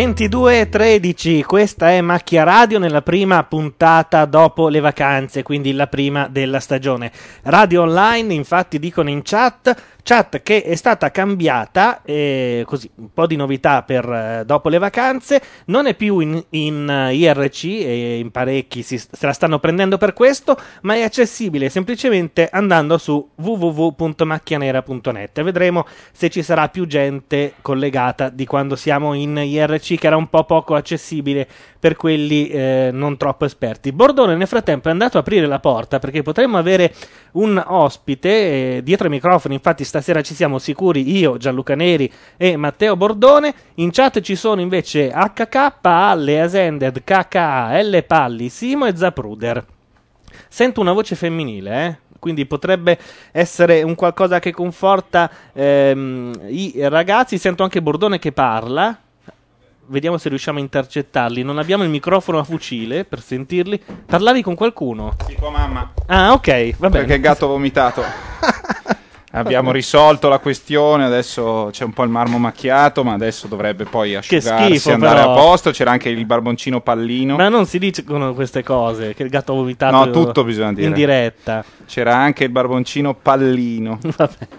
E 13, questa è Macchia Radio nella prima puntata dopo le vacanze, quindi la prima della stagione. Radio online, infatti dicono in chat, chat che è stata cambiata, eh, così un po' di novità per eh, dopo le vacanze, non è più in, in uh, IRC e in parecchi si, se la stanno prendendo per questo, ma è accessibile semplicemente andando su www.macchianera.net vedremo se ci sarà più gente collegata di quando siamo in IRC che era un po' poco accessibile per quelli eh, non troppo esperti. Bordone nel frattempo è andato a aprire la porta perché potremmo avere un ospite eh, dietro i microfoni, infatti sta stasera ci siamo sicuri io, Gianluca Neri e Matteo Bordone. In chat ci sono invece HK, Alle, Asended, KK, L Palli, Simo e Zapruder. Sento una voce femminile, eh? quindi potrebbe essere un qualcosa che conforta ehm, i ragazzi. Sento anche Bordone che parla. Vediamo se riusciamo a intercettarli. Non abbiamo il microfono a fucile per sentirli. Parlavi con qualcuno? Sì, con mamma. Ah, ok, va bene. Perché il gatto ha vomitato. Abbiamo risolto la questione, adesso c'è un po' il marmo macchiato, ma adesso dovrebbe poi asciugarsi e andare però. a posto. C'era anche il barboncino pallino. Ma non si dicono queste cose, che il gatto ha vomitato No, tutto bisogna dire. in diretta. C'era anche il barboncino pallino. Va bene.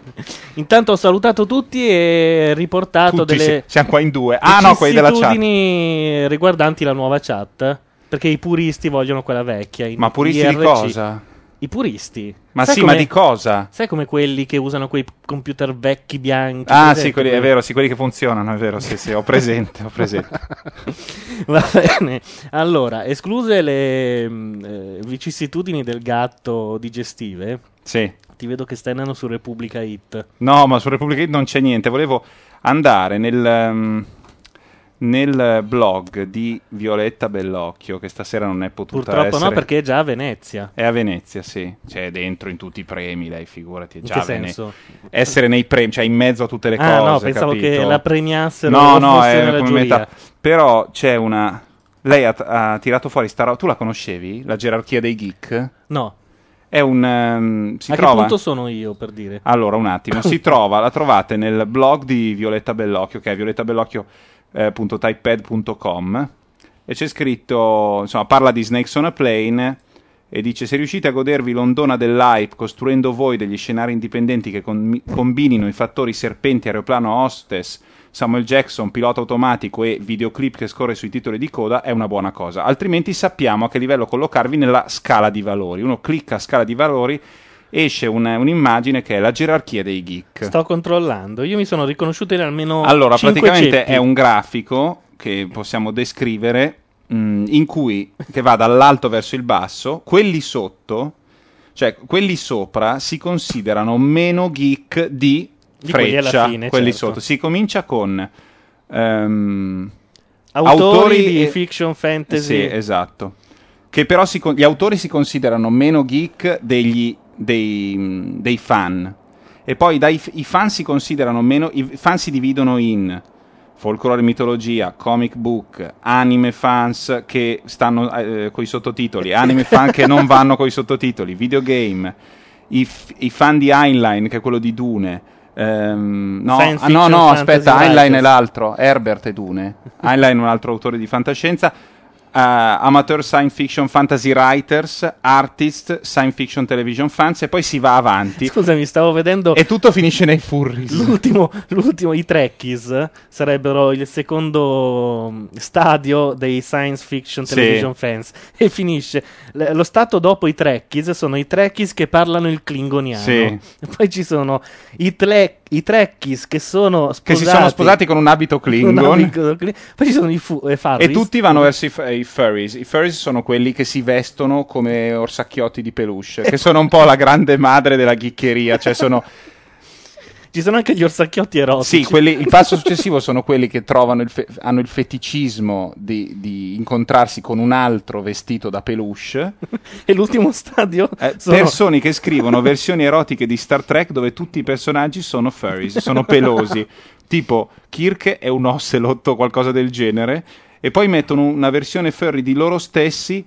Intanto ho salutato tutti e riportato Tutti, delle sì. Siamo qua in due. Ah no, quelli della chat. vicissitudini riguardanti la nuova chat. Perché i puristi vogliono quella vecchia. in Ma puristi di IRC. cosa? I puristi. Ma Sai sì, come- ma di cosa? Sai come quelli che usano quei computer vecchi bianchi? Ah, sì, quelli, è vero, sì, quelli che funzionano, è vero, sì, sì, ho presente, ho presente. Va bene. Allora, escluse le eh, vicissitudini del gatto digestive, Sì. ti vedo che stai andando su Repubblica Hit. No, ma su Repubblica Hit non c'è niente. Volevo andare nel, ehm, nel blog di Violetta Bellocchio, che stasera non è potuta Purtroppo essere. no, perché è già a Venezia. È a Venezia, sì. Cioè, è dentro in tutti i premi, lei, figurati. È In già che a Vene- senso? Essere nei premi, cioè in mezzo a tutte le Ah, cose. no, pensavo capito? che la premiassero No, no, è come giuria. metà. Però c'è una. Lei ha, ha tirato fuori sta roba. Tu la conoscevi? La gerarchia dei geek? No. È un. ehm, si a trova. che punto sono io, per dire? Allora, un attimo, si trova, la trovate nel blog di Violetta Bellocchio, che è violettabellocchio.typepad.com e c'è scritto, insomma, parla di Snakes on a Plane e dice se riuscite a godervi l'ondona dell'hype costruendo voi degli scenari indipendenti che con- combinino i fattori serpenti, aeroplano, hostess, Samuel Jackson, pilota automatico e videoclip che scorre sui titoli di coda è una buona cosa. Altrimenti sappiamo a che livello collocarvi nella scala di valori. Uno clicca a scala di valori, esce un- un'immagine che è la gerarchia dei geek. Sto controllando. Io mi sono riconosciuto in almeno Allora, praticamente ceppi. è un grafico che possiamo descrivere mh, in cui che va dall'alto verso il basso, quelli sotto, cioè quelli sopra si considerano meno geek di, Di quelli alla freccia, fine, quelli certo. sotto. Si comincia con ehm, Autori, di e- fiction fantasy. Sì, esatto. Che però si gli autori si considerano meno geek degli, dei, dei fan. E poi dai, i fan si considerano meno. I fan si dividono in folklore e mitologia, comic book, anime fans che stanno eh, con i sottotitoli, anime fan che non vanno con i sottotitoli, videogame, i, f- i fan di Heinlein, che è quello di Dune. ehm, no, ah, no, no, aspetta, Heinlein è l'altro, Herbert e Dune. Heinlein è un altro autore di fantascienza. Eh, amateur science fiction fantasy writers, artist, science fiction television fans, e poi si va avanti. Scusami, stavo vedendo E tutto finisce nei furries. l'ultimo, l'ultimo, i Trekkies sarebbero il secondo mm, stadio dei science fiction Sì. television fans e finisce l- lo stato dopo i Trekkies sono i Trekkies che parlano il klingoniano Sì. Poi ci sono i, tle- i Trekkies che sono sposati. Che si sono sposati con un abito Klingon. Abito Klingon. Poi ci sono i, fu- i Farris. E tutti vanno verso i, f- i furries. I furries sono quelli che si vestono come orsacchiotti di peluche, che sono un po' la grande madre della ghiccheria, cioè sono Ci sono anche gli orsacchiotti erotici. Sì, quelli- il passo successivo sono quelli che trovano il fe- hanno il feticismo di, di incontrarsi con un altro vestito da peluche. e l'ultimo stadio Eh, sono Persone che scrivono versioni erotiche di Star Trek dove tutti i personaggi sono furries, sono pelosi. tipo Kirk è un ocelot o qualcosa del genere. E poi mettono una versione furry di loro stessi.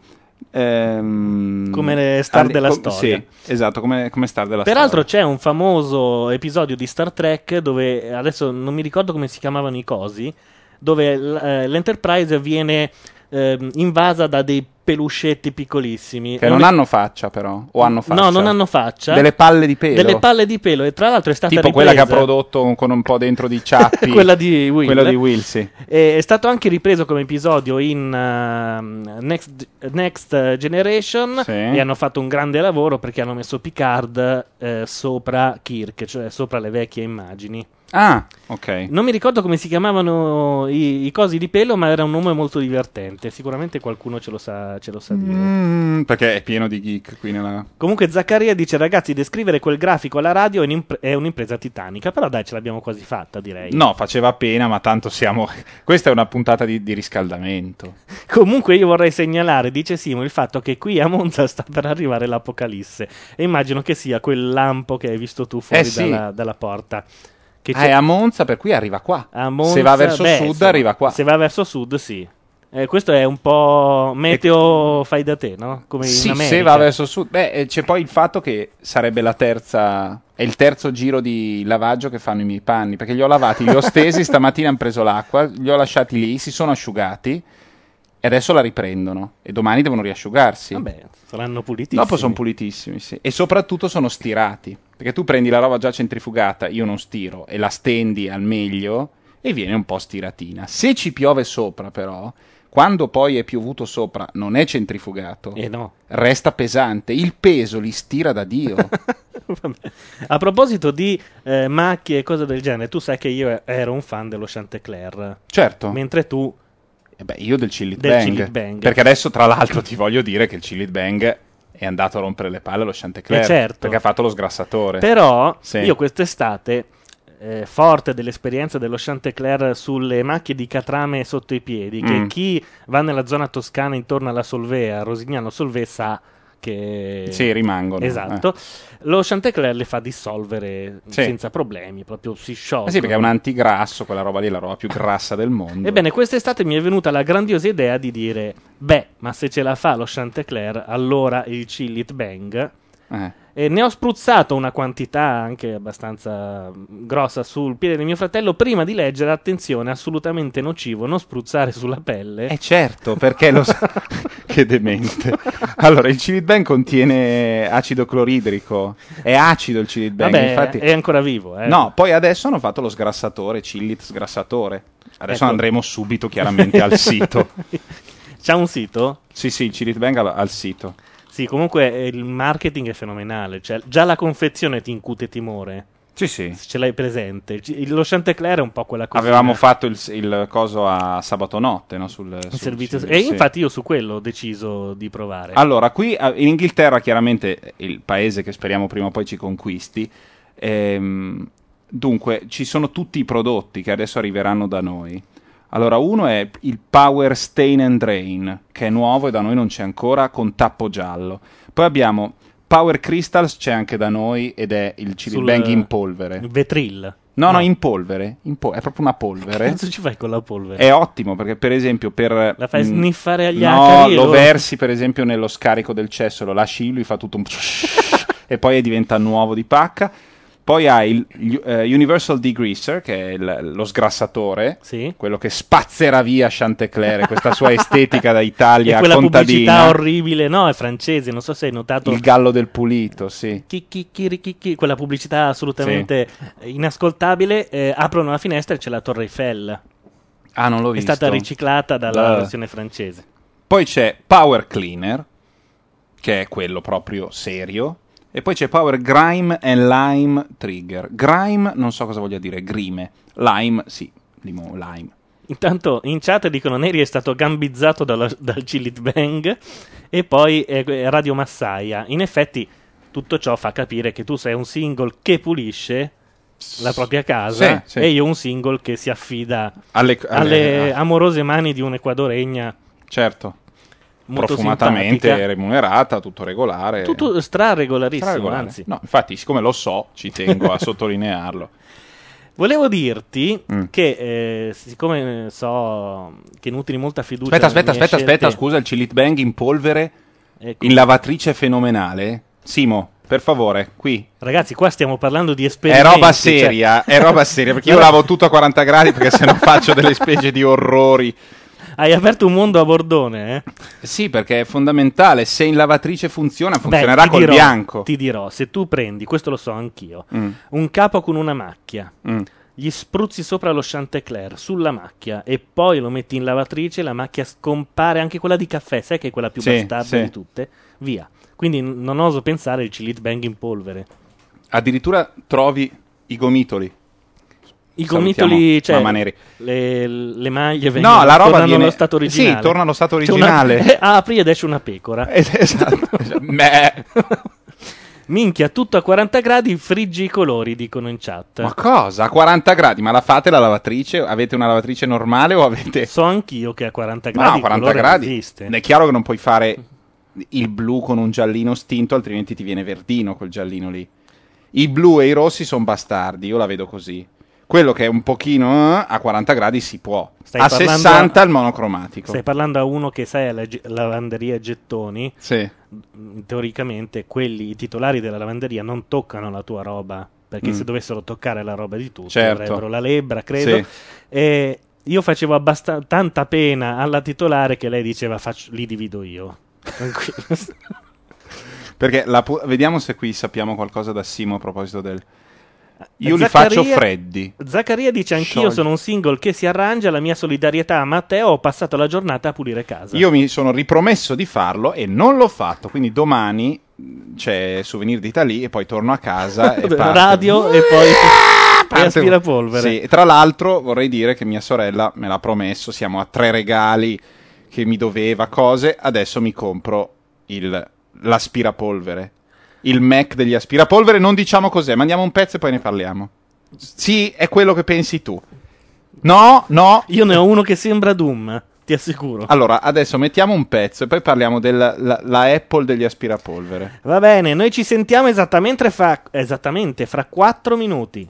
Ehm, Come star della com- storia. Sì, esatto, come, come star della Peraltro storia. c'è un famoso episodio di Star Trek dove adesso non mi ricordo come si chiamavano i cosi, dove l- eh, l'Enterprise viene ehm, invasa da dei peluscetti piccolissimi. Che non un- hanno faccia, però. O hanno faccia. No, non hanno faccia. Delle palle di pelo. Delle palle di pelo e tra l'altro è stata tipo quella che ha ripresa- prodotto con un po' dentro di ciappi. quella di Will. Quello di Will, sì. E È stato anche ripreso come episodio in ehm, Next, Next Generation Sì. e hanno fatto un grande lavoro perché hanno messo Picard eh, sopra Kirk, cioè sopra le vecchie immagini. Ah, ok. Non mi ricordo come si chiamavano i, i cosi di pelo, ma era un nome molto divertente. Sicuramente qualcuno ce lo sa, ce lo sa dire. Mm, perché è pieno di geek qui nella... Comunque Zaccaria dice ragazzi descrivere quel grafico alla radio è, un'impre- è un'impresa titanica, però dai ce l'abbiamo quasi fatta direi. No, faceva pena, ma tanto siamo... Questa è una puntata di, di riscaldamento. Comunque io vorrei segnalare, dice Simo, il fatto che qui a Monza sta per arrivare l'apocalisse e immagino che sia quel lampo che hai visto tu fuori Eh sì. dalla, dalla porta. Che Ah, è a Monza, per cui arriva qua. Monza- Se va verso beh, sud, insomma, arriva qua. Se va verso sud, sì. Eh, questo è un po' meteo fai da te, no? Come Sì, in America. se va verso sud. Beh, eh, c'è poi il fatto che sarebbe la terza... È il terzo giro di lavaggio che fanno i miei panni, perché li ho lavati, li ho stesi, stamattina hanno preso l'acqua, li ho lasciati lì, si sono asciugati e adesso la riprendono. E domani devono riasciugarsi. Vabbè, saranno pulitissimi. Dopo sono pulitissimi, sì. E soprattutto sono stirati. Perché tu prendi la roba già centrifugata, io non stiro, e la stendi al meglio e viene un po' stiratina. Se ci piove sopra, però, quando poi è piovuto sopra, non è centrifugato, Eh no. resta pesante. Il peso li stira da Dio. A proposito di eh, macchie e cose del genere, tu sai che io ero un fan dello Chantecler, certo. mentre tu Eh beh, io del Chillit Bang. Bang. Perché adesso, tra l'altro, ti voglio dire che il Chillit Bang è andato a rompere le palle allo Chantecler. Eh, certo. Perché ha fatto lo sgrassatore. Però Sì. io quest'estate, eh, forte dell'esperienza dello Chantecler sulle macchie di catrame sotto i piedi, che Mm. chi va nella zona toscana intorno alla Solvea, Rosignano Solvè, sa che... Sì, rimangono. Esatto. Lo Chantecler le fa dissolvere Sì. senza problemi, proprio si sciolgono. Eh sì, perché è un antigrasso, quella roba lì è la roba più grassa del mondo. Ebbene, quest'estate mi è venuta la grandiosa idea di dire: Beh, ma se ce la fa lo Chantecler, allora il Chillit Bang. Eh. E ne ho spruzzato una quantità anche abbastanza mm, grossa sul piede di mio fratello. Prima di leggere, attenzione, assolutamente nocivo, non spruzzare sulla pelle. Eh certo, perché lo sa... che demente. Allora, il Chillit Bang contiene acido cloridrico. È acido il Chillit Bang, Vabbè, infatti... è ancora vivo. Eh. No, poi adesso hanno fatto lo sgrassatore, Chillit sgrassatore. Adesso Ecco. andremo subito chiaramente al sito. C'ha un sito? Sì, sì, il Chillit Bang al sito. Sì, comunque eh, il marketing è fenomenale. Cioè, già la confezione ti incute timore. Sì, sì. Se ce l'hai presente. Lo Chantecler è un po' quella cosa. Avevamo fatto il, il coso a sabato notte, no? Sul, sul servizio- Chillit, E sì. infatti io su quello ho deciso di provare. Allora, qui eh, in Inghilterra, chiaramente il paese che speriamo prima o poi ci conquisti, ehm, dunque ci sono tutti i prodotti che adesso arriveranno da noi. Allora, uno è il Power Stain and Drain, che è nuovo e da noi non c'è ancora, con tappo giallo. Poi abbiamo Power Crystals, c'è anche da noi ed è il Chili Sul- Bang in polvere. Il Vetril. No, no, in polvere. in po- è proprio una Che polvere. cazzo ci fai con la polvere? È ottimo perché, per esempio, per. La fai mm, sniffare agli No, acari lo lo- versi, per esempio, nello scarico del cesso, lo lasci lì, lui fa tutto un. e poi diventa nuovo di pacca. Poi hai il eh, Universal Degreaser, che è il- lo sgrassatore, Sì. quello che spazzerà via Chantecler, questa sua estetica da E Italia quella pubblicità contadina. orribile, no, è francese, non so se hai notato. Il gallo del pulito, sì. Chi, chi, chi, quella pubblicità assolutamente inascoltabile. eh, aprono la finestra e c'è la Torre Eiffel. Ah, non l'ho È visto. stata riciclata dalla La- versione francese. Poi c'è Power Cleaner, che è quello proprio serio, E poi c'è Power Grime and Lime Trigger. Grime non so cosa voglia dire, grime. Lime, sì, limo, lime. Intanto in chat dicono Neri è stato gambizzato dalla- dal Cilit Bang e poi eh, Radio Massaia. In effetti tutto ciò fa capire che tu sei un single che pulisce la propria casa Sì, sì. e io un single che si affida Alle, alle alle- amorose mani di un'equadoregna certo, profumatamente remunerata, tutto regolare. Tutto straregolarissimo, Straregolare. anzi. No, infatti, siccome lo so, ci tengo a sottolinearlo. Volevo dirti Mm. che, eh, siccome so che nutri molta fiducia Aspetta, aspetta, aspetta, aspetta, scusa, il Cilit Bang in polvere, Ecco. in lavatrice fenomenale. Simo, per favore, qui. Ragazzi, qua stiamo parlando di È esperimenti. roba cioè- seria, è roba seria, perché io lavo tutto a 40 gradi perché se no faccio delle specie di orrori. Hai aperto un mondo a bordone, eh? Sì, perché è fondamentale, se in lavatrice funziona, Beh, funzionerà ti col dirò- bianco. Ti dirò, se tu prendi, questo lo so anch'io, Mm, un capo con una macchia, mm. gli spruzzi sopra lo Chantecler sulla macchia e poi lo metti in lavatrice, la macchia scompare, anche quella di caffè, sai che è quella più Sì, bastarda sì. di tutte? Via. Quindi non oso pensare il Cilit Bang in polvere. Addirittura trovi i gomitoli. I gomitoli, cioè, le, le maglie vengono, No, la roba tornano viene- allo stato originale. Sì, torna allo stato C'è una- originale. apri ed esce una pecora. Eh, esatto. Minchia, tutto a 40 gradi, friggi i colori, dicono in chat. Ma cosa? A 40 gradi? Ma la fate la lavatrice? Avete una lavatrice normale o avete... So anch'io che a 40 gradi No, il 40 colore gradi. esiste. È chiaro che non puoi fare il blu con un giallino stinto, altrimenti ti viene verdino quel giallino lì. I blu e i rossi sono bastardi, io la vedo così. Quello che è un pochino eh, a 40 gradi si può. Stai a parlando- 60 il monocromatico. Stai parlando a uno che sai alla lavanderia gettoni, Sì. mh, teoricamente quelli, i titolari della lavanderia non toccano la tua roba, perché Mm. se dovessero toccare la roba di tutti Certo. avrebbero la lebbra, credo. Sì. E io facevo abbasta- tanta pena alla titolare che lei diceva "Faccio- li divido io. Tranquillo. Perché pu- vediamo se qui sappiamo qualcosa da Simo a proposito del... Io li Zaccaria- faccio freddi. Zaccaria dice anch'io Sciogli. sono un single che si arrangia, la mia solidarietà a Matteo, ho passato la giornata a pulire casa. Io mi sono ripromesso di farlo e non l'ho fatto, quindi domani mh, c'è Souvenir d'Italia e poi torno a casa e parte. Radio e poi Parte- aspirapolvere. Sì, tra l'altro vorrei dire che mia sorella me l'ha promesso, siamo a tre regali che mi doveva, cose, adesso mi compro il, l'aspirapolvere. Il Mac degli aspirapolvere, non diciamo cos'è, mandiamo un pezzo e poi ne parliamo. Sì, è quello che pensi tu. No, no. Io ne ho uno che sembra Doom, ti assicuro. Allora, adesso mettiamo un pezzo e poi parliamo della la, la Apple degli aspirapolvere. Va bene, noi ci sentiamo esattamente fra, esattamente fra 4 minuti.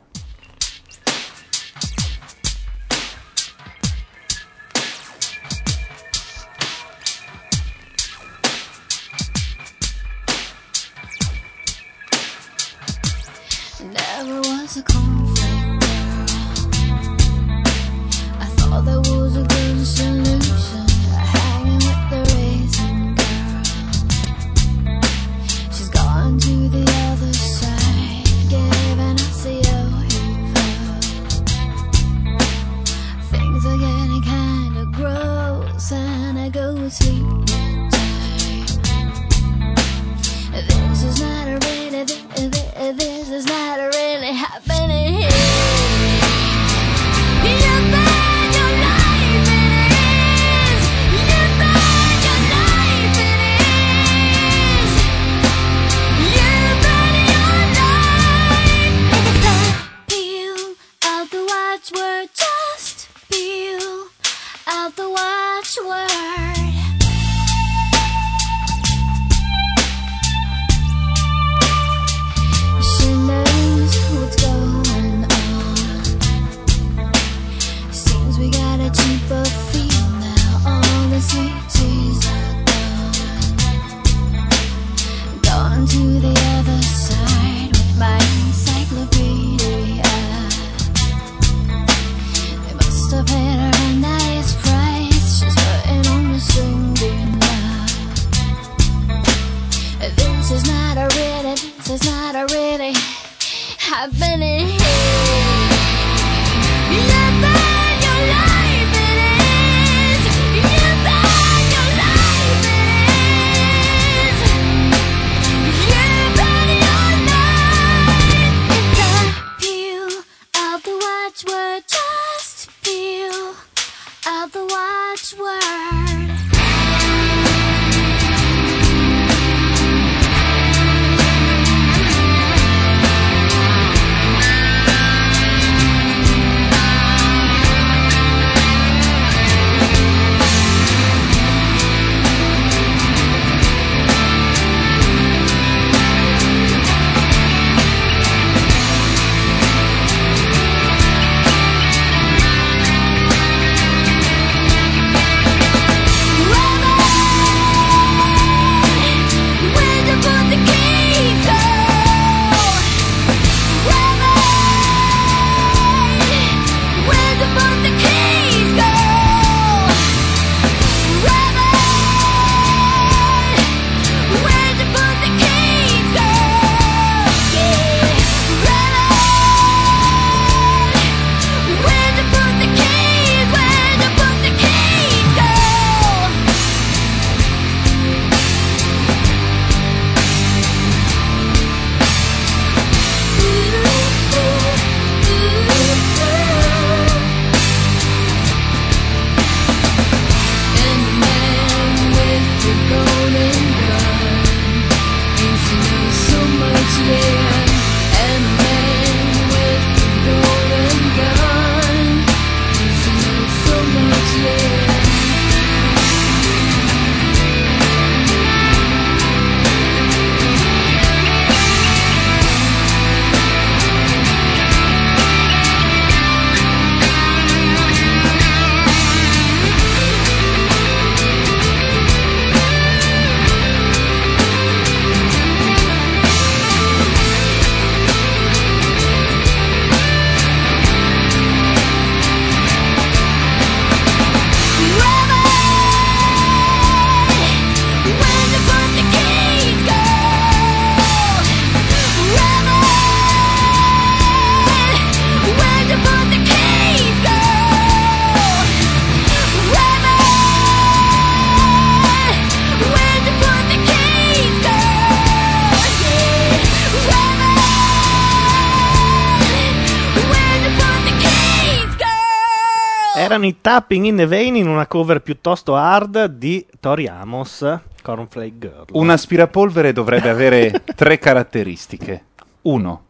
Tapping in the Vein in una cover piuttosto hard di Tori Amos, Cornflake Girl. Un aspirapolvere dovrebbe avere tre caratteristiche. Uno,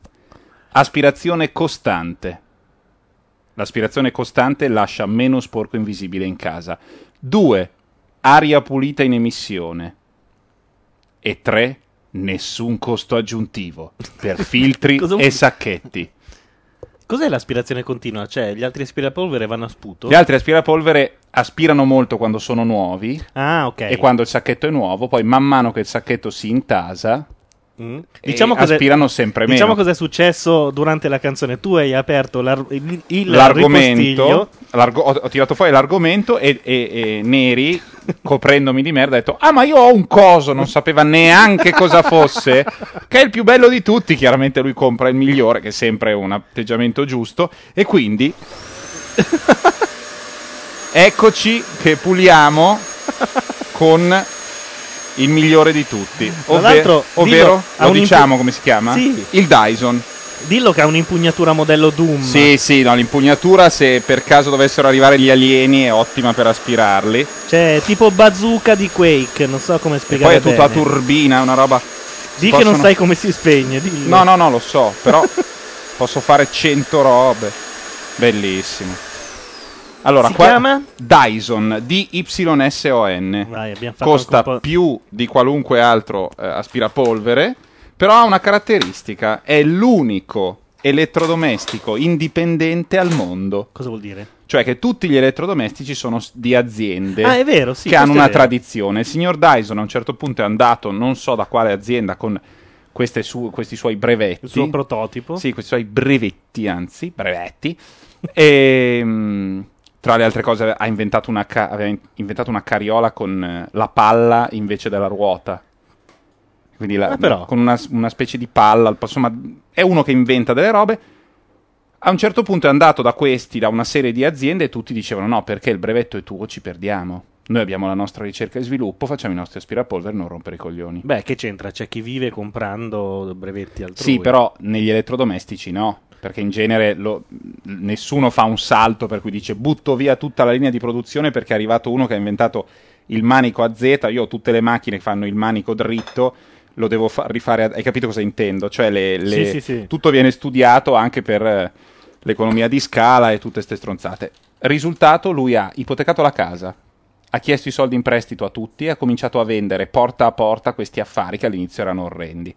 aspirazione costante. L'aspirazione costante lascia meno sporco invisibile in casa. Due, aria pulita in emissione. E tre, nessun costo aggiuntivo per filtri e sacchetti. Cos'è l'aspirazione continua? Cioè, gli altri aspirapolvere vanno a sputo? Gli altri aspirapolvere aspirano molto quando sono nuovi Ah, ok. e quando il sacchetto è nuovo, poi man mano che il sacchetto si intasa, Mm. e cos'è- aspirano sempre meno. Diciamo cos'è successo durante la canzone. Tu hai aperto l'ar- il, il l'argomento, ho tirato fuori l'argomento e, e- e Neri, coprendomi di merda, ha detto: Ah, ma io ho un coso, non sapeva neanche cosa fosse, che è il più bello di tutti. Chiaramente lui compra il migliore, che è sempre un atteggiamento giusto, e quindi. Eccoci che puliamo con il migliore di tutti, ovve- ovvero, dillo, lo diciamo come si chiama? Sì. Il Dyson. Dillo che ha un'impugnatura modello Doom. Sì, sì, no, l'impugnatura se per caso dovessero arrivare gli alieni è ottima per aspirarli. Cioè, tipo bazooka di Quake. Non so come E spiegare. poi è tutto a bene. turbina, è una roba... Di che possono- non sai come si spegne. dillo. No, no, no, lo so, però posso fare 100 robe. Bellissimo. Allora, Si qua chiama? Dyson, D-Y-S-O-N. Vai, abbiamo fatto Costa anche un po'- più di qualunque altro eh, aspirapolvere, però ha una caratteristica, è l'unico elettrodomestico indipendente al mondo. Cosa vuol dire? Cioè che tutti gli elettrodomestici sono s- di aziende Ah, è vero, sì. che hanno è una vero. tradizione. Il signor Dyson a un certo punto è andato, non so da quale azienda, con queste su- questi suoi brevetti. Il suo prototipo. Sì, questi suoi brevetti, anzi, brevetti. e mh, tra le altre cose ha inventato una, ca- aveva in- inventato una carriola con eh, la palla invece della ruota. Quindi la- Ah, con una, una specie di palla. Insomma, è uno che inventa delle robe. A un certo punto è andato da questi, da una serie di aziende, e tutti dicevano: No, perché il brevetto è tuo, ci perdiamo. Noi abbiamo la nostra ricerca e sviluppo, facciamo i nostri aspirapolvere, non rompere i coglioni. Beh, che c'entra? C'è chi vive comprando brevetti altrui. Sì, però negli elettrodomestici no, perché in genere lo- nessuno fa un salto per cui dice butto via tutta la linea di produzione perché è arrivato uno che ha inventato il manico a Z, io ho tutte le macchine che fanno il manico dritto, lo devo fa- rifare, a- hai capito cosa intendo? Cioè le- le- Sì, sì, sì. tutto viene studiato anche per eh, l'economia di scala e tutte ste stronzate. Risultato, lui ha ipotecato la casa, ha chiesto i soldi in prestito a tutti e ha cominciato a vendere porta a porta questi affari che all'inizio erano orrendi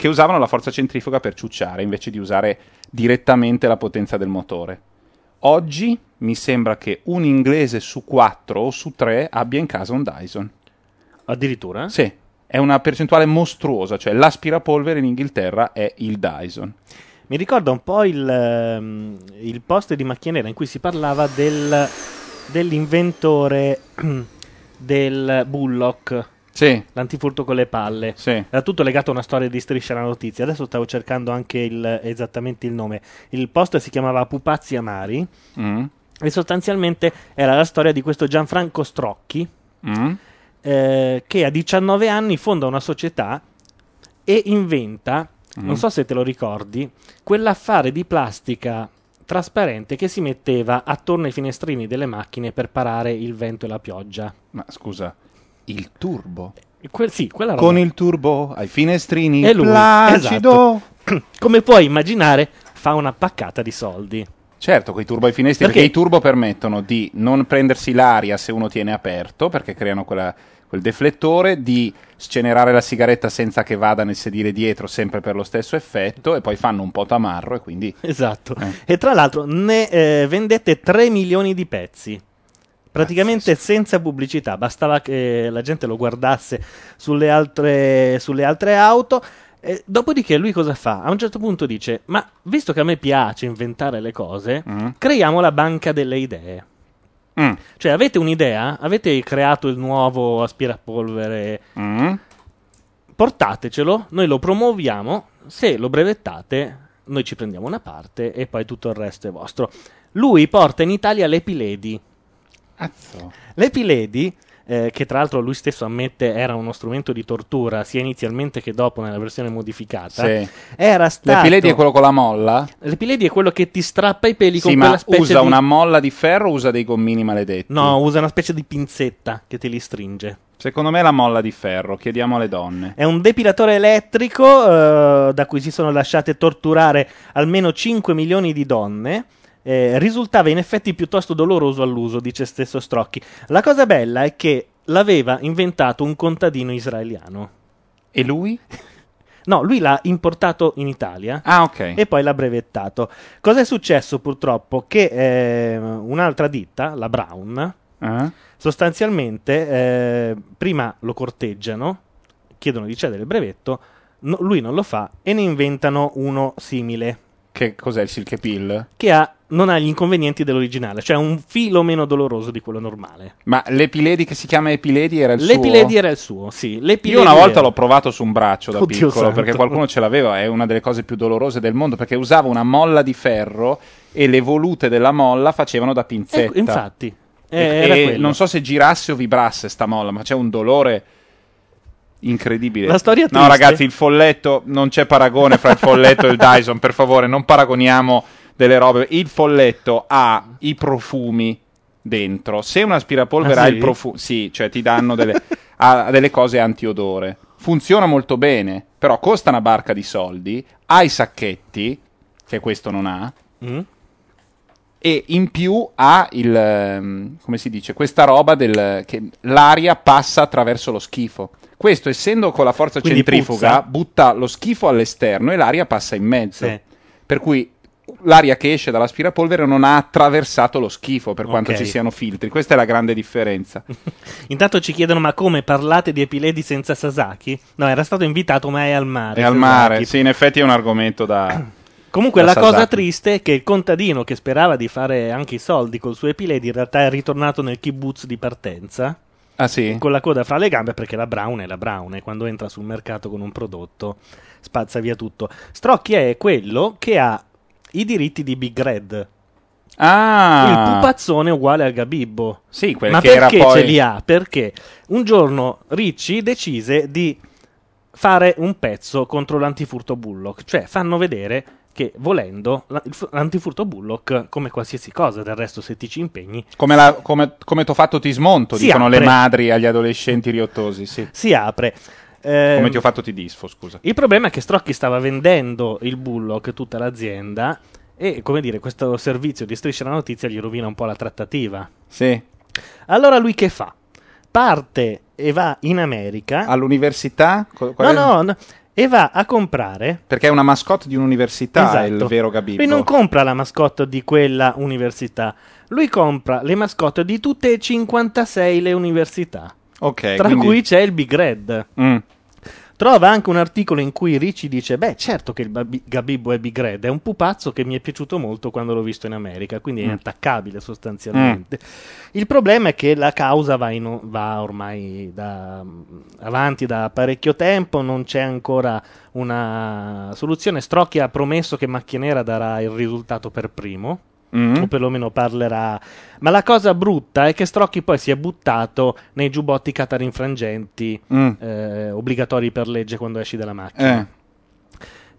che usavano la forza centrifuga per ciucciare invece di usare direttamente la potenza del motore. Oggi mi sembra che un inglese su quattro o su tre abbia in casa un Dyson. Addirittura? Sì, è una percentuale mostruosa, cioè l'aspirapolvere in Inghilterra è il Dyson. Mi ricorda un po' il, ehm, il post di Macchia Nera in cui si parlava del, dell'inventore del Bullock, Sì, l'antifurto con le palle. sì. Era tutto legato a una storia di striscia la notizia. Adesso stavo cercando anche il- esattamente il nome. Il post si chiamava Pupazzi Amari Mm, e sostanzialmente era la storia di questo Gianfranco Strocchi mm, eh, che a 19 anni fonda una società e inventa, Mm. non so se te lo ricordi, quell'affare di plastica trasparente che si metteva attorno ai finestrini delle macchine per parare il vento e la pioggia. Ma scusa, il turbo? Quel- sì, quella roba. Con il turbo ai finestrini È lui, placido. esatto. Come puoi immaginare, fa una paccata di soldi. Certo, quei turbo ai finestri, Perché? perché? i turbo permettono di non prendersi l'aria se uno tiene aperto, perché creano quella- quel deflettore, di scenerare la sigaretta senza che vada nel sedile dietro, sempre per lo stesso effetto, e poi fanno un po' tamarro e quindi... Esatto. Eh. E tra l'altro ne eh, vendette 3 milioni di pezzi. Praticamente senza pubblicità, bastava che la gente lo guardasse sulle altre, sulle altre auto. E dopodiché lui cosa fa? A un certo punto dice: Ma visto che a me piace inventare le cose, Mm. creiamo la banca delle idee. Mm, Cioè, avete un'idea? Avete creato il nuovo aspirapolvere? mm. Portatecelo, noi lo promuoviamo. Se lo brevettate, noi ci prendiamo una parte e poi tutto il resto è vostro. Lui porta in Italia l'Epiledi. Azzo. L'Epiledi eh, che tra l'altro lui stesso ammette era uno strumento di tortura sia inizialmente che dopo nella versione modificata, Sì. era stato... L'epiledi è quello con la molla? L'epiledi è quello che ti strappa i peli con Sì, quella ma specie usa di... una molla di ferro o usa dei gommini maledetti? No, usa una specie di pinzetta che te li stringe. Secondo me è la molla di ferro, chiediamo alle donne. È un depilatore elettrico eh, da cui si sono lasciate torturare almeno 5 milioni di donne. Eh, risultava in effetti piuttosto doloroso all'uso, dice stesso Strocchi. La cosa bella è che l'aveva inventato un contadino israeliano. E lui? No, lui l'ha importato in Italia Ah, ok. e poi l'ha brevettato. Cosa è successo purtroppo? Che eh, un'altra ditta, la Brown, Eh? sostanzialmente eh, prima lo corteggiano, chiedono di cedere il brevetto, no- lui non lo fa e ne inventano uno simile Che cos'è il silk pill? che ha- non ha gli inconvenienti dell'originale, cioè un filo meno doloroso di quello normale. Ma l'epiledi che si chiama epiledi era il L'epiledi suo? era il suo, sì. Io L'epiledi una volta era- l'ho provato su un braccio da Oddio piccolo santo. perché qualcuno ce l'aveva, è una delle cose più dolorose del mondo perché usava una molla di ferro e le volute della molla facevano da pinzetta. Ecco, infatti, eh, non so se girasse o vibrasse sta molla, ma c'è un dolore incredibile. La storia No, triste- ragazzi, il folletto non c'è paragone fra il folletto e il Dyson, per favore, non paragoniamo delle robe. Il folletto ha i profumi dentro. Se un aspirapolvere Ah, ha sì? il profumo, sì, cioè ti danno delle, ha delle cose antiodore. Funziona molto bene, però costa una barca di soldi. Ha i sacchetti, che questo non ha Mm? e in più ha il ehm, come si dice questa roba del che l'aria passa attraverso lo schifo questo essendo con la forza Quindi centrifuga puzza? butta lo schifo all'esterno e l'aria passa in mezzo Sì. per cui l'aria che esce dall'aspirapolvere non ha attraversato lo schifo per quanto Ok. ci siano filtri questa è la grande differenza Intanto ci chiedono: ma come parlate di epiledi senza Sasaki? No, era stato invitato, ma è al mare. è al Sasaki. mare sì in effetti è un argomento da Comunque da la cosa triste è che il contadino che sperava di fare anche i soldi col suo epiledi in realtà è ritornato nel kibbutz di partenza ah sì con la coda fra le gambe perché la Brown è la Brown e quando entra sul mercato con un prodotto spazza via tutto. Strocchi è quello che ha i diritti di Big Red, ah il pupazzone uguale al Gabibbo. sì quel Ma che era perché poi ce li ha? Perché un giorno Ricci decise di fare un pezzo contro l'antifurto Bullock, cioè fanno vedere che volendo l'antifurto Bullock, come qualsiasi cosa, del resto se ti ci impegni, come, la, come, come t'ho fatto ti smonto dicono le apre. madri agli adolescenti riottosi sì si apre. Ehm, Come ti ho fatto ti disfo, scusa. Il problema è che Strocchi stava vendendo il Bullock, tutta l'azienda, e come dire, questo servizio di striscia la notizia gli rovina un po' la trattativa. Sì. Allora lui che fa? Parte e va in America. All'università? No, qual è- no, no, e va a comprare. Perché è una mascotte di un'università, è il Esatto. vero Gabibbo. Lui non compra la mascotte di quella università, lui compra le mascotte di tutte e 56 le università, ok, tra quindi- cui c'è il Big Red. Mm. Trova anche un articolo in cui Ricci dice: Beh, certo che il Babi- Gabibbo è Big Red, è un pupazzo che mi è piaciuto molto quando l'ho visto in America, quindi è Mm. inattaccabile sostanzialmente. Il problema è che la causa va, in- va ormai da- avanti da parecchio tempo, non c'è ancora una soluzione. Strocchi ha promesso che Macchia Nera darà il risultato per primo. Mm. O perlomeno parlerà. Ma la cosa brutta è che Strocchi poi si è buttato nei giubbotti catarinfrangenti Mm. eh, obbligatori per legge quando esci dalla macchina. Eh.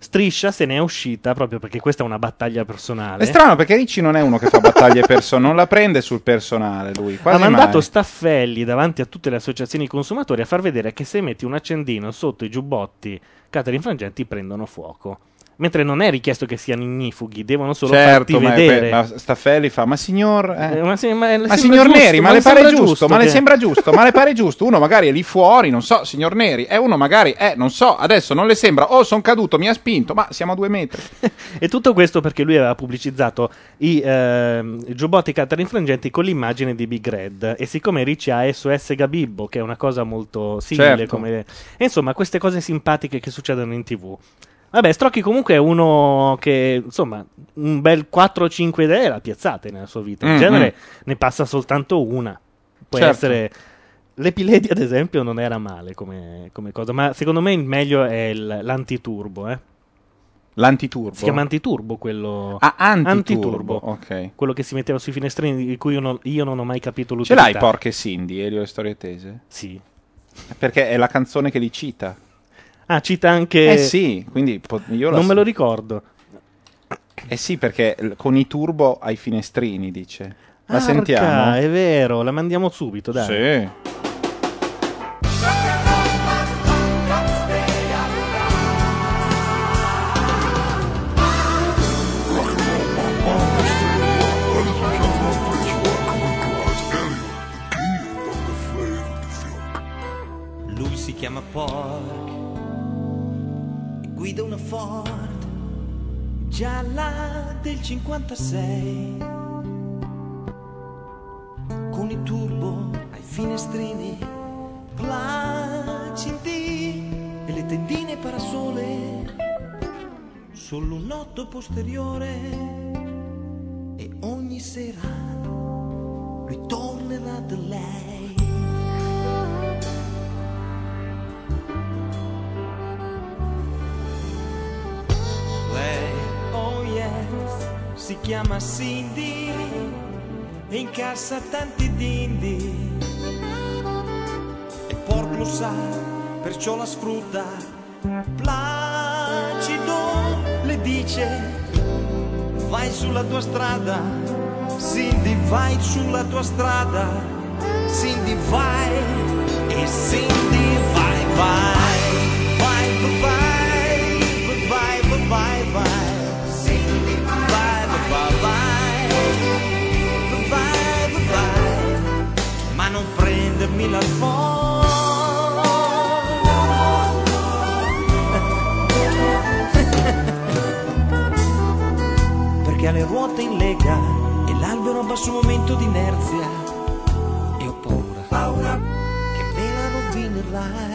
Striscia se ne è uscita proprio perché questa è una battaglia personale. È strano perché Ricci non è uno che fa battaglie personali, non la prende sul personale lui. ha mandato mai. Staffelli davanti a tutte le associazioni consumatori a far vedere che se metti un accendino sotto i giubbotti catarinfrangenti prendono fuoco. Mentre non è richiesto che siano ignifughi, devono solo certo, farti ma, vedere. ma Staffelli fa, ma signor... eh, Eh, ma, ma Ma signor giusto, Neri, ma, le pare sembra giusto? Ma le che- sembra giusto? Ma le pare giusto? Uno magari è lì fuori, non so, signor Neri, e uno magari, eh, non so, adesso non le sembra, oh, sono caduto, mi ha spinto, ma siamo a due metri. E tutto questo perché lui aveva pubblicizzato i, i giubbotti catarinfrangenti con l'immagine di Big Red. E siccome Ricci ha SOS Gabibbo, che è una cosa molto simile, Certo. come... e insomma, queste cose simpatiche che succedono in tv. Vabbè, Strocchi comunque è uno che, insomma, un bel 4-5 idee le ha piazzate nella sua vita. In Mm, genere ne passa soltanto una. Può Certo. essere... L'Epiledi, ad esempio, non era male come, come cosa, ma secondo me il meglio è il- l'antiturbo, eh. L'antiturbo? Si chiama antiturbo quello. Ah, antiturbo, ok. Quello che si metteva sui finestrini, di cui io non, io non ho mai capito Ce l'utilità. l'hai Porche Cindy, Elio e Storie Tese? Sì. Perché è la canzone che li cita. Ah, cita anche. Eh sì, quindi po- io la Non me lo so- ricordo. Eh sì, perché l- con i turbo ai finestrini, dice. La Arca, sentiamo? è vero, la mandiamo subito, dai. Sì. Ford gialla del 56 con i turbo ai finestrini placidi e le tendine parasole. Solo un posteriore e ogni sera lui tornerà da Lei, si chiama Cindy e incassa tanti dindi. E Pork lo sa, perciò la sfrutta. Placido le dice, vai sulla tua strada. Cindy, vai sulla tua strada. Cindy, vai. E Cindy, vai. Vai, prendermi la Perché ha le ruote in lega e l'albero a basso momento di inerzia. E ho paura, paura che me la rovinerai.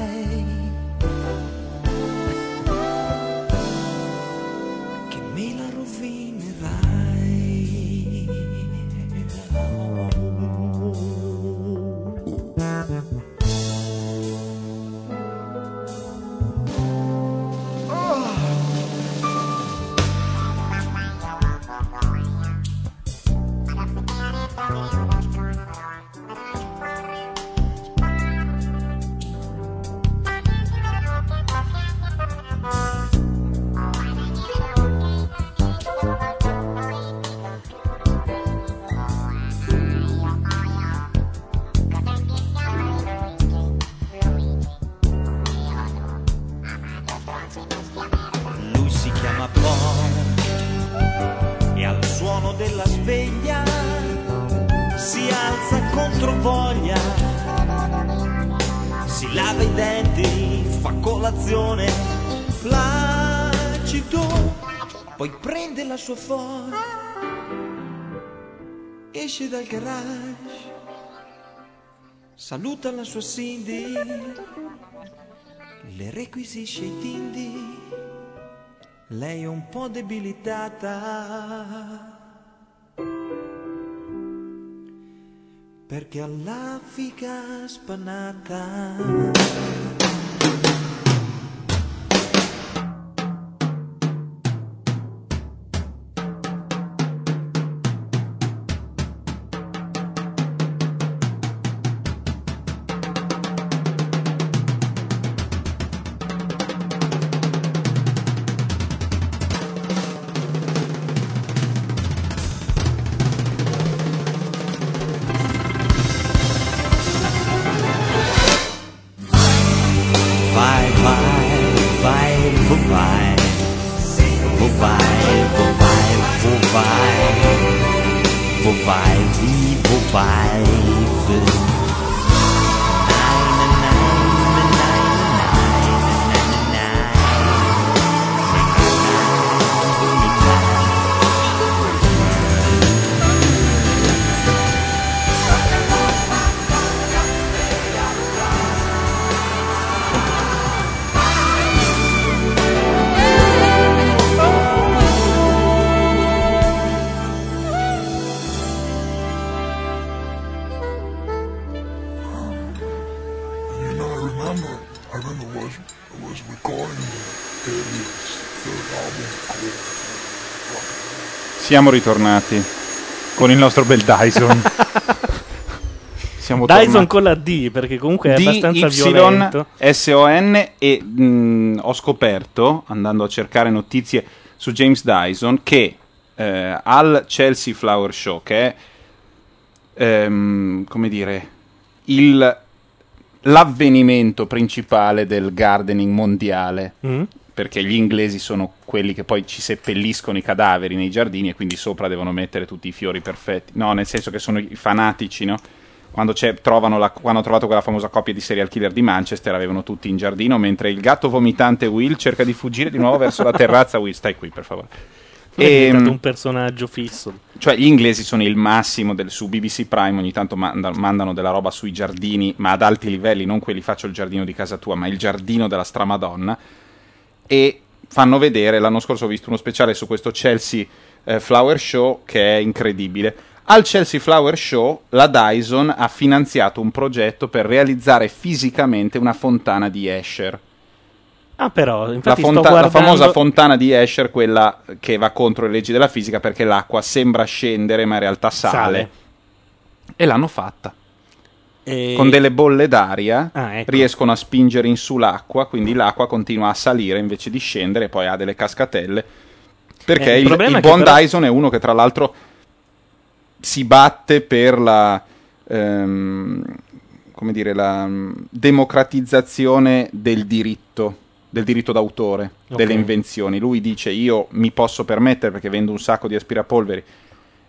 Sua Ford, esce dal garage, saluta la sua Cindy, le requisisce i tindi. Lei è un po' debilitata. Perché la Siamo ritornati con il nostro bel Dyson. Siamo Dyson tornati. con la D, perché comunque è abbastanza Y violento. S-O-N e mh, ho scoperto, andando a cercare notizie su James Dyson, che eh, al Chelsea Flower Show, che è, ehm, come dire, il, l'avvenimento principale del gardening mondiale, Mm? Perché gli inglesi sono quelli che poi ci seppelliscono i cadaveri nei giardini e quindi sopra devono mettere tutti i fiori perfetti. No, nel senso che sono i fanatici, no? Quando, c'è- trovano la- quando hanno trovato quella famosa coppia di serial killer di Manchester, avevano tutti in giardino, mentre il gatto vomitante Will cerca di fuggire di nuovo verso la terrazza. Will, stai qui, per favore. È diventato Ehm, un personaggio fisso. cioè, gli inglesi sono il massimo del, su BBC Prime, ogni tanto manda- mandano della roba sui giardini, ma ad alti livelli, non quelli faccio il giardino di casa tua, ma il giardino della stramadonna. E fanno vedere, l'anno scorso ho visto uno speciale su questo Chelsea eh, Flower Show che è incredibile. Al Chelsea Flower Show la Dyson ha finanziato un progetto per realizzare fisicamente una fontana di Escher. Ah, però, La, fonta- la guardando... famosa fontana di Escher, quella che va contro le leggi della fisica perché l'acqua sembra scendere ma in realtà sale. Sale. E l'hanno fatta. E- Con delle bolle d'aria Ah, ecco. riescono a spingere in su l'acqua, quindi l'acqua continua a salire invece di scendere e poi ha delle cascatelle. Perché Eh, il il, il buon però- Dyson è uno che tra l'altro si batte per la... ehm, come dire, la mm, democratizzazione del diritto, del diritto d'autore, Ok. delle invenzioni. Lui dice io mi posso permettere perché vendo un sacco di aspirapolveri,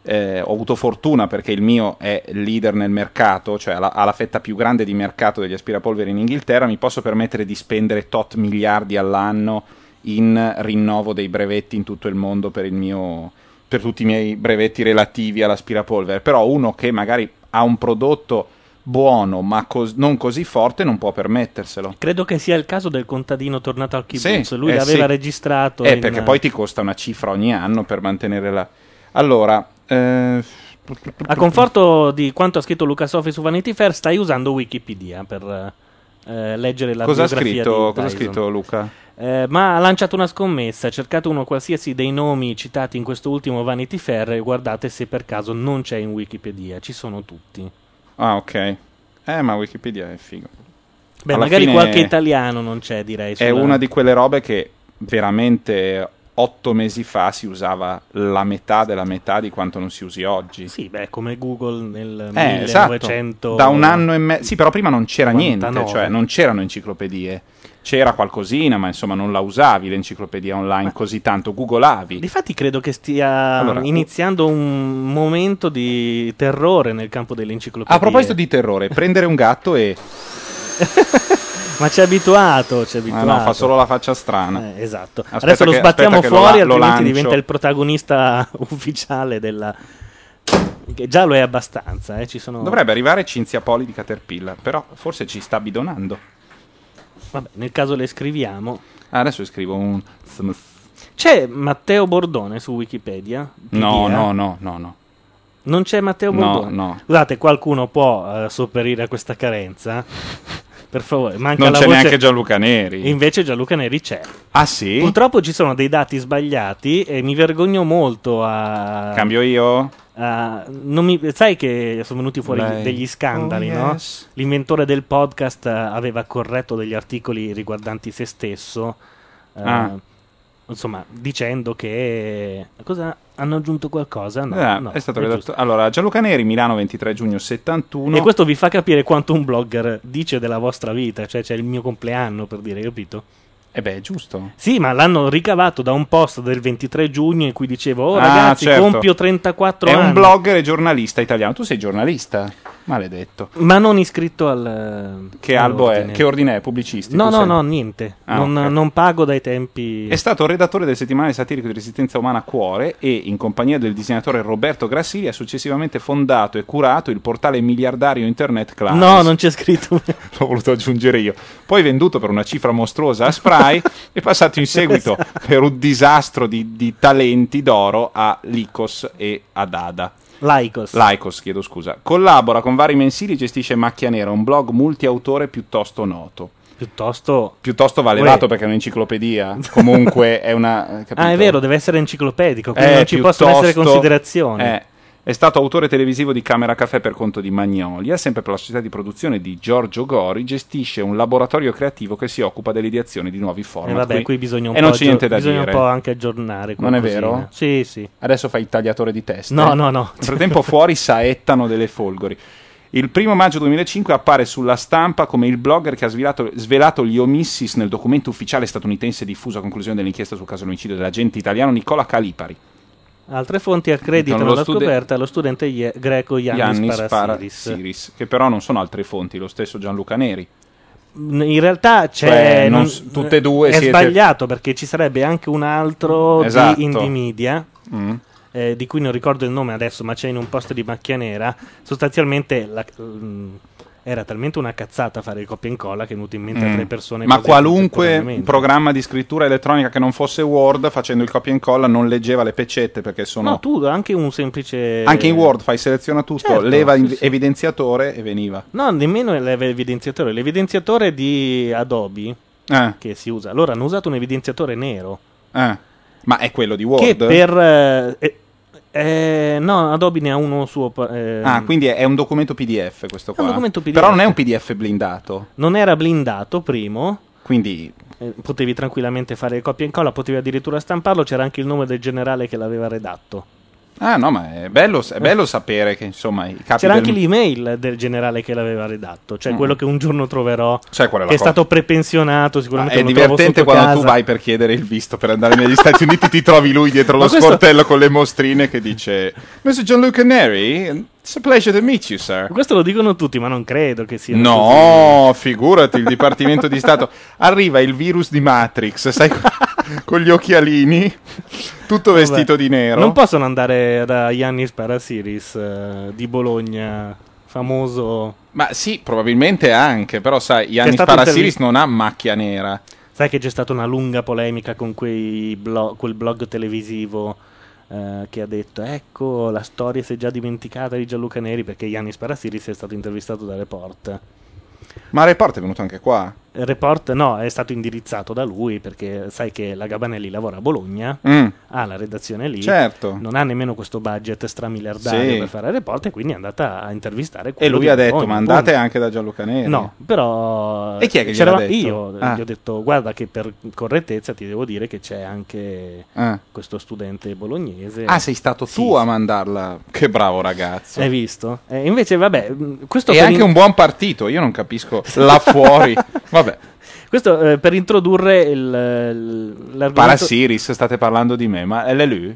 eh, ho avuto fortuna perché il mio è leader nel mercato, cioè ha la, fetta più grande di mercato degli aspirapolveri in Inghilterra, mi posso permettere di spendere tot miliardi all'anno in rinnovo dei brevetti in tutto il mondo per, il mio, per tutti i miei brevetti relativi all'aspirapolvere. Però uno che magari ha un prodotto buono ma cos- non così forte non può permetterselo. Credo che sia il caso del contadino tornato al kibbutz. Sì, Lui eh, l'aveva sì. registrato. Eh, in- perché poi ti costa una cifra ogni anno per mantenere la... Allora... eh, A conforto di quanto ha scritto Luca Sofi su Vanity Fair, stai usando Wikipedia per eh, leggere la Cosa ha, biografia scritto, di cosa ha scritto Luca? Eh, ma ha lanciato una scommessa, cercate uno qualsiasi dei nomi citati in questo ultimo Vanity Fair e guardate se per caso non c'è in Wikipedia, ci sono tutti. Ah, ok. Eh, ma Wikipedia è figo. Beh, Alla magari qualche italiano non c'è, direi. È sulla- una di quelle robe che veramente otto mesi fa si usava la metà della metà di quanto non si usi oggi. Sì, beh, come Google nel Eh, esatto. 1900. Da un anno e mezzo. Sì, però prima non c'era 99. niente, cioè non c'erano enciclopedie. C'era qualcosina, ma insomma non la usavi l'enciclopedia online così tanto, googolavi. Difatti credo che stia Allora, iniziando un momento di terrore nel campo dell'enciclopedia. A proposito di terrore, prendere un gatto e... Ma ci è abituato, ci Ah, abituato. no, fa solo la faccia strana. Eh, esatto. Aspetta Adesso lo che- sbattiamo lo fuori, la- lo altrimenti lancio. diventa il protagonista ufficiale della. Che già lo è abbastanza, eh. Ci sono. Dovrebbe arrivare Cinzia Poli di Caterpillar, però forse ci sta bidonando. Vabbè, nel caso le scriviamo. Ah, adesso scrivo un... C'è Matteo Bordone su Wikipedia? No, no, no, no, no. Non c'è Matteo No, Bordone? no. Scusate, qualcuno può eh, sopperire a questa carenza? Per favore, manca Non la c'è voce- neanche Gianluca Neri. Invece Gianluca Neri c'è. Ah sì? Purtroppo ci sono dei dati sbagliati e mi vergogno molto a... Cambio io? non mi- sai che sono venuti fuori Lei. degli scandali, Oh, no? yes. L'inventore del podcast eh, aveva corretto degli articoli riguardanti se stesso. eh, Ah. Insomma, dicendo che... Cosa? Hanno aggiunto qualcosa? No, Ah, no, è stato è redatto. Allora, Gianluca Neri, Milano 23 giugno 71. E questo vi fa capire quanto un blogger dice della vostra vita, cioè c'è il mio compleanno per dire, capito? Eh beh, è giusto. Sì, ma l'hanno ricavato da un post del 23 giugno in cui dicevo, oh Ah, ragazzi, certo. compio 34 È anni. un blogger e giornalista italiano. Tu sei giornalista? Maledetto. Ma non iscritto al... Che albo è? Che ordine è? Pubblicistico? No, no, sei? no, niente. Ah, non, ok. non pago dai tempi... È stato redattore del settimanale satirico di resistenza umana Cuore e, in compagnia del disegnatore Roberto Grassili, ha successivamente fondato e curato il portale miliardario internet Claris. No, non c'è scritto. L'ho voluto aggiungere io. Poi venduto per una cifra mostruosa a Spry e passato in seguito per un disastro di, di talenti d'oro a Lycos e a Dada. Lycos. Lycos, chiedo scusa. Collabora con vari mensili e gestisce Macchia Nera, un blog multiautore piuttosto noto. Piuttosto... Piuttosto va levato perché è un'enciclopedia. Comunque è una. capito? Ah, è vero, deve essere enciclopedico, quindi Eh, non ci possono essere piuttosto- considerazioni. eh, è stato autore televisivo di Camera Caffè per conto di Magnolia, sempre per la società di produzione di Giorgio Gori, gestisce un laboratorio creativo che si occupa dell'ideazione di nuovi E format. vabbè, qui bisogna un e po' non c'è aggior- bisogna dire. un po' anche aggiornare Non è vero? Sì, sì. Adesso fai il tagliatore di testa. No, no, no. Nel frattempo fuori saettano delle folgori. Il primo maggio 2005 appare sulla stampa come il blogger che ha svelato, svelato gli omissis nel documento ufficiale statunitense diffuso a conclusione dell'inchiesta sul caso dell'omicidio dell'agente italiano Nicola Calipari. Altre fonti accreditano Lo la studi- scoperta allo studente ie- greco Yannis, Yannis Parasiris. Parasiris, che però non sono altre fonti, lo stesso Gianluca Neri. In realtà c'è Cioè, non s- tutte e due è siete- sbagliato perché ci sarebbe anche un altro Esatto. di Indie Media Mm. eh, di cui non ricordo il nome adesso, ma c'è in un post di Macchia Nera. Sostanzialmente la- mm, era talmente una cazzata fare il copia e incolla che è venuto in mente a Mm. tre persone. Ma qualunque programma di scrittura elettronica che non fosse Word, facendo il copia e incolla, non leggeva le pecette perché sono. No, tu anche un semplice. Anche in Word fai seleziona tutto, Certo, leva sì, sì. evidenziatore e veniva. No, nemmeno l'evidenziatore. L'evidenziatore di Adobe Eh, che si usa. Loro hanno usato un evidenziatore nero. eh. Ma è quello di Word? Che per. eh, eh, no, Adobe ne ha uno suo. eh, Ah, quindi è, è un documento PDF questo È qua. un documento PDF. Però non è un PDF blindato. Non era blindato, primo. Quindi eh, potevi tranquillamente fare copia e incolla, potevi addirittura stamparlo. C'era anche il nome del generale che l'aveva redatto. Ah, no, ma è bello, è bello sapere che insomma i capi C'era del... anche l'email del generale che l'aveva redatto, cioè Mm. quello che un giorno troverò. Sai qual è che è cosa? stato prepensionato, Ah, sicuramente è lo trovo divertente quando casa. tu vai per chiedere il visto per andare negli Stati Uniti, ti trovi lui dietro Ma lo questo- sportello con le mostrine che dice Mr. Gianluca Neri, it's a pleasure to meet you, sir. Questo lo dicono tutti, ma non credo che sia così. No, figurati, il Dipartimento di Stato. Arriva il virus di Matrix, sai, con gli occhialini, tutto Vabbè. vestito di nero. Non possono andare da Yannis Parasiris eh, di Bologna, famoso. Ma sì, probabilmente anche, però sai, Yannis Parasiris intervi- non ha macchia nera. Sai che c'è stata una lunga polemica con quei blo- quel blog televisivo eh, che ha detto: Ecco, la storia si è già dimenticata di Gianluca Neri perché Yannis Parasiris è stato intervistato da Report. Ma Report è venuto anche qua. Report no, è stato indirizzato da lui perché sai che la Gabanelli lavora a Bologna, Mm, ha la redazione lì, certo. non ha nemmeno questo budget stramiliardario Sì. per fare report e quindi è andata a intervistare E quello lui di ha detto, Bologna, ma andate punto. anche da Gianluca Neri. No, però E chi è che c'era- gliel'ha detto? Io Ah. gli ho detto guarda che per correttezza ti devo dire che c'è anche Ah. questo studente bolognese. Ah, sei stato tu a mandarla. Che bravo ragazzo. Hai visto? Eh, invece vabbè, mh, questo E per anche in- un buon partito, io non capisco là fuori. Vabbè, questo, eh, per introdurre il, il- l'argomento Parasiris, state parlando di me, ma è lui?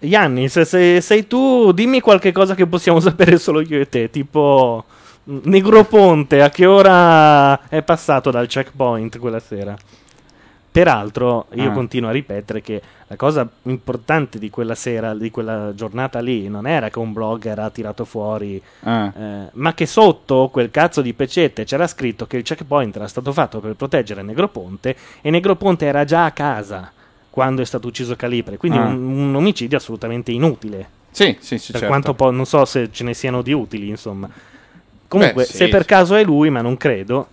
Yannis, se sei tu, dimmi qualche cosa che possiamo sapere solo io e te, tipo mh, Negroponte, a che ora è passato dal checkpoint quella sera? Peraltro, io Ah. continuo a ripetere che la cosa importante di quella sera, di quella giornata lì, non era che un blogger ha tirato fuori, Ah. eh, ma che sotto quel cazzo di pecette c'era scritto che il checkpoint era stato fatto per proteggere Negroponte e Negroponte era già a casa quando è stato ucciso Calipre, quindi Ah. un, un omicidio assolutamente inutile. Sì, sì, sì, per certo. quanto poi non so se ce ne siano di utili, insomma. Comunque, Beh, sì. se per caso è lui, ma non credo,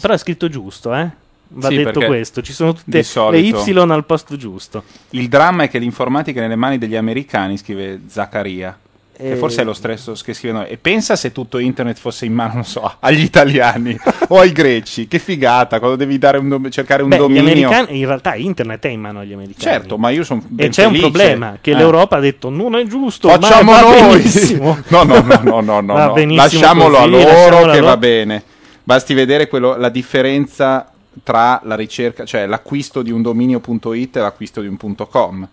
però è scritto giusto, eh? Va Sì, detto questo, ci sono tutte le Y al posto giusto. Il dramma è che l'informatica è nelle mani degli americani, scrive Zaccaria. Che E- forse è lo stesso che scrive noi. E pensa se tutto internet fosse in mano, non so, agli italiani o ai greci. Che figata, quando devi dare un dom- cercare un Beh, dominio. in realtà internet è in mano agli americani. Certo, ma io sono E c'è un problema, che l'Europa ha detto non è giusto, Facciamo noi. No, no, no, no, no, no, Lasciamolo così, a loro lasciamolo a che loro. va bene. Basti vedere quello- la differenza tra la ricerca, cioè l'acquisto di un dominio.it e l'acquisto di un .com.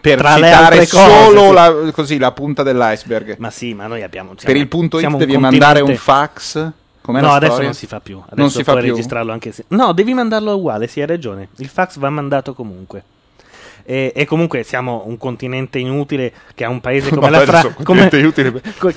Per Tra citare cose, solo sì. la, così, la punta dell'iceberg. Ma sì, ma noi abbiamo... per siamo- il punto it devi mandare un fax. Com'è no, adesso storia? non si fa più. Adesso Non si fa più? registrarlo anche se. No, devi mandarlo uguale, sì, hai ragione. Il fax va mandato comunque. E, e comunque siamo un continente inutile che ha un paese come la Francia. Come,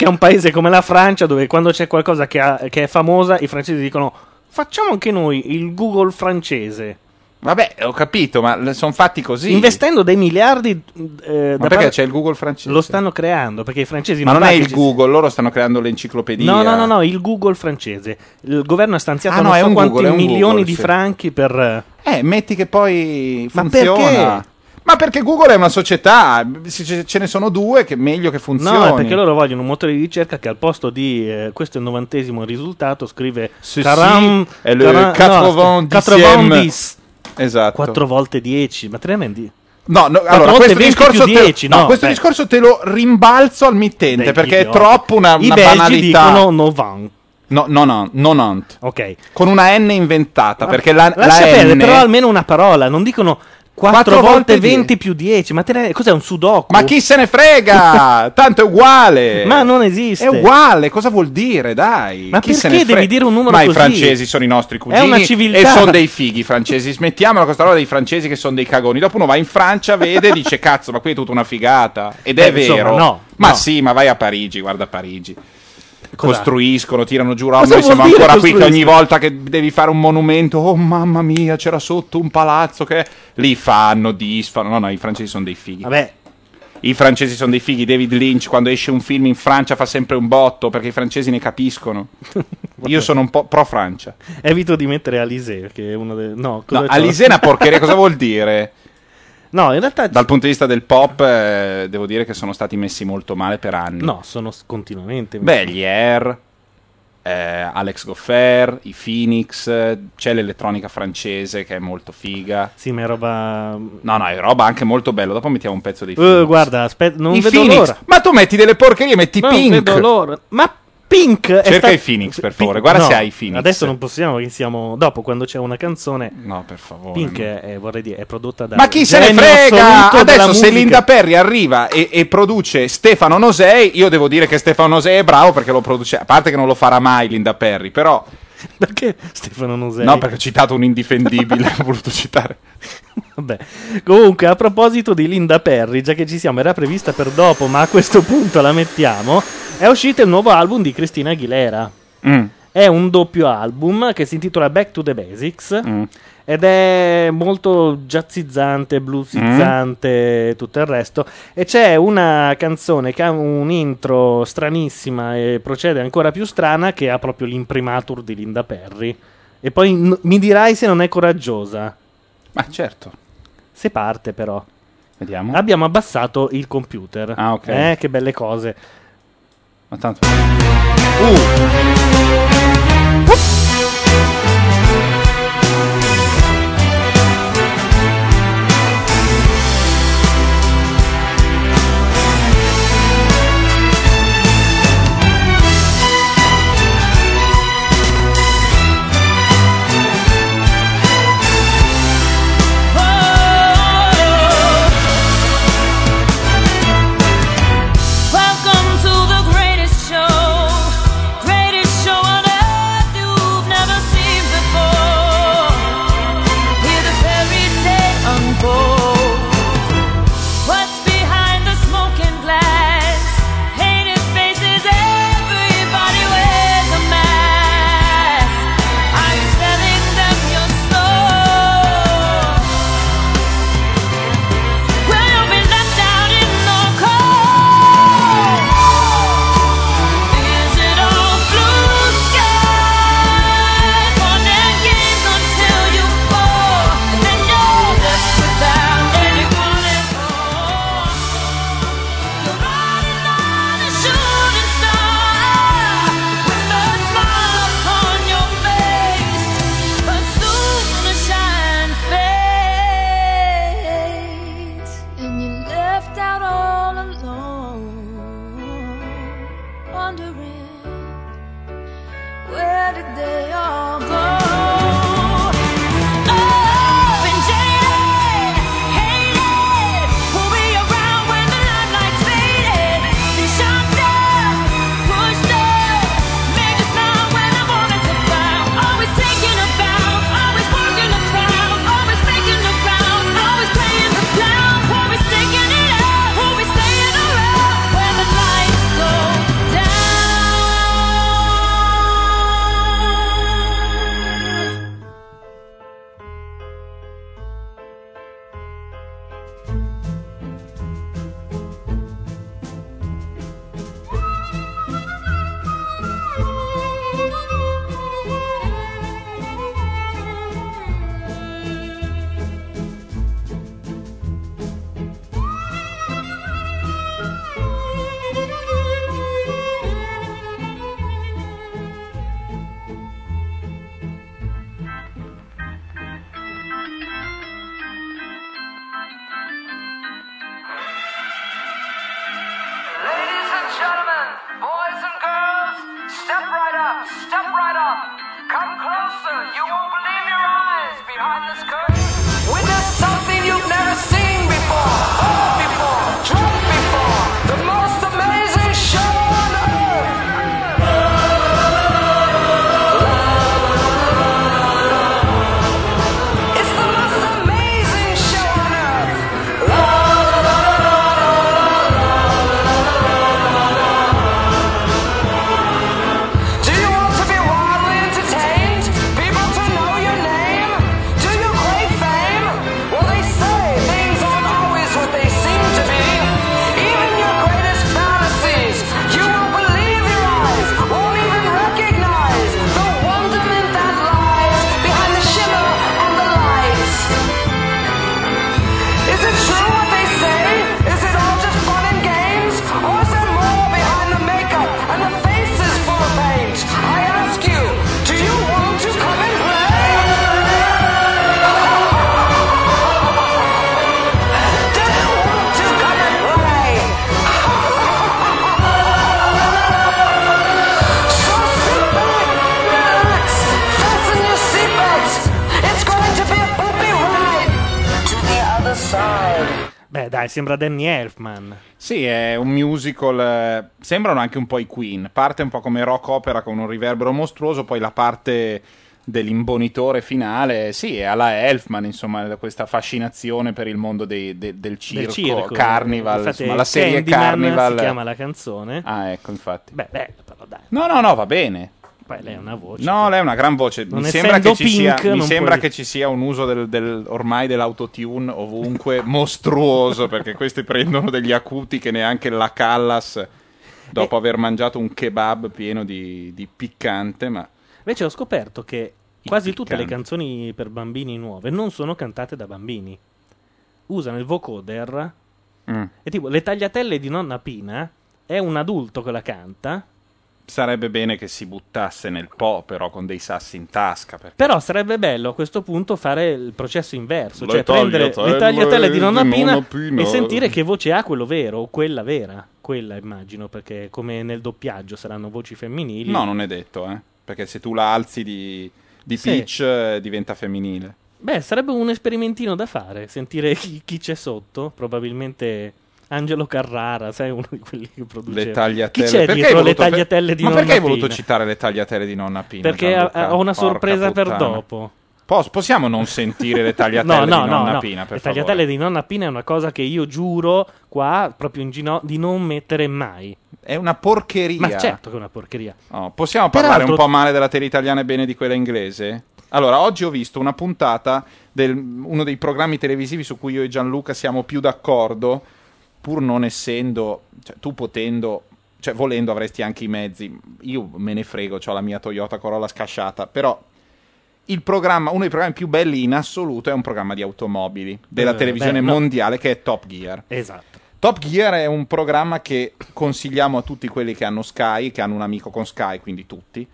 ha un paese come la Francia, dove quando c'è qualcosa che, ha- che è famosa, i francesi dicono: Facciamo anche noi il Google francese. Vabbè, ho capito, ma sono fatti così. Investendo dei miliardi. eh, Ma perché par- c'è il Google francese? Lo stanno creando perché i francesi Ma non va è il ci- Google, loro stanno creando l'enciclopedia. No, no, no, no, il Google francese. Il governo ha stanziato Ah, no, non è so un quanti Google, milioni Google, di sì. franchi per. Eh, metti che poi Ma funziona. perché? Ma perché Google è una società, ce ne sono due che è meglio che funzioni. No, è perché loro vogliono un motore di ricerca che al posto di eh, questo è il novantesimo risultato scrive Sì, Caram- sì, è Caram- 90 no, 90. Esatto. 4 volte 10, ma tremendi. No, no, Quattro allora, volte questo 20 discorso, te, 10, no, no, questo discorso te lo rimbalzo al mittente Dei perché è idioti. troppo una, I una belgi banalità. dicono 90. No, no, no, nonant. Ok. Con una N inventata, perché la, la N... però almeno una parola, non dicono 4 Quattro volte volte 20 più 10. Ma ne- cos'è un sudoku? Ma chi se ne frega? Tanto è uguale. Ma non esiste. È uguale, cosa vuol dire, dai? Ma Chi perché devi dire un numero Ma così? i francesi sono i nostri cugini È una civiltà. e sono dei fighi francesi. Smettiamola questa roba dei francesi che sono dei cagoni. Dopo uno va in Francia, vede e dice cazzo, ma qui è tutta una figata. Ed è Beh, insomma, vero. no, ma no. sì, ma vai a Parigi, guarda Parigi. Costruiscono, tirano giù roba. Noi siamo ancora qui che ogni volta che devi fare un monumento, oh mamma mia, c'era sotto un palazzo che lì fanno, disfano. No, no, i francesi sono dei fighi. Vabbè, I francesi sono dei fighi. David Lynch, quando esce un film in Francia, fa sempre un botto perché i francesi ne capiscono. Io sono un po' pro Francia. evito di mettere Alizé, che è uno dei... No, cosa No? Alizé è una porcheria, cosa vuol dire? No, in realtà... Dal punto di vista del pop, eh, devo dire che sono stati messi molto male per anni. No, sono s- continuamente... Beh, gli Air, eh, Alex Goffer, i Phoenix, eh, c'è l'elettronica francese che è molto figa. Sì, ma è roba... No, no, è roba anche molto bella. Dopo mettiamo un pezzo dei Eh, Phoenix. guarda, aspetta, non I vedo Phoenix. l'ora. Ma tu metti delle porcherie, metti Non Pink. vedo l'ora. Ma Pink Cerca sta- i Phoenix, per favore. Pink- Guarda no, se hai i Phoenix. Adesso non possiamo, perché siamo... Dopo, quando c'è una canzone... No, per favore. Pink no. è, vorrei dire, è prodotta da... Ma chi se ne frega? Adesso se. Linda Perry arriva e, e produce Stefano Nosei, io devo dire che Stefano Nosei è bravo perché lo produce. A parte che non lo farà mai Linda Perry, però. Perché Stefano non sei? No, perché ho citato un indifendibile, ho voluto citare. Vabbè. Comunque, a proposito di Linda Perry, già che ci siamo, era prevista per dopo, ma a questo punto la mettiamo. È uscito il nuovo album di Cristina Aguilera. Mm. È un doppio album che si intitola Back to the Basics. Mm. Ed è molto jazzizzante, bluesizzante e tutto il resto. E c'è una canzone che ha un intro stranissima e procede ancora più strana che ha proprio l'imprimatur di Linda Perry. E poi n- mi dirai se non è coraggiosa. Ma certo, Se parte però. vediamo. Abbiamo abbassato il computer. Ah, ok. Eh, che belle cose. Ma tanto. Uh! Sembra Danny Elfman. Sì, è un musical. eh, sembrano anche un po' i Queen. Parte un po' come rock opera con un riverbero mostruoso, poi la parte dell'imbonitore finale, sì, è alla Elfman, insomma, questa fascinazione per il mondo dei- de- del circo, del circo. Carnival, Infatti, insomma, la serie Candyman Carnival. si chiama la canzone. Ah, ecco, infatti. Beh, beh, però dai. No, no, no, va bene. Poi lei è una voce. No, lei è una gran voce. Non mi sembra, che ci, sia, mi sembra che ci sia un uso del, del- ormai dell'autotune ovunque mostruoso perché questi prendono degli acuti che neanche la Callas, dopo aver mangiato un kebab pieno di, di piccante, ma Invece ho scoperto che quasi tutte le canzoni per bambini nuove non sono cantate da bambini. Usano il vocoder mm, e tipo le tagliatelle di nonna Pina è un adulto che la canta, sarebbe bene che si buttasse nel po', però con dei sassi in tasca. Perché... però sarebbe bello a questo punto fare il processo inverso, Le cioè prendere le tagliatelle di nonna di Pina, nonna Pina. e sentire che voce ha quello vero o quella vera. Quella immagino, perché come nel doppiaggio saranno voci femminili. No, non è detto, eh, perché se tu la alzi di, di Sì. pitch eh, diventa femminile. Beh, sarebbe un esperimentino da fare, sentire chi, chi c'è sotto, probabilmente Angelo Carrara, sai, uno di quelli che produce. Le tagliatelle. Chi c'è Perché dietro hai le voluto- tagliatelle di Ma nonna perché hai voluto citare le tagliatelle di nonna Pina? Perché Gianluca? ho una Porca sorpresa per puttana. dopo. Pos- possiamo non sentire le tagliatelle No, no, di no, nonna no. Pina, per Le tagliatelle favore? di nonna Pina è una cosa che io giuro qua, proprio in gino- di non mettere mai. È una porcheria. Ma certo che è una porcheria. No, possiamo parlare Peraltro- un po' male della tele italiana e bene di quella inglese? Allora, oggi ho visto una puntata di uno dei programmi televisivi su cui io e Gianluca siamo più d'accordo, pur non essendo, cioè, tu potendo, cioè volendo avresti anche i mezzi. Io me ne frego, ho la mia Toyota Corolla scasciata, però il programma, uno dei programmi più belli in assoluto è un programma di automobili della Eh, televisione beh, no. mondiale che è Top Gear. Esatto. Top Gear è un programma che consigliamo a tutti quelli che hanno Sky, che hanno un amico con Sky, quindi tutti.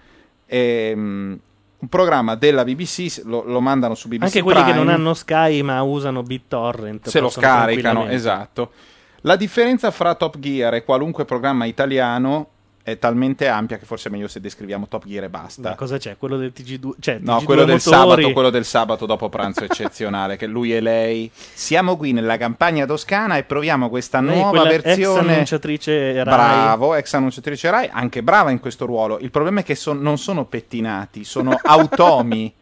Ehm, un programma della BBC, lo, lo mandano su BBC Anche quelli che Prime, non hanno Sky ma usano BitTorrent. se lo scaricano, esatto. La differenza fra Top Gear e qualunque programma italiano è talmente ampia che forse è meglio se descriviamo Top Gear e basta. Ma cosa c'è? Quello del TG2? Cioè, No, TG2 quello del, sabato, quello del sabato dopo pranzo eccezionale, che lui e lei siamo qui nella campagna toscana e proviamo questa Lei nuova quella ex versione. annunciatrice Rai. Bravo, ex annunciatrice Rai, anche brava in questo ruolo. Il problema è che son- non sono pettinati, sono automi,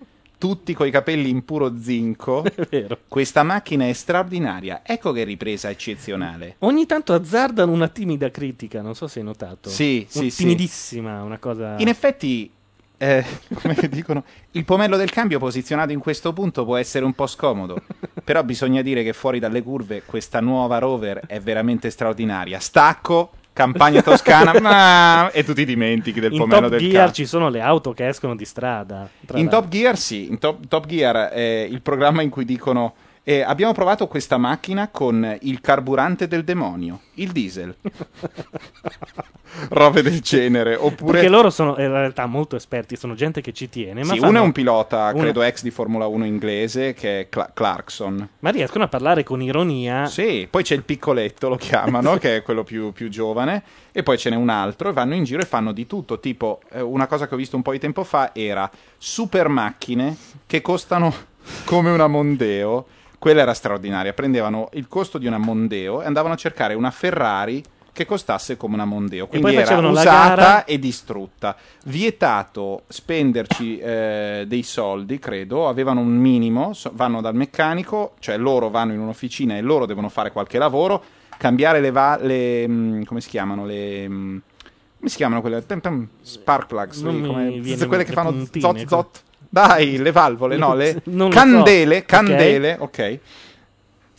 tutti coi capelli in puro zinco. È vero. Questa macchina è straordinaria. Ecco che ripresa eccezionale. Ogni tanto azzardano una timida critica, non so se hai notato. Sì, Un- sì, sì. Timidissima, una cosa... In effetti, eh, come dicono, il pomello del cambio posizionato in questo punto può essere un po' scomodo. Però bisogna dire che fuori dalle curve questa nuova rover è veramente straordinaria. Stacco, campagna toscana, ma... e tu ti dimentichi del In pomello Top del Gear cambio. ci sono le auto che escono di strada. tra In l'altro. Top Gear sì, in Top, Top Gear è il programma in cui dicono eh, abbiamo provato questa macchina con il carburante del demonio, il diesel. Robe del genere. Oppure Perché loro sono in realtà molto esperti, sono gente che ci tiene. Ma, sì, fanno- uno è un pilota, uno- credo ex di Formula 1 inglese, che è Cla- Clarkson. ma riescono a parlare con ironia. Sì, poi c'è il piccoletto, lo chiamano, che è quello più, più giovane, e poi ce n'è un altro, e vanno in giro e fanno di tutto. Tipo, eh, una cosa che ho visto un po' di tempo fa era super macchine che costano come una Mondeo. Quella era straordinaria. Prendevano il costo di una Mondeo e andavano a cercare una Ferrari che costasse come una Mondeo. Quindi poi era facevano la usata gara- e distrutta. Vietato spenderci eh, dei soldi, credo, avevano un minimo, so- vanno dal meccanico, cioè loro vanno in un'officina e loro devono fare qualche lavoro, cambiare le, va- le mm, come si chiamano le mm, come si chiamano quelle Tem- tem- spark plugs, Non lì, mi come- viene quelle che le fanno puntine, zot zot. Dai, le valvole, no, le Non lo so. candele, Ok. candele, ok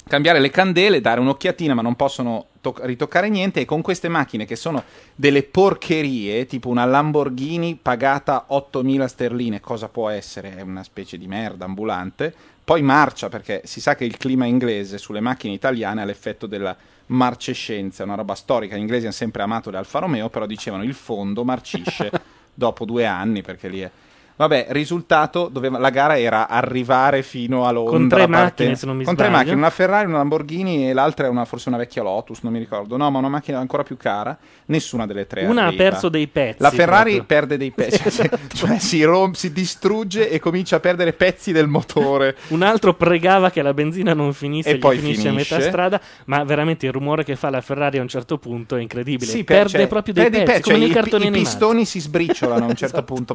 cambiare le candele, dare un'occhiatina, ma non possono to- ritoccare niente. E con queste macchine che sono delle porcherie, tipo una Lamborghini pagata 8.000 sterline, cosa può essere? È una specie di merda ambulante. Poi marcia, perché si sa che il clima inglese sulle macchine italiane ha l'effetto della marcescenza, una roba storica. Gli inglesi hanno sempre amato le Alfa Romeo, però dicevano il fondo marcisce dopo due anni, perché lì è Vabbè, risultato, doveva- la gara era arrivare fino a Londra. Con tre a parte- macchine, se non mi Con tre sbaglio. macchine, una Ferrari, una Lamborghini e l'altra è una, forse una vecchia Lotus, non mi ricordo. No, ma una macchina ancora più cara. Nessuna delle tre Una ha arriva. perso dei pezzi, La Ferrari proprio. perde dei pezzi, cioè, cioè si, rom- si distrugge e comincia a perdere pezzi del motore. Un altro pregava che la benzina non finisse E poi finisce, a finisce. metà strada, ma veramente il rumore che fa la Ferrari a un certo punto è incredibile. Sì, per- perde cioè, proprio dei perde i pezzi, pezzi, come cioè, nei i- i, animati. pistoni si sbriciolano a un certo Esatto. punto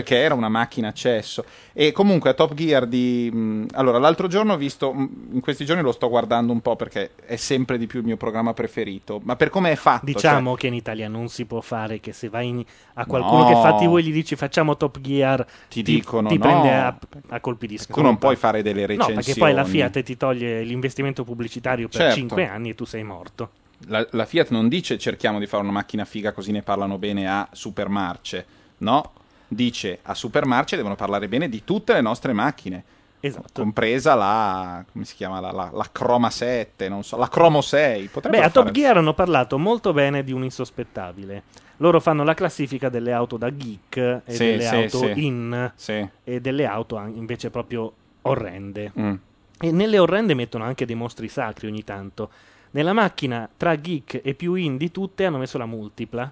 perché era una macchina a cesso e comunque a Top Gear di mh, allora l'altro giorno ho visto mh, in questi giorni lo sto guardando un po' perché è sempre di più il mio programma preferito ma per come è fatto Diciamo cioè- che in Italia non si può fare che se vai in- a qualcuno No. che fa TV e gli dici facciamo Top Gear, Ti dicono ti no. prende a, a colpi di scopa. tu non puoi fare delle No, recensioni perché poi la Fiat ti toglie l'investimento pubblicitario per Certo. 5 anni e tu sei morto. la, la Fiat non dice cerchiamo di fare una macchina figa così ne parlano bene a Supermarce no dice a Supermarce devono parlare bene di tutte le nostre macchine Esatto. compresa la come si chiama la, la, la Croma 7 non so la Cromo 6 potrebbero Beh, a Top fare- Gear hanno parlato molto bene di un insospettabile. Loro fanno la classifica delle auto da geek e Sì, delle sì, auto sì. in e delle auto invece proprio orrende. Mm. E nelle orrende mettono anche dei mostri sacri ogni tanto. Nella macchina tra geek e più in di tutte hanno messo la multipla.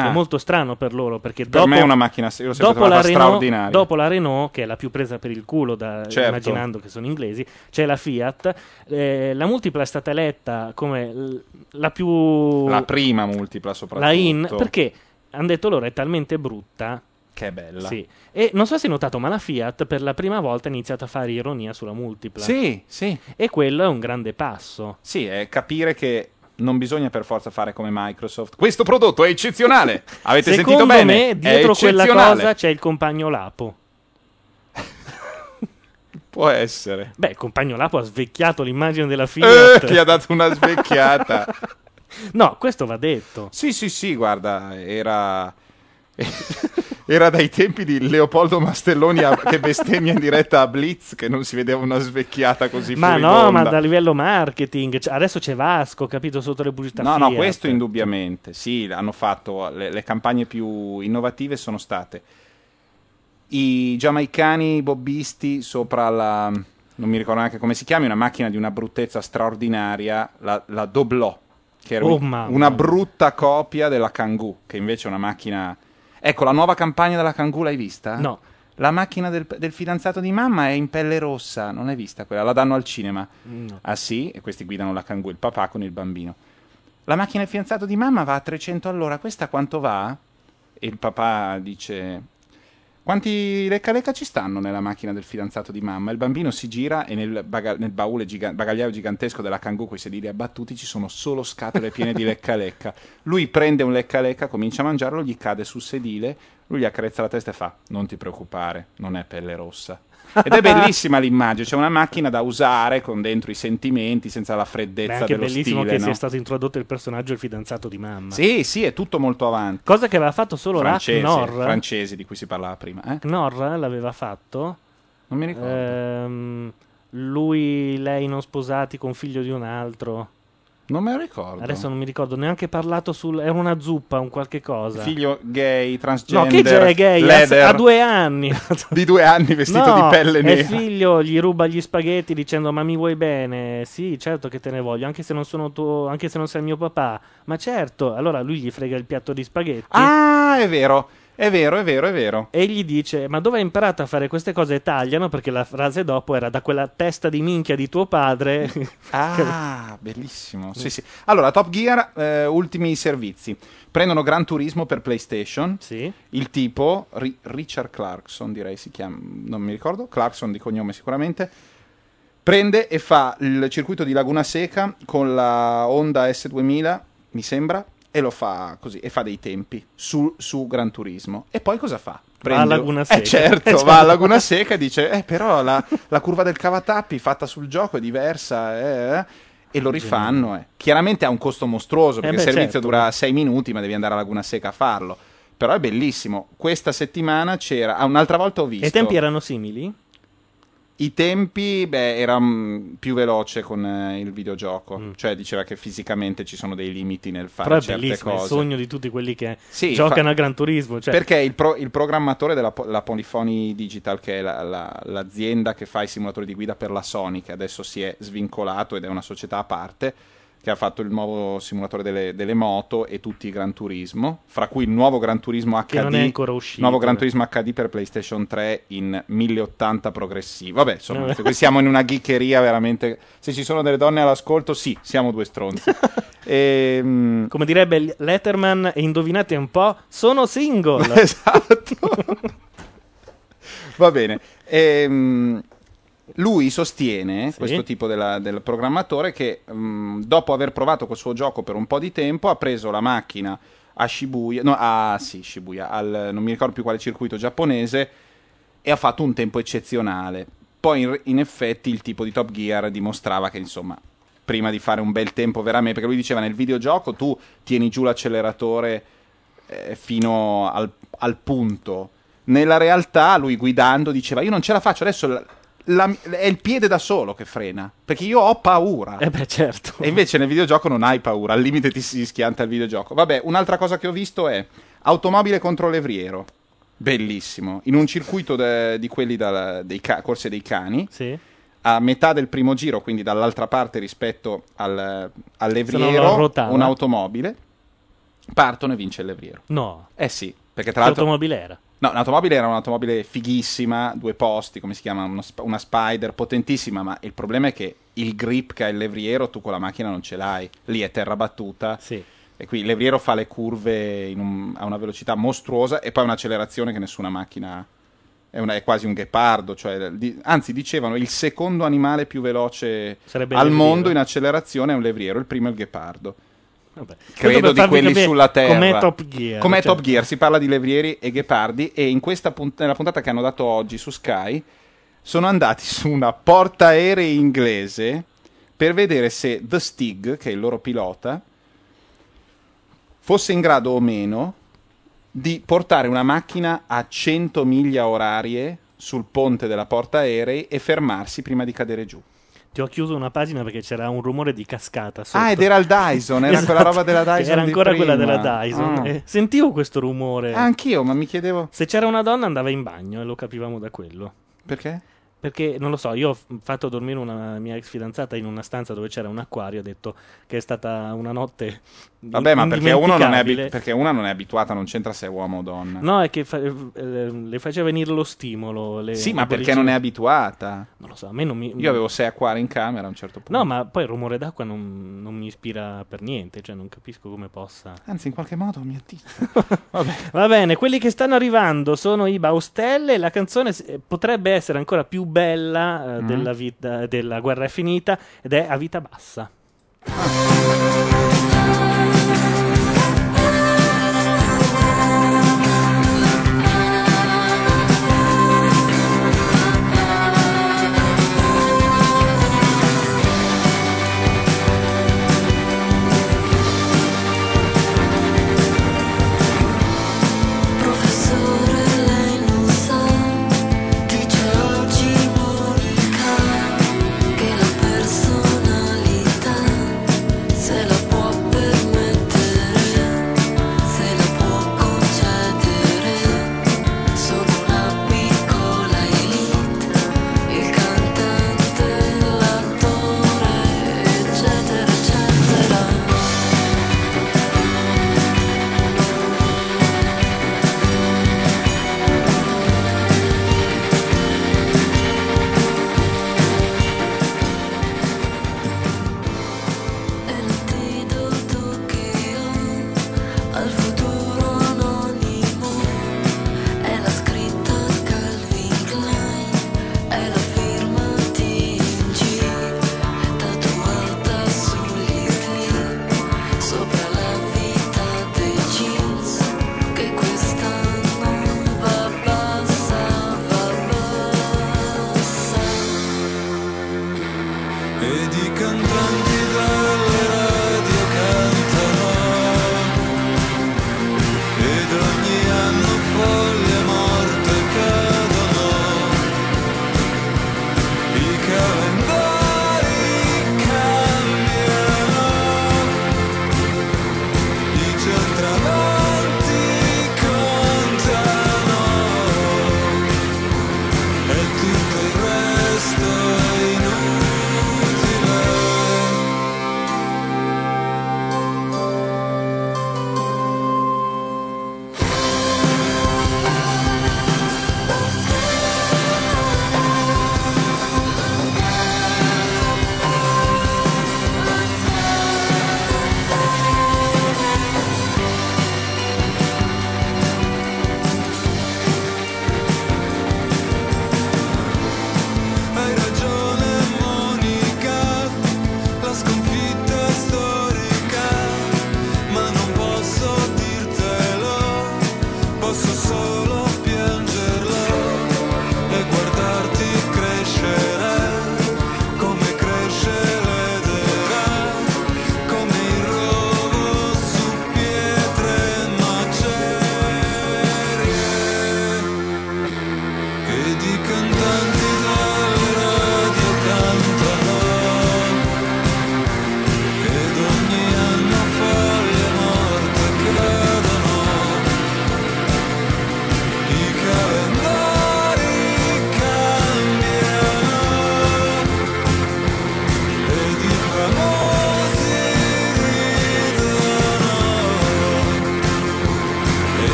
Ah. è molto strano per loro perché Per dopo, me è una macchina, io dopo la, Renault, straordinaria. dopo la Renault, che è la più presa per il culo, da- Certo. immaginando che sono inglesi, c'è la Fiat. Eh, la multipla è stata eletta come l- la più. La prima multipla soprattutto. la in perché hanno detto loro è talmente brutta. Che è bella. Sì. E non so se hai notato, ma la Fiat per la prima volta ha iniziato a fare ironia sulla multipla. Sì, sì. E quello è un grande passo. Sì, è capire che non bisogna per forza fare come Microsoft. Questo prodotto è eccezionale. Avete Secondo sentito bene? me, È dietro quella cosa c'è il compagno Lapo. Può essere. Beh, il compagno Lapo ha svecchiato l'immagine della Fiat. Eh, gli ha dato una svecchiata. no, questo va detto. Sì, sì, sì, guarda, era... Era dai tempi di Leopoldo Mastelloni a- che bestemmia in diretta a Blitz che non si vedeva una svecchiata così Ma no, furibonda. ma da livello marketing. cioè, adesso c'è Vasco, capito, sotto le pubblicità No, no, Fiat. questo indubbiamente. Sì, hanno fatto le, le campagne più innovative sono state i giamaicani bobbisti sopra la non mi ricordo neanche come si chiami, una macchina di una bruttezza straordinaria, la, la Doblò, che era Oh, una brutta copia della Kangoo, che invece è una macchina Ecco, la nuova campagna della Kangoo l'hai vista? No. La macchina del, del fidanzato di mamma è in pelle rossa, non l'hai vista quella? La danno al cinema. No. Ah sì? E questi guidano la Kangoo, il papà con il bambino. La macchina del fidanzato di mamma va a 300 all'ora, questa quanto va? E il papà dice: Quanti lecca lecca ci stanno nella macchina del fidanzato di mamma? Il bambino si gira e nel, baga- nel baule giga- bagagliaio gigantesco della Kangoo con i sedili abbattuti ci sono solo scatole piene di lecca lecca. Lui prende un lecca lecca, comincia a mangiarlo, gli cade sul sedile, lui gli accarezza la testa e fa: Non ti preoccupare, non è pelle rossa. Ed è bellissima l'immagine, c'è una macchina da usare con dentro i sentimenti, senza la Beh, freddezza è anche dello bellissimo stile. che no? sia stato introdotto il personaggio il fidanzato di mamma. Sì, sì, è tutto molto avanti. Cosa che aveva fatto solo Francese, Knorr. francesi di cui si parlava prima. Eh? Knorr l'aveva fatto. Non mi ricordo. Ehm, lui, lei non sposati con figlio di un altro. Non me lo ricordo. Adesso non mi ricordo neanche parlato sul. Era una zuppa, un qualche cosa. Figlio gay, No, transgender, che è gay? Ha, leather, ha due anni. di due anni vestito No, di pelle nera. il figlio gli ruba gli spaghetti dicendo: Ma mi vuoi bene? Sì, certo che te ne voglio, anche se non sono tuo, anche se non sei mio papà. Ma certo, allora lui gli frega il piatto di spaghetti. Ah, è vero, è vero, è vero, è vero. E gli dice: Ma dove hai imparato a fare queste cose? Tagliano perché la frase dopo era da quella testa di minchia di tuo padre. Ah, bellissimo. Sì, sì. Allora, Top Gear, eh, ultimi servizi. Prendono Gran Turismo per PlayStation. Sì. Il tipo, Ri- Richard Clarkson direi si chiama, non mi ricordo, Clarkson di cognome sicuramente, prende e fa il circuito di Laguna Seca con la Honda S2000, mi sembra, e lo fa così, e fa dei tempi su, su Gran Turismo. E poi cosa fa? a Laguna Seca. Eh certo, Eh, va certo. a Laguna Seca e dice, eh però la, la curva del cavatappi fatta sul gioco è diversa, eh, eh", e lo rifanno. eh. Chiaramente ha un costo mostruoso, perché beh, il servizio certo. dura 6 minuti, ma devi andare a Laguna Seca a farlo. Però è bellissimo. Questa settimana c'era. Ah, un'altra volta ho visto. E i tempi erano simili? I tempi, beh, era mm, più veloce con eh, il videogioco. Cioè, diceva che fisicamente ci sono dei limiti nel fare Mm. Però è certe bellissimo, è il cose. sogno di tutti quelli che Sì, giocano fa- a Gran Turismo. Cioè, Perché il, pro- il programmatore della po- la Polyphony Digital, che è la- la- l'azienda che fa i simulatori di guida per la Sony, che adesso si è svincolato ed è una società a parte, che ha fatto il nuovo simulatore delle, delle moto e tutti i Gran Turismo, fra cui il nuovo Gran Turismo HD. Che non è ancora uscito. Nuovo Gran Turismo HD per PlayStation 3 in 1080 progressivo. Vabbè, insomma, Vabbè. qui siamo in una geekeria veramente. Se ci sono delle donne all'ascolto, sì, siamo due stronzi. Ehm, come direbbe Letterman, e indovinate un po', sono single. esatto. Va bene. Ehm, lui sostiene, Sì. questo tipo della- del programmatore, che mm, dopo aver provato quel suo gioco per un po' di tempo ha preso la macchina a Shibuya, no, a, sì, Shibuya, al, non mi ricordo più quale circuito giapponese, e ha fatto un tempo eccezionale. Poi in, in effetti il tipo di Top Gear dimostrava che insomma prima di fare un bel tempo veramente, perché lui diceva nel videogioco tu tieni giù l'acceleratore eh, fino al, al punto. Nella realtà lui guidando diceva io non ce la faccio, adesso la- è il piede da solo che frena, perché io ho paura. Eh beh, certo. E invece nel videogioco non hai paura, al limite ti si schianta il videogioco. Vabbè, un'altra cosa che ho visto è automobile contro levriero. Bellissimo. In un circuito de- di quelli da- dei ca- corse dei cani, Sì. a metà del primo giro, quindi dall'altra parte rispetto al, al levriero, un'automobile, partono e vince il levriero. No. Eh sì, perché tra l'altro... automobile era? No, l'automobile era un'automobile fighissima, due posti, come si chiama? Sp- una Spider, potentissima, ma il problema è che il grip che ha il levriero tu con la macchina non ce l'hai. Lì è terra battuta. Sì. E qui il levriero fa le curve un- a una velocità mostruosa e poi un'accelerazione che nessuna macchina ha. È, una- è quasi un ghepardo, cioè, di- anzi dicevano il secondo animale più veloce Sarebbe al mondo in accelerazione è un levriero, il primo è il ghepardo. Vabbè. Credo di quelli sulla terra. Com'è Top Gear. Com'è cioè. Top Gear? Si parla di levrieri e ghepardi e in questa punt- nella puntata che hanno dato oggi su Sky sono andati su una portaerei inglese per vedere se The Stig, che è il loro pilota, fosse in grado o meno di portare una macchina a 100 miglia orarie sul ponte della portaerei e fermarsi prima di cadere giù. Ti ho chiuso una pagina perché c'era un rumore di cascata sotto. Ah, ed era il Dyson, era quella roba della Esatto, Dyson Era ancora quella della Dyson. Ah. Eh, sentivo questo rumore. Ah, anch'io, ma mi chiedevo Se c'era una donna andava in bagno e lo capivamo da quello. perché? Perché non lo so, io ho fatto dormire una mia ex fidanzata in una stanza dove c'era un acquario. Ho detto che è stata una notte. Vabbè, ma perché uno, non è abi- indimenticabile. perché una non è abituata, non c'entra se è uomo o donna. No, è che fa- eh, le faceva venire lo stimolo. le- sì, ma perché non è abituata? Non lo so, a me non mi. Io avevo sei acquari in camera a un certo punto. No, ma poi il rumore d'acqua non, non mi ispira per niente, cioè non capisco come possa. Anzi, in qualche modo mi attizza. Va bene, quelli che stanno arrivando sono i Baustelle. La canzone eh, potrebbe essere ancora più bella Mm. eh, della, vita, della guerra è finita ed è a vita bassa. Professore,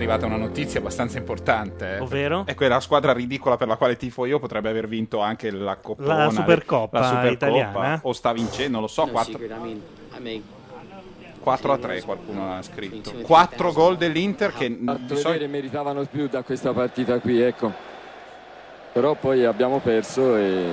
arrivata una notizia abbastanza importante. eh. Ovvero? È quella squadra ridicola per la quale tifo io potrebbe aver vinto anche la Coppona. La Supercoppa la Supercoppa, italiana? O sta vincendo, non lo so. No 4, secret. I mean, I make 4 a 3 qualcuno ha scritto. 4 gol dell'Inter che di solito... meritavano più da questa partita qui, ecco. Però poi abbiamo perso e,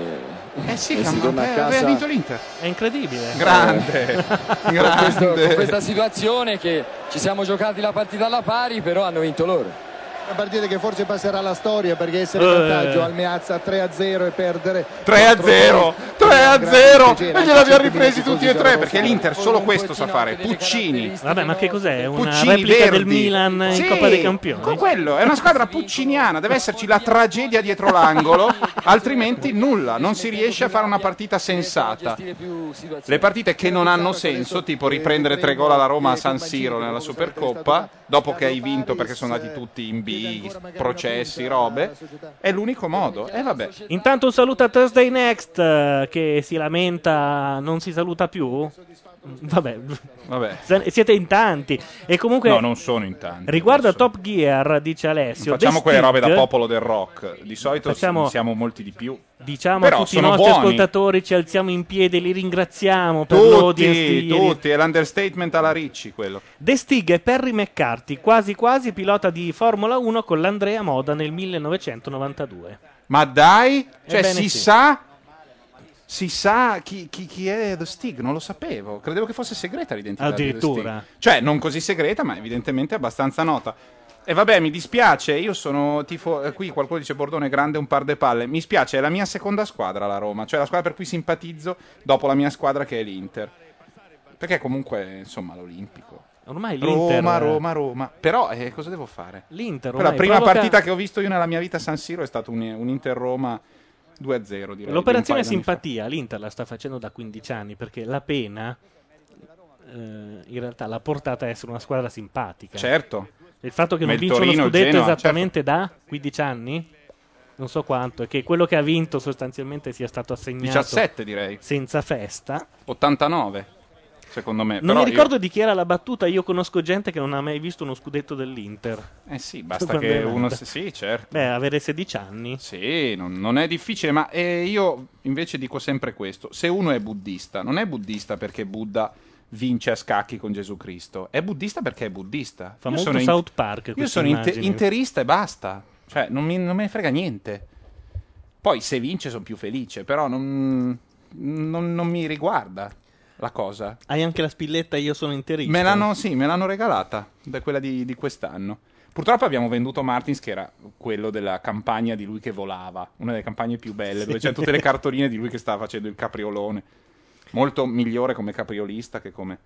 Eh sì, e si torna a aveva casa vinto l'Inter. È incredibile. Grande, con, grande. questo- con questa situazione che ci siamo giocati la partita alla pari, però hanno vinto loro. Una partita che forse passerà alla storia perché essere in vantaggio al Meazza 3-0 e perdere 3-0 eh, 3-0 e gliel'abbiamo ripresi tutti e tre perché l'Inter solo questo sa fare. Puccini. Vabbè, ma che cos'è? Una Puccini replica verdi. del Milan in Sì, Coppa dei Campioni? con quello, è una squadra pucciniana, deve esserci la tragedia dietro l'angolo, altrimenti nulla, non si riesce a fare una partita sensata. Le partite che non hanno senso, tipo riprendere tre gol alla Roma a San Siro nella Supercoppa, dopo che hai vinto perché sono andati tutti in B, processi, robe, è l'unico modo. E vabbè. Intanto un saluto a Thursday Next eh, che si lamenta, non si saluta più? Vabbè, vabbè Se- siete in tanti. E comunque, no non sono in tanti riguardo a Top Gear, dice Alessio, facciamo The quelle robe da popolo del rock di solito Facciamo- siamo molti di più Diciamo Però a tutti i sono nostri buoni. ascoltatori, ci alziamo in piedi, li ringraziamo per l'audience di tutti ieri. tutti è l'understatement alla Ricci quello The Stig e Perry McCarthy, quasi quasi pilota di Formula 1 con l'Andrea Moda nel 1992. Ma dai, cioè Ebbene si sì. sa si sa chi, chi- chi è The Stig, non lo sapevo. Credevo che fosse segreta l'identità di The Addirittura. Stig. Cioè, non così segreta, ma evidentemente abbastanza nota. E vabbè, mi dispiace, io sono tifo. eh, qui qualcuno dice Bordone grande un par de palle. Mi spiace, è la mia seconda squadra la Roma, cioè la squadra per cui simpatizzo dopo la mia squadra che è l'Inter. Perché comunque, insomma, l'Olimpico. Ormai l'Inter Roma, Roma, Roma. Però eh, cosa devo fare? L'Inter Per la ormai prima provoca- partita che ho visto io nella mia vita a San Siro è stato un, un Inter-Roma 2-0, direi. L'operazione simpatia l'Inter la sta facendo da 15 anni perché la pena eh, in realtà l'ha portata a essere una squadra simpatica. Certo. Il fatto che non Ma il vince uno Torino, il scudetto Genoa, certo. esattamente da 15 anni? Non so quanto, e che quello che ha vinto sostanzialmente sia stato assegnato 17 direi. senza festa. 89, secondo me. Non mi io- ricordo di chi era la battuta, io conosco gente che non ha mai visto uno scudetto dell'Inter. Eh sì, basta che uno... Sì, certo. Beh, avere 16 anni. Sì, non, non è difficile, ma eh, io invece dico sempre questo. Se uno è buddista, non è buddista perché Buddha vince a scacchi con Gesù Cristo, è buddista perché è buddista. Fa Io molto sono in- South Park Io sono inte- immagine. interista e basta. Cioè, non, mi- non me ne frega niente. Poi se vince sono più felice, però non, non- non mi riguarda la cosa. Hai anche la spilletta Io sono interista. Me l'hanno, sì, me l'hanno regalata, da quella di, di quest'anno. Purtroppo abbiamo venduto Martins, che era quello della campagna di lui che volava, una delle campagne più belle, dove c'è tutte le cartoline di lui che stava facendo il capriolone. Molto migliore come capriolista che come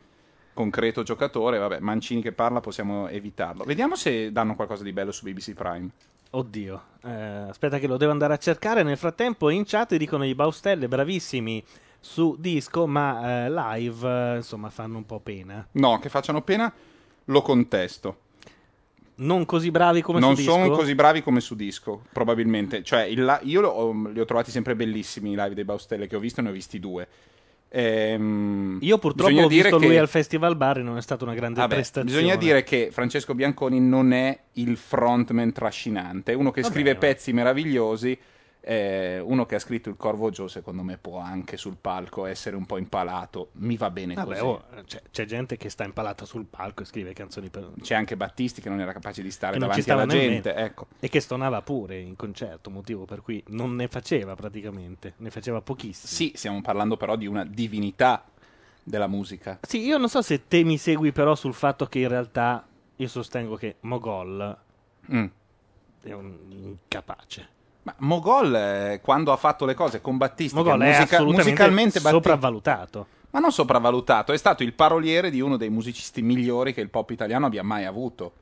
concreto giocatore. Vabbè, Mancini che parla possiamo evitarlo. Vediamo se danno qualcosa di bello su BBC Prime. Oddio, eh, aspetta che lo devo andare a cercare. Nel frattempo in chat dicono i Baustelle, bravissimi su disco, ma eh, live eh, insomma fanno un po' pena. No, che facciano pena, lo contesto. Non così bravi come non su sono disco? così bravi come su disco, probabilmente. Cioè, il io lo- li ho trovati sempre bellissimi i live dei Baustelle che ho visto, ne ho visti due. Ehm, Io purtroppo ho visto che- lui al Festival Bar e non è stata una grande Vabbè, prestazione. bisogna dire che Francesco Bianconi non è il frontman trascinante, uno che Vabbè, scrive ma- pezzi meravigliosi. Eh, uno che ha scritto il Corvo Joe, secondo me, può anche sul palco essere un po' impalato. Mi va bene Vabbè, così. oh, c'è, c'è gente che sta impalata sul palco e scrive canzoni per... C'è anche Battisti che non era capace di stare davanti alla gente. Ecco. E che stonava pure in concerto, motivo per cui non ne faceva praticamente, ne faceva pochissimo. Sì, stiamo parlando però di una divinità della musica. Sì, io non so se te mi segui però sul fatto che in realtà io sostengo che Mogol Mm. è un incapace. Ma Mogol, eh, quando ha fatto le cose con Battisti, Mogol è musica- assolutamente musicalmente Battisti- sopravvalutato. ma non sopravvalutato, è stato il paroliere di uno dei musicisti migliori che il pop italiano abbia mai avuto.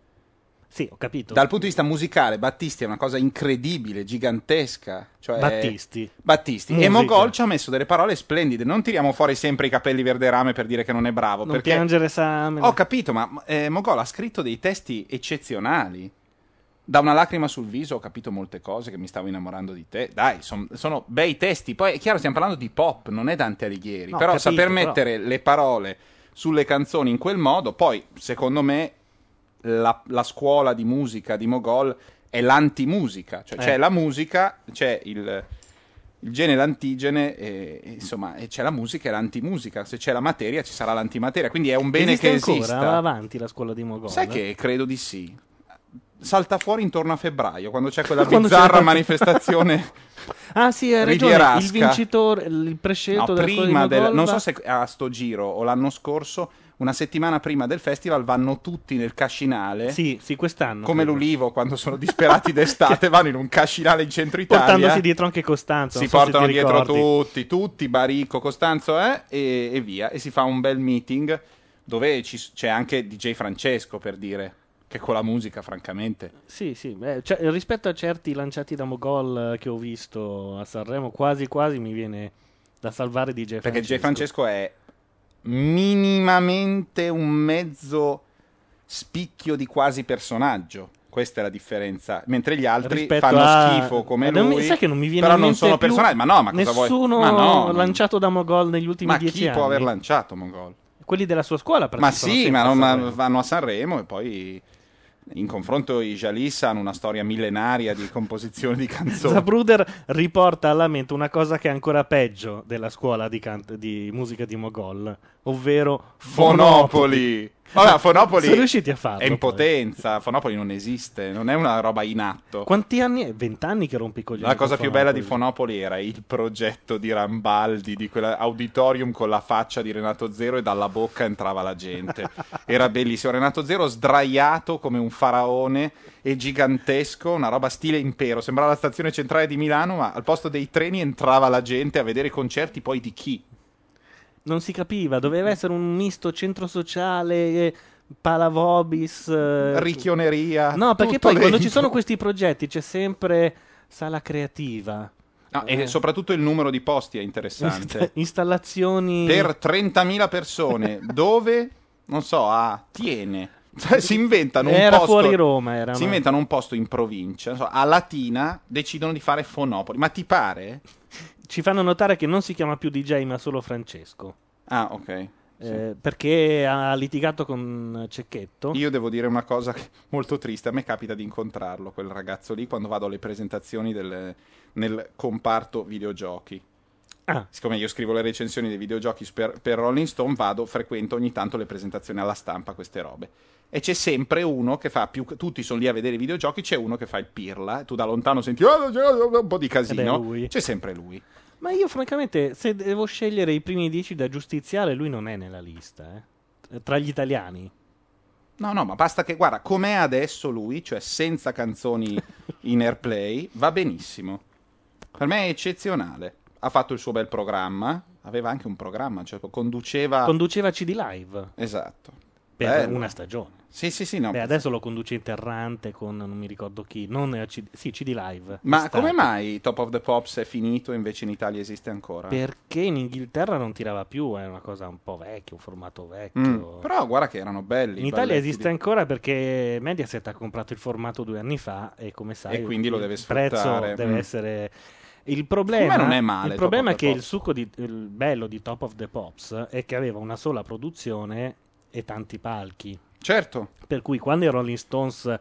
Sì, ho capito. Dal punto di vista musicale, Battisti è una cosa incredibile, gigantesca. Cioè, Battisti. Battisti. E Musica. Mogol ci ha messo delle parole splendide. Non tiriamo fuori sempre i capelli verde rame per dire che non è bravo. Non perché... piangere Sam. Ho capito, ma eh, Mogol ha scritto dei testi eccezionali. Da una lacrima sul viso ho capito molte cose che mi stavo innamorando di te. Dai, son- sono bei testi. Poi è chiaro, stiamo parlando di pop, non è Dante Alighieri. No, però capito, saper però. mettere le parole sulle canzoni in quel modo, poi, secondo me, la, la scuola di musica di Mogol è l'antimusica, cioè Eh. c'è la musica, c'è il, il gene e l'antigene, e, insomma, e c'è la musica e l'antimusica. Se c'è la materia, ci sarà l'antimateria. Quindi è un bene Esiste che ancora? esista. Va avanti la scuola di Mogol? Sai che credo di sì. Salta fuori intorno a febbraio, quando c'è quella Quando c'è bizzarra qualche- manifestazione. Ah sì, hai ragione, il vincitore, il prescelto No, prima del, Mogol non so se a sto giro o l'anno scorso, una settimana prima del festival, vanno tutti nel cascinale. Sì, sì, quest'anno. Come credo. l'ulivo quando sono disperati d'estate, vanno in un cascinale in centro Italia. Portandosi dietro anche Costanzo. si so portano dietro tutti, tutti, Baricco, Costanzo eh, e, e via. E si fa un bel meeting dove ci- c'è anche DJ Francesco per dire che con la musica, francamente. Sì, sì, beh, cioè, rispetto a certi lanciati da Mogol eh, che ho visto a Sanremo, quasi quasi mi viene da salvare DJ Francesco. Perché DJ Francesco è minimamente un mezzo spicchio di quasi personaggio. Questa è la differenza. Mentre gli altri Rispetto fanno a- schifo come Eh, non mi- lui. sai che non mi viene però non sono personaggi. Ma no, ma cosa vuoi? Nessuno Ma no, non- lanciato da Mogol negli ultimi Ma dieci chi anni. può aver lanciato Mongol? Quelli della sua scuola Ma partecipano sì, ma, non- ma vanno a Sanremo e poi in confronto i Jalis hanno una storia millenaria di composizione di canzoni. Zapruder riporta alla mente una cosa che è ancora peggio della scuola di, can- di musica di Mogol, ovvero Fonopoli. Vabbè, Fonopoli Sono riusciti a farlo. è in poi. potenza. Fonopoli non esiste, non è una roba in atto. Quanti anni è? Vent'anni che rompi coglioni. La cosa più bella di. Fonopoli era il progetto di Rambaldi, di quell'auditorium con la faccia di Renato Zero e dalla bocca entrava la gente. Era bellissimo. Renato Zero sdraiato come un faraone e gigantesco, una roba stile impero. Sembrava la stazione centrale di Milano, ma al posto dei treni entrava la gente a vedere i concerti poi di chi? Non si capiva, doveva essere un misto centro sociale, eh, palavobis. eh, Ricchioneria. No, perché poi quando dentro. ci sono questi progetti c'è sempre sala creativa. No, Eh. e soprattutto il numero di posti è interessante. Installazioni. per 30.000 persone dove non so a Tiene Cioè, si inventano un Era posto fuori Roma, era, si ma- inventano un posto in provincia non so, a Latina decidono di fare Fonopoli ma ti pare? Ci fanno notare che non si chiama più DJ ma solo Francesco. ah ok eh, perché ha litigato con Cecchetto. io devo dire una cosa molto triste a me capita di incontrarlo quel ragazzo lì quando vado alle presentazioni del- nel comparto videogiochi Ah. siccome io scrivo le recensioni dei videogiochi per, per Rolling Stone vado frequento ogni tanto le presentazioni alla stampa queste robe e c'è sempre uno che fa più tutti sono lì a vedere i videogiochi c'è uno che fa il pirla tu da lontano senti "Ah, un po' di casino lui. c'è sempre lui Ma io, francamente, se devo scegliere i primi dieci da giustiziare, lui non è nella lista. eh. Tra gli italiani. no no ma basta che guarda com'è adesso lui cioè senza canzoni in airplay va benissimo per me è eccezionale ha fatto il suo bel programma aveva anche un programma cioè conduceva Conduceva CD Live esatto per Bello. una stagione. sì sì sì no Beh, adesso lo conduce interrante con non mi ricordo chi. Non CD, sì, CD Live. Ma Estate. come mai Top of the Pops è finito e invece in Italia esiste ancora? Perché in Inghilterra non tirava più, è una cosa un po' vecchia, un formato vecchio. Mm, Però guarda che erano belli. In Italia esiste di- ancora perché Mediaset ha comprato il formato due anni fa e come sai E quindi lo il deve prezzo sfruttare. deve Mm. essere il problema, non è male il problema è che il succo di, il bello di Top of the Pops è che aveva una sola produzione e tanti palchi Certo. per cui quando i Rolling Stones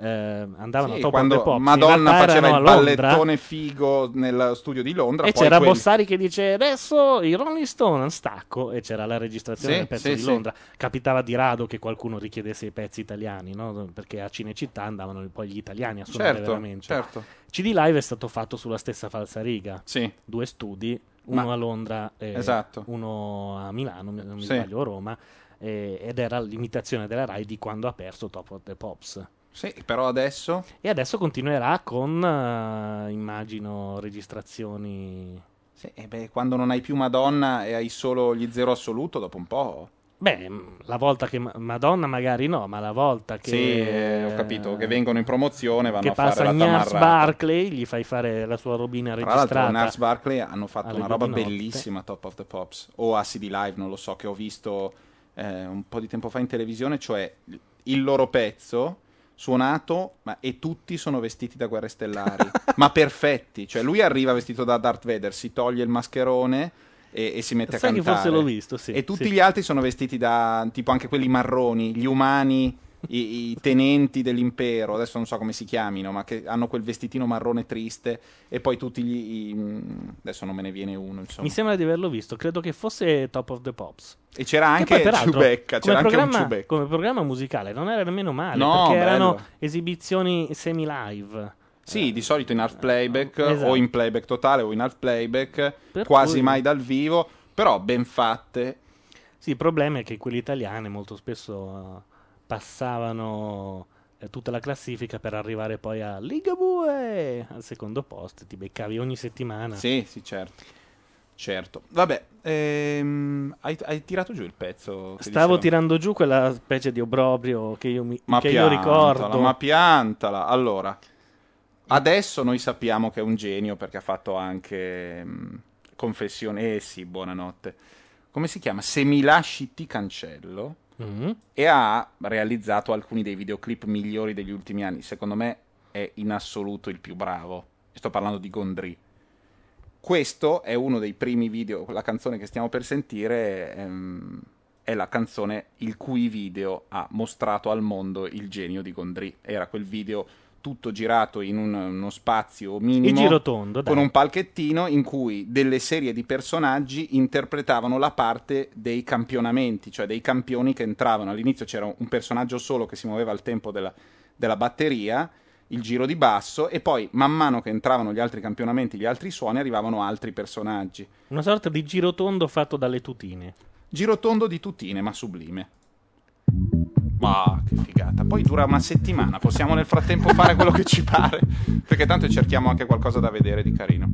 eh, andavano Sì, a Top quando of the Pops in Madonna faceva il ballettone figo nel studio di Londra. e c'era quelli- Bossari che dice adesso i Rolling Stone stacco e c'era la registrazione Sì, del pezzo sì, di. Londra capitava di rado che qualcuno richiedesse i pezzi italiani no? perché a Cinecittà andavano poi gli italiani a suonare Certo, veramente certo. CD Live è stato fatto sulla stessa falsariga Sì. due studi uno Ma- a Londra e Esatto. uno a Milano non mi sbaglio a Roma ed era l'imitazione della Rai di quando ha perso Top of the Pops Sì, però adesso... e adesso continuerà con eh, immagino registrazioni Sì, e beh, quando non hai più Madonna e hai solo gli zero assoluto, dopo un po'... Beh, la volta che Ma- Madonna magari no, ma la volta che Sì, eh, ho capito, che vengono in promozione, vanno che a fare passa la Nars tamarrata. Barclay, gli fai fare la sua robina Tra l'altro, registrata. Nars Barkley hanno fatto una roba bellissima, Top of the Pops, o a CD Live, non lo so, che ho visto eh, un po' di tempo fa in televisione, cioè il loro pezzo suonato ma, e tutti sono vestiti da guerre stellari, ma perfetti, cioè lui arriva vestito da Darth Vader, si toglie il mascherone e, e si mette Sai a cantare. forse l'ho visto, sì, E tutti sì. gli altri sono vestiti da tipo anche quelli marroni, gli umani i, i tenenti dell'impero, adesso non so come si chiamino, ma che hanno quel vestitino marrone triste e poi tutti gli... i- adesso non me ne viene uno, insomma. Mi sembra di averlo visto, credo che fosse Top of the Pops. E c'era Che anche poi, peraltro, Ciubecca, come c'era anche un Ciubecca. Come programma musicale non era nemmeno male, No, perché erano bello. esibizioni semi-live. Sì, di solito in half playback Esatto. o in playback totale o in half playback, Per quasi cui- mai dal vivo, però ben fatte. Sì, il problema è che quelle italiane molto spesso eh, passavano eh, tutta la classifica per arrivare poi a Ligabue al secondo posto, ti beccavi ogni settimana. Sì, sì, certo. Certo. Vabbè, ehm, hai, hai tirato giù il pezzo? Stavo tirando giù quella specie di obbrobrio che io, mi, Ma che io piantala, ricordo. ma piantala. Allora, adesso noi sappiamo che è un genio perché ha fatto anche mm, confessione. Eh sì, buonanotte. Come si chiama? Se mi lasci ti cancello. Mhm. E ha realizzato alcuni dei videoclip migliori degli ultimi anni. Secondo me è in assoluto il più bravo. Sto parlando di Gondry. Questo è uno dei primi video, la canzone che stiamo per sentire ehm, è la canzone il cui video ha mostrato al mondo il genio di Gondry. Era quel video tutto girato in un- uno spazio minimo girotondo, con un palchettino in cui delle serie di personaggi interpretavano la parte dei campionamenti, cioè dei campioni che entravano. All'inizio c'era un personaggio solo che si muoveva al tempo della, della batteria, il giro di basso, e poi man mano che entravano gli altri campionamenti, gli altri suoni, arrivavano altri personaggi. Una sorta di girotondo fatto dalle tutine. Girotondo di tutine, ma sublime. Ma che figata. Poi dura una settimana, possiamo nel frattempo fare quello che ci pare, perché tanto cerchiamo anche qualcosa da vedere di carino.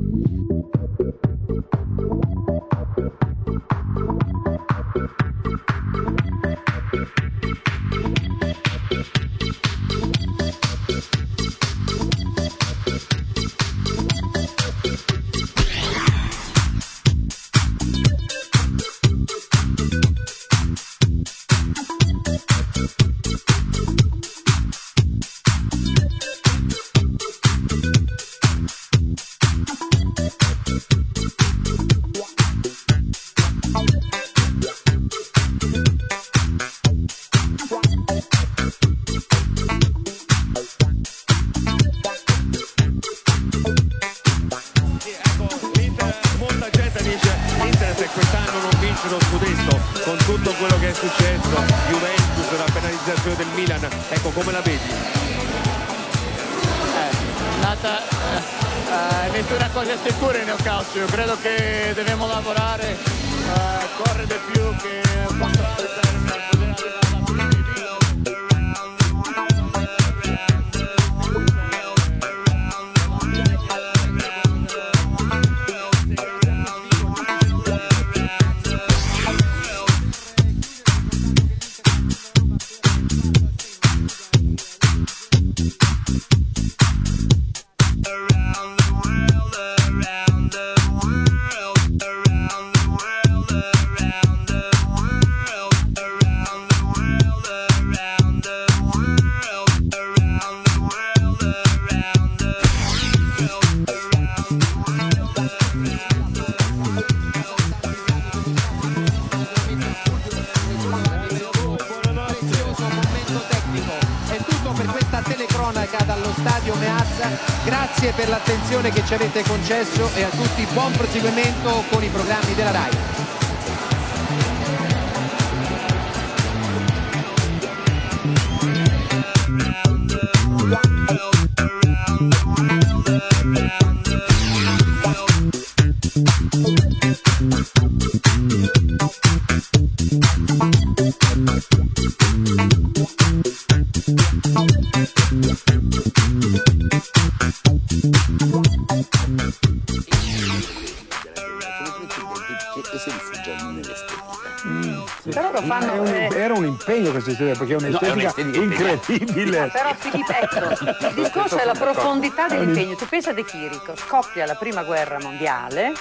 Estetica perché è No, è un'estetica un'estetica incredibile. Però Filippo, ecco, il discorso è la profondità dell'impegno. Tu pensa De Chirico, scoppia la prima guerra mondiale,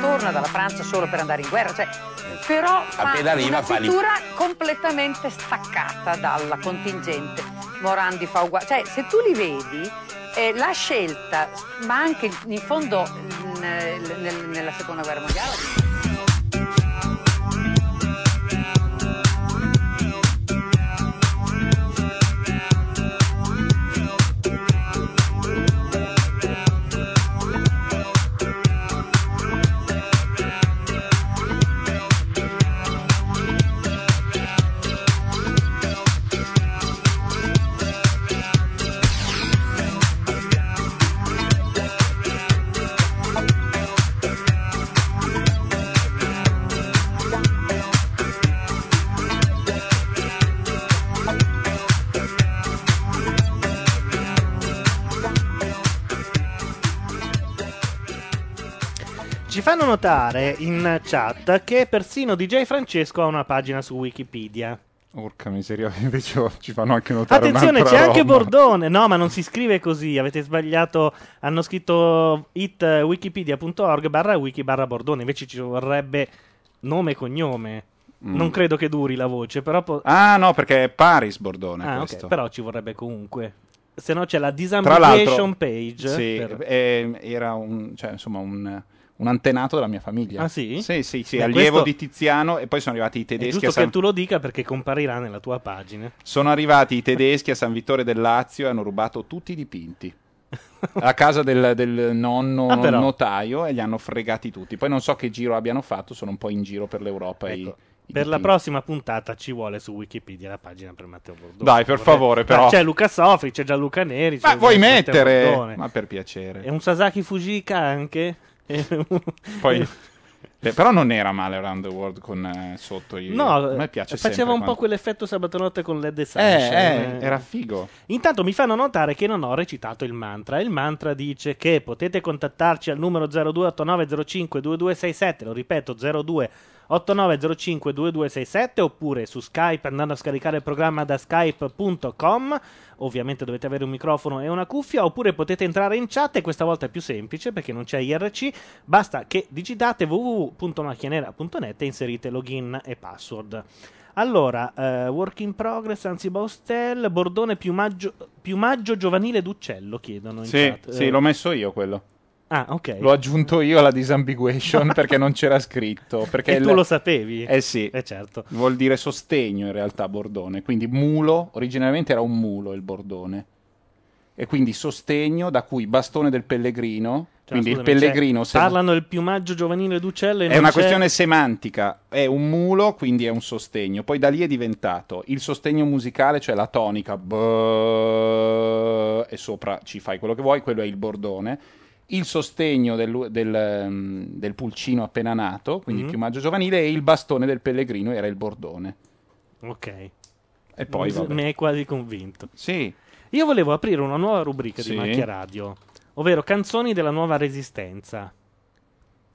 torna dalla Francia solo per andare in guerra, cioè, però fa Appena arriva una fa lì. pittura completamente staccata dalla contingente. Morandi fa uguale, cioè se tu li vedi, eh, la scelta, ma anche in fondo nel- nel- nella seconda guerra mondiale. Fanno notare in chat che persino DJ Francesco ha una pagina su Wikipedia. Porca miseria, invece ci fanno anche notare Attenzione, c'è anche roba. Bordone. No, ma non si scrive così. Avete sbagliato. Hanno scritto it eh, wikipedia.org barra wiki barra Bordone. Invece ci vorrebbe nome e cognome. Mm. Non credo che duri la voce, però. po- Ah, no, perché è Paris Bordone Ah, ok, questo. però ci vorrebbe comunque. Se no c'è la disambiguation page. sì, per- eh, era un, cioè, insomma, un, un antenato della mia famiglia. Ah, sì? Sì, sì, sì, Beh, allievo questo- di Tiziano e poi sono arrivati i È tedeschi giusto a San... che tu lo dica perché comparirà nella tua pagina. Sono arrivati i tedeschi a San Vittore del Lazio e hanno rubato tutti i dipinti. A casa del, del nonno Ah, notaio e li hanno fregati tutti. Poi non so che giro abbiano fatto, sono un po' in giro per l'Europa. i- Ecco, i Per la prossima puntata ci vuole su Wikipedia la pagina per Matteo Bordone. Dai, per favore, Ma però. C'è Luca Sofri, c'è Gianluca Neri. Ma vuoi mettere? Bordone. Ma per piacere. E un Sasaki Fujika anche. E un- Poi, eh, però non era male Around the World con eh, sotto i... No, a me piace faceva sempre un po' quando- quell'effetto sabatonotte con LED Eh, Sunshine. eh, era figo. Intanto mi fanno notare che non ho recitato il mantra. Il mantra dice che potete contattarci al numero 0289052267, lo ripeto 0289052267 oppure su Skype andando a scaricare il programma da skype.com. Ovviamente dovete avere un microfono e una cuffia oppure potete entrare in chat e questa volta è più semplice perché non c'è IRC, basta che digitate www.macchianera.net e inserite login e password. Allora, eh, work in progress, anzi Baustel, Bordone piumaggio, piumaggio giovanile d'uccello chiedono in Sì, chat. sì, Eh, l'ho messo io quello. Ah, ok. L'ho aggiunto io alla disambiguation perché non c'era scritto. Perché E tu lo sapevi? Eh sì. Eh certo. Vuol dire sostegno in realtà Bordone. Quindi mulo, originariamente era un mulo il Bordone. E quindi sostegno da cui bastone del pellegrino. Cioè, quindi scusami, il cioè, pellegrino se- parlano del piumaggio giovanile d'uccello e È una c'è- questione semantica, è un mulo, quindi è un sostegno. Poi da lì è diventato il sostegno musicale, cioè la tonica, bă, e sopra ci fai quello che vuoi, quello è il bordone. Il sostegno del, del, ehm, del pulcino appena nato, quindi Mhm. il piumaggio giovanile, e il bastone del pellegrino era il bordone. Ok. E poi, mi, vabbè. mi hai quasi convinto. Sì. Io volevo aprire una nuova rubrica Sì. di Macchia Radio, ovvero canzoni della nuova resistenza.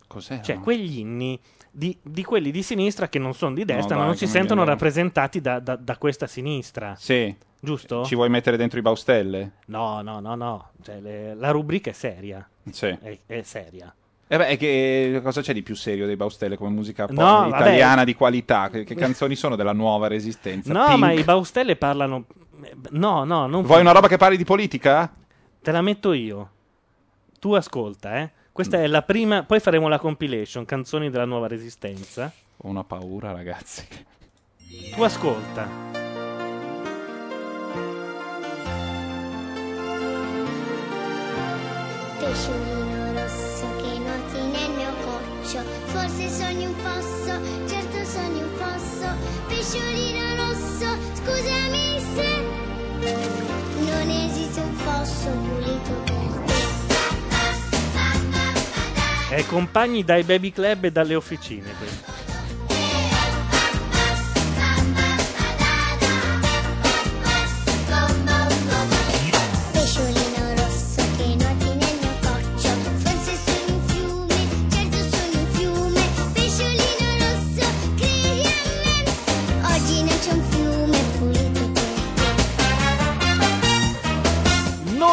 Cos'è? Cioè, quegli inni di, di quelli di sinistra che non sono di destra, No, ma dai, non si sentono viene- rappresentati da, da- da questa sinistra. Sì. Giusto? Ci vuoi mettere dentro i baustelle? No, no, no, no. Cioè, le- la rubrica è seria. Sì. È, è seria. E beh, è che cosa c'è di più serio dei Baustelle come musica pop No, italiana vabbè. di qualità? Che, che canzoni sono della nuova resistenza? No, Pink? ma i Baustelle parlano. No, no, non. Vuoi una roba che parli di politica? Te la metto io. Tu ascolta, eh. Questa Mm. è la prima. Poi faremo la compilation, canzoni della nuova resistenza. Ho una paura, ragazzi. Tu ascolta. Pesciolino rosso che nuoti nel mio coccio, forse sogni un fosso, certo sogni un fosso. Pesciolino rosso, scusami se non esiste un fosso pulito per te. È compagni dai baby club e dalle officine. questo.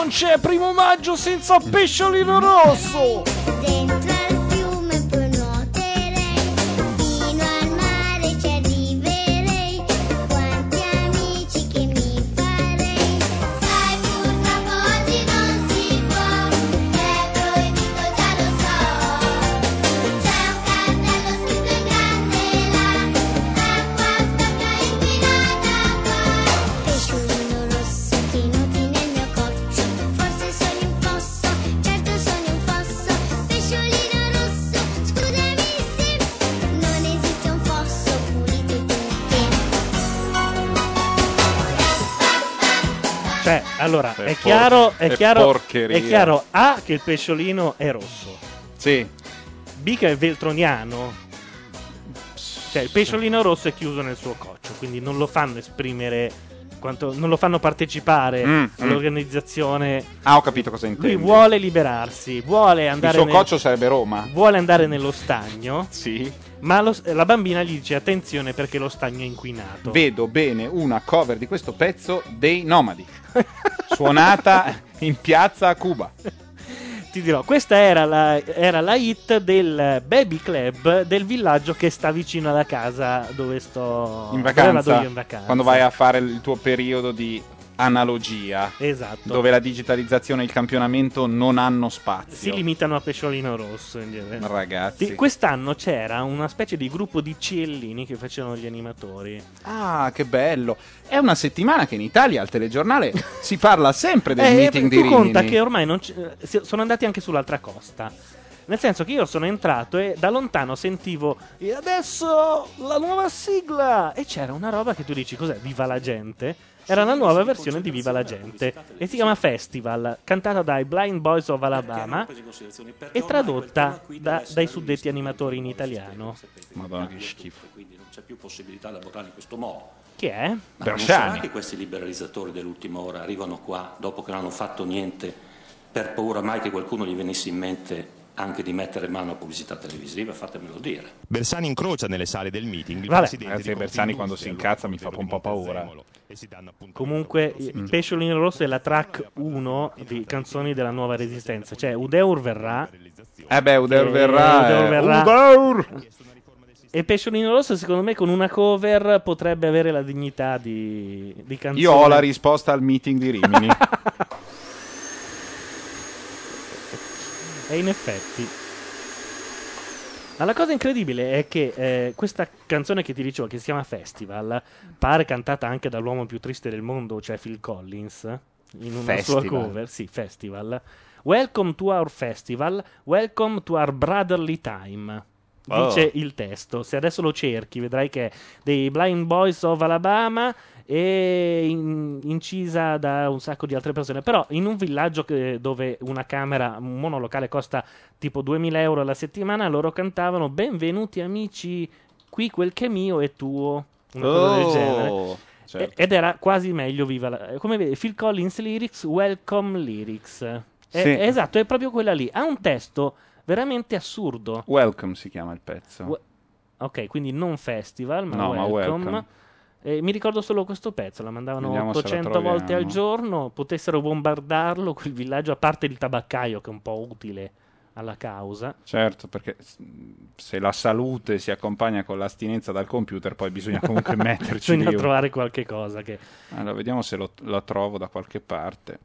Non c'è primo maggio senza pesciolino rosso! Allora, È por- chiaro, è, è chiaro, è chiaro A che il pesciolino è rosso. Sì. B che è veltroniano. Cioè, il pesciolino rosso è chiuso nel suo coccio, quindi non lo fanno esprimere quanto- non lo fanno partecipare Mm, mm. all'organizzazione. Ah, ho capito cosa intendi. Lui vuole liberarsi, vuole Il andare suo nel- coccio sarebbe Roma. vuole andare nello stagno. Sì. Ma lo- la bambina gli dice attenzione perché lo stagno è inquinato. Vedo bene una cover di questo pezzo dei Nomadi. suonata in piazza a Cuba. Ti dirò, questa era la, era la hit del baby club del villaggio che sta vicino alla casa dove sto In dove vacanza, io in vacanza. quando vai a fare il tuo periodo di analogia, Esatto. dove la digitalizzazione e il campionamento non hanno si spazio. limitano a pesciolino rosso in genere. Ragazzi. Di- quest'anno c'era una specie di gruppo di ciellini che facevano gli animatori. Ah, che bello! È una settimana che in Italia al telegiornale si parla sempre del Eh, meeting di tu Rimini. conta che ormai non c- eh, si- sono andati anche sull'altra costa. Nel senso che io sono entrato e da lontano sentivo e adesso la nuova sigla e c'era una roba che tu dici cos'è? Viva la gente? Era la nuova versione di Viva la gente e si chiama Festival, cantata dai Blind Boys of Alabama e tradotta da- dai suddetti animatori in italiano. Madonna che schifo. Quindi non c'è più possibilità di lavorare in questo modo. Chi è? Sarà che questi liberalizzatori dell'ultima ora arrivano qua dopo che non hanno fatto niente per paura mai che qualcuno gli venisse in mente anche di mettere mano a pubblicità televisiva? Fatemelo dire. Bersani incrocia nelle sale del meeting il Vabbè. presidente di Bersani quando si incazza mi fa un po' paura. e si danno appunto Comunque, Pesciolino Rosso è la track 1 di canzoni della nuova resistenza. Cioè, Udeur verrà. Eh beh, Udeur verrà. Udeur eh. verrà. Udeur! E Pesciolino Rosso, secondo me, con una cover potrebbe avere la dignità di, di canzone. Io ho la risposta al meeting di Rimini. E in effetti. Ma la cosa incredibile è che eh, questa canzone che ti dicevo, che si chiama Festival, pare cantata anche dall'uomo più triste del mondo, cioè Phil Collins, in una Festival. sua cover. Sì, Festival. Welcome to our festival, welcome to our brotherly time. Dice Oh. il testo. Se adesso lo cerchi, vedrai che è dei Blind Boys of Alabama e in- incisa da un sacco di altre persone. Però in un villaggio che- dove una camera, un monolocale costa tipo 2000 euro alla settimana, loro cantavano Benvenuti amici, qui quel che è mio è tuo. Una cosa del Oh, genere. certo. Ed era quasi meglio viva la... Come vedi, Phil Collins lyrics, welcome lyrics. È- Sì. esatto, è proprio quella lì. Ha un testo veramente assurdo. Welcome si chiama il pezzo. We- Ok, quindi non festival, ma No, ma welcome. Welcome. E mi ricordo solo questo pezzo, la mandavano Vediamo se la 800 volte al troviamo. giorno, potessero bombardarlo quel villaggio, a parte il tabaccaio che è un po' utile alla causa. Certo, perché s- se la salute si accompagna con l'astinenza dal computer, poi bisogna comunque metterci Bisogna lì. un- trovare qualche cosa che... Allora, vediamo se lo, lo trovo da qualche parte.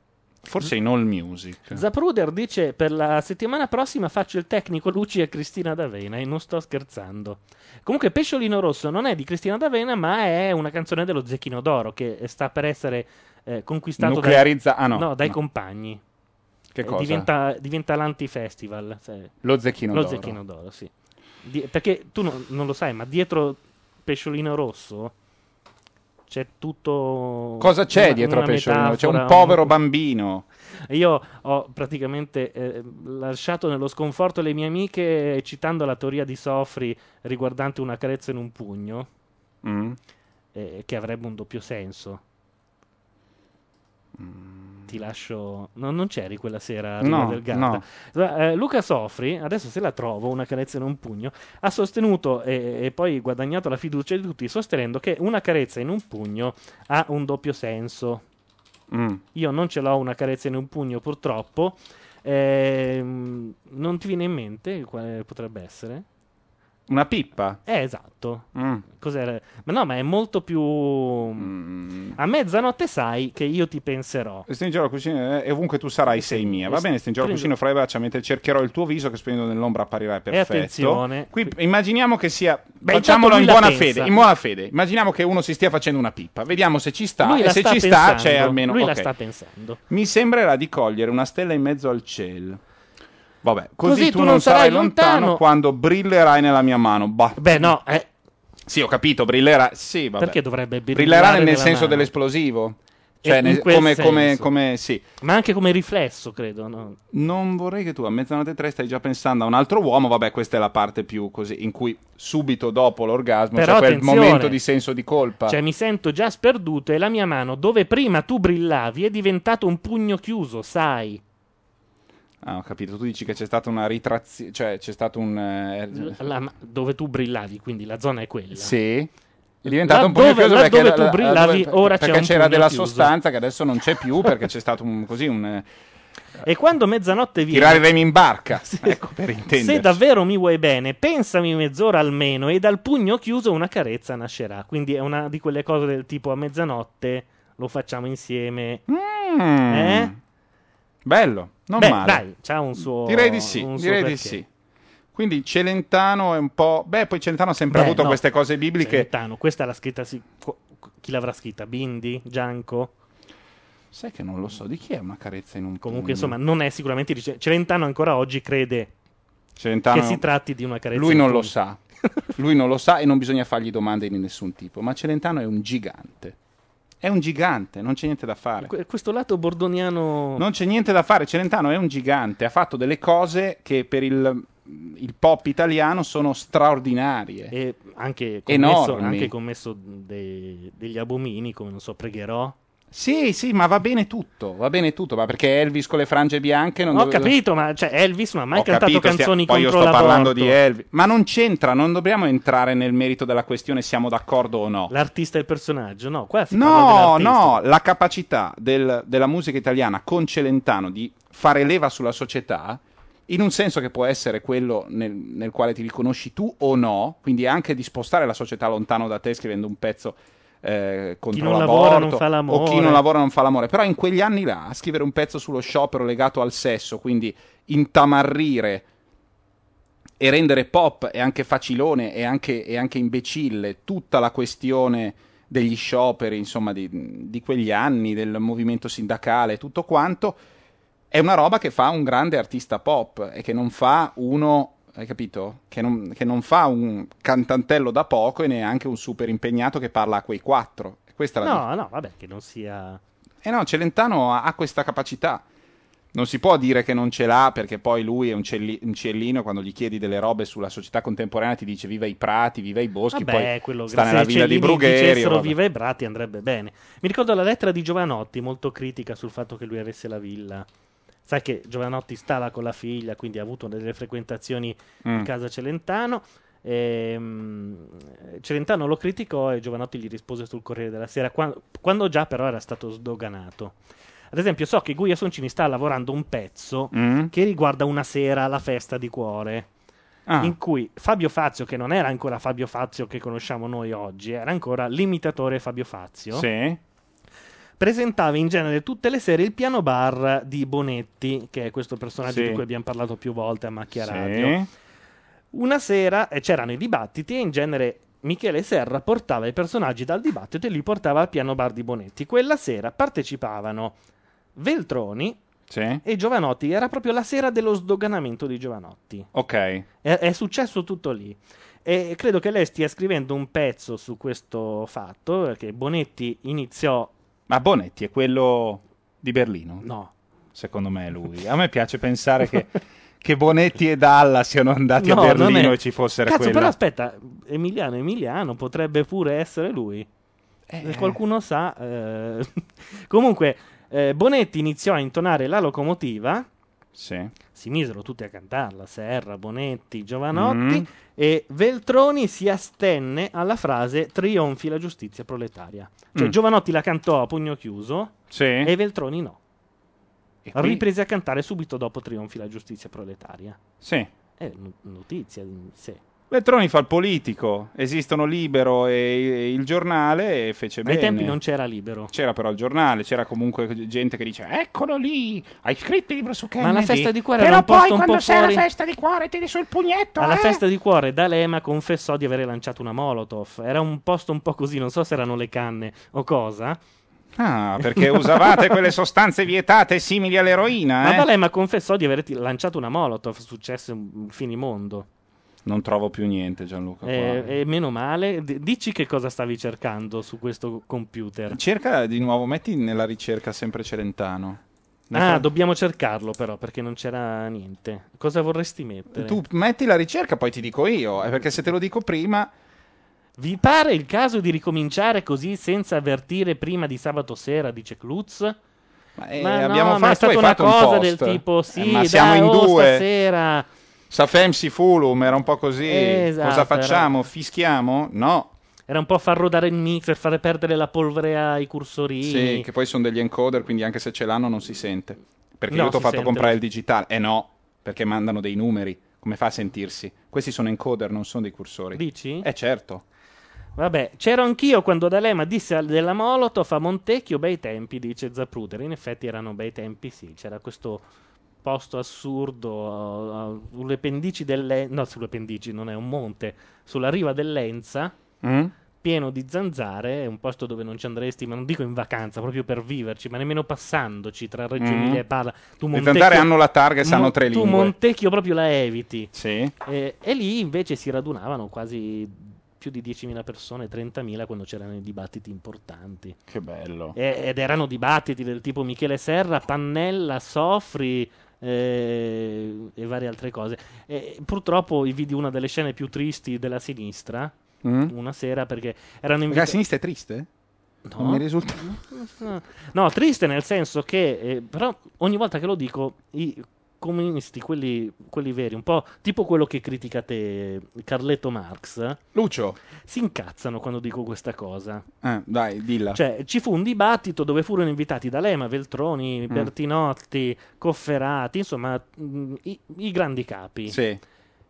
Forse in All Music. Zapruder dice per la settimana prossima faccio il tecnico Luci e Cristina D'Avena e non sto scherzando. Comunque Pesciolino Rosso non è di Cristina D'Avena ma è una canzone dello Zecchino d'Oro che sta per essere eh, conquistato dai- Nuclearizza- ah, no, dai no. compagni. Che Eh, cosa? Diventa, diventa l'antifestival. sai. Lo Zecchino Lo d'Oro. Zecchino d'Oro, sì. Di- perché tu non, non lo sai, ma dietro Pesciolino Rosso c'è tutto... Cosa c'è una- dietro a una Pesciolino? C'è un povero bambino. io ho praticamente eh, lasciato nello sconforto le mie amiche citando la teoria di Sofri riguardante una carezza in un pugno, Mm. eh, che avrebbe un doppio senso. Ti lascio. no, non c'eri quella sera a No, del Garda. Eh, Luca Sofri, adesso se la trovo, una carezza in un pugno, ha sostenuto e, e poi guadagnato la fiducia di tutti, sostenendo che una carezza in un pugno ha un doppio senso. Mm. Io non ce l'ho una carezza in un pugno, purtroppo. Ehm, non ti viene in mente quale potrebbe essere? Una pippa? Eh, esatto. Mm. Cos'era? Ma no, ma è molto più. A mezzanotte sai che io ti penserò. Stringerò il cuscino eh, e ovunque tu sarai sei mia. Va bene, stringerò Prendo- cuscino fra le braccia mentre cercherò il tuo viso che splendendo nell'ombra apparirai perfetto. attenzione. Qui immaginiamo che sia Beh, facciamolo in la buona pensa. fede, in buona fede. Immaginiamo che uno si stia facendo una pippa. Vediamo se ci sta Lui e la se sta ci sta pensando. c'è almeno Lui la ok. sta pensando. Mi sembrerà di cogliere una stella in mezzo al cielo. Vabbè, così, Così tu, non sarai lontano, quando brillerai nella mia mano. Bah. Beh, no, eh. Sì, ho capito, brillerà. Sì, vabbè. Perché dovrebbe Brillerà brillare nel nella senso mano? dell'esplosivo. Cioè, Eh, nel- quel come, come, come- sì. Ma anche come riflesso, credo. No? Non vorrei che tu a mezzanotte tre stai già pensando a un altro uomo. Vabbè, questa è la parte più così, in cui subito dopo l'orgasmo Però c'è quel attenzione. momento di senso di colpa. Cioè, mi sento già sperduto e la mia mano, dove prima tu brillavi, è diventato un pugno chiuso, sai. Ah, ho capito. Tu dici che c'è stata una ritrazione, cioè c'è stato un. eh, La- dove tu brillavi, quindi la zona è quella. Sì. È diventato Là un pugno dove- chiuso perché, dove tu la- la- brillavi, dove- ora c'è perché c'era della chiuso. sostanza che adesso non c'è più perché c'è stato un, così un E quando mezzanotte viene... tirare i remi in barca. ecco per intenderci. Se davvero mi vuoi bene, pensami mezz'ora almeno e dal pugno chiuso una carezza nascerà. Quindi è una di quelle cose del tipo a mezzanotte lo facciamo insieme. Mm. Eh? Bello, non Beh, male. dai, c'ha un suo Direi di sì, direi di sì. Quindi Celentano è un po'... Beh, poi Celentano ha sempre Beh, avuto no. queste cose bibliche. Celentano, questa l'ha scritta sì- Chi l'avrà scritta? Bindi? Gianco? Sai che non lo so, di chi è una carezza in un Comunque, pugno? insomma, non è sicuramente Celentano ancora oggi crede Celentano- che si tratti di una carezza. Lui non lo sa. Lui non lo sa e non bisogna fargli domande di nessun tipo. Ma Celentano è un gigante. È un gigante, non c'è niente da fare. Que- questo lato bordoniano. Non c'è niente da fare. Celentano è un gigante. Ha fatto delle cose che per il, il pop italiano sono straordinarie. E anche commesso, anche commesso de- degli abomini, come non so, pregherò. Sì, sì, ma va bene tutto. Va bene tutto. Ma perché Elvis con le frange bianche non Ho dove- capito, ma cioè, Elvis non ha mai Ho cantato capito, stia- canzoni poi io contro sto l'aborto. parlando di Elvis. Ma non c'entra, non dobbiamo entrare nel merito della questione siamo d'accordo o no. L'artista e il personaggio, no, qua si parla No, dell'artista. no, la capacità del- della musica italiana con Celentano di fare leva sulla società, in un senso che può essere quello nel, nel quale ti riconosci tu o no, quindi anche di spostare la società lontano da te scrivendo un pezzo eh, contro non l'aborto, lavora non fa l'amore. o chi non lavora non fa l'amore, però in quegli anni là a scrivere un pezzo sullo sciopero legato al sesso, quindi intamarrire e rendere pop e anche facilone e anche, e anche imbecille tutta la questione degli scioperi, insomma, di, di quegli anni, del movimento sindacale, tutto quanto, è una roba che fa un grande artista pop e che non fa uno, hai capito? Che non, che non fa un cantantello da poco e neanche un super impegnato che parla a quei quattro. Questa è la No, no, vabbè, che non sia... eh no, Celentano ha, ha questa capacità. Non si può dire che non ce l'ha perché poi lui è un, celli- un ciellino e quando gli chiedi delle robe sulla società contemporanea ti dice viva i prati, viva i boschi, Vabbè, poi quello sta se nella villa di Cellini Brugherio. dicessero viva i brati andrebbe bene. Mi ricordo la lettera di Giovanotti, molto critica sul fatto che lui avesse la villa. Sai che Giovanotti stava con la figlia, quindi ha avuto delle frequentazioni Mm. in casa Celentano. Ehm, Celentano lo criticò e Giovanotti gli rispose sul Corriere della Sera, quando, quando già però era stato sdoganato. Ad esempio, so che Guia Soncini sta lavorando un pezzo Mm. che riguarda una sera la festa di cuore. Ah. In cui Fabio Fazio, che non era ancora Fabio Fazio che conosciamo noi oggi, era ancora l'imitatore Fabio Fazio, Sì. Presentava in genere tutte le sere il piano bar di Bonetti, che è questo personaggio Sì. di cui abbiamo parlato più volte a Macchia Sì. Radio. Una sera eh, c'erano i dibattiti e in genere Michele Serra portava i personaggi dal dibattito e li portava al piano bar di Bonetti. Quella sera partecipavano Veltroni e Giovanotti. Era proprio la sera dello sdoganamento di Giovanotti. Ok. È, è successo tutto lì. E credo che lei stia scrivendo un pezzo su questo fatto, perché Bonetti iniziò... Ma Bonetti è quello di Berlino? No. Secondo me è lui. A me piace pensare che, che Bonetti e Dalla siano andati No, a non Berlino è- e ci fossero Cazzo, quello. però aspetta, Emiliano Emiliano potrebbe pure essere lui. Se qualcuno sa... eh, Comunque, eh, Bonetti iniziò a intonare la locomotiva, Sì. si misero tutti a cantarla, Serra, Bonetti, Giovanotti, Mm. e Veltroni si astenne alla frase trionfi la giustizia proletaria. Cioè Mm. Giovanotti la cantò a pugno chiuso Sì. e Veltroni no. qui- Riprese a cantare subito dopo trionfi la giustizia proletaria. Sì. È no- notizia in sé. Veltroni fa il politico, esistono Libero e il giornale e fece Ai bene. tempi non c'era libero. C'era però il giornale, c'era comunque gente che dice eccolo lì, hai scritto il libro su Kennedy. Ma la festa di cuore Però era un poi posto un quando sei alla fuori- festa di cuore tiri sul pugnetto, Alla eh? festa di cuore D'Alema confessò di avere lanciato una Molotov. Era un posto un po' così, non so se erano le canne o cosa. Ah, perché usavate quelle sostanze vietate simili all'eroina, Ma eh? D'Alema confessò di aver lanciato una Molotov, successo un finimondo. Non trovo più niente, Gianluca. qua. Eh, e meno male. D- dici che cosa stavi cercando su questo computer. Cerca di nuovo, metti nella ricerca sempre Celentano. Ah, dobbiamo cercarlo però perché non c'era niente. Cosa vorresti mettere? Tu metti la ricerca, poi ti dico io, eh, perché se te lo dico prima... Vi pare il caso di ricominciare così senza avvertire prima di sabato sera, dice Klutz? eh, ma no, abbiamo ma è fatto- stata una fatto un cosa del tipo sì, Eh, ma dai, siamo in oh, due. stasera Safem si fulum, era un po' così. Esatto, Cosa facciamo? era- Fischiamo? No. era un po' far rodare il mix per fare perdere la polvere ai cursorini. Sì, che poi sono degli encoder, quindi anche se ce l'hanno non si sente. Perché No, io ti ho fatto sente. comprare il digitale. Eh no, perché mandano dei numeri. Come fa a sentirsi? Questi sono encoder, non sono dei cursori. Dici? Eh certo. Vabbè, c'ero anch'io quando D'Alema disse della Molotov a Montecchio, bei tempi, dice Zapruder. In effetti erano bei tempi, sì. C'era questo posto assurdo uh, sulle pendici del no, sulle pendici, non è un monte, sulla riva dell'Enza, Mm? pieno di zanzare, è un posto dove non ci andresti, ma non dico in vacanza, proprio per viverci, ma nemmeno passandoci tra Reggio Mm. Emilia e Parla. Tu Le zanzare hanno la targa e sanno tre Tu lingue. Montecchio proprio la eviti. Sì. E, e lì invece si radunavano quasi più di 10.000 persone, 30.000 quando c'erano i dibattiti importanti. Che bello. E- ed erano dibattiti del tipo Michele Serra, Pannella, Sofri eh, e varie altre cose. E purtroppo vi vidi una delle scene più tristi della sinistra Mm? una sera perché erano invitati. la sinistra è triste? No. Non mi risulta. No, no, triste nel senso che, eh, però, ogni volta che lo dico, i comunisti, quelli, quelli veri, un po' tipo quello che criticate Carletto Marx, eh, Lucio. si incazzano quando dico questa cosa. Eh, dai, dilla. Cioè, ci fu un dibattito dove furono invitati D'Alema, Veltroni, Mm. Bertinotti, Cofferati, insomma, mh, i, i grandi capi. Sì.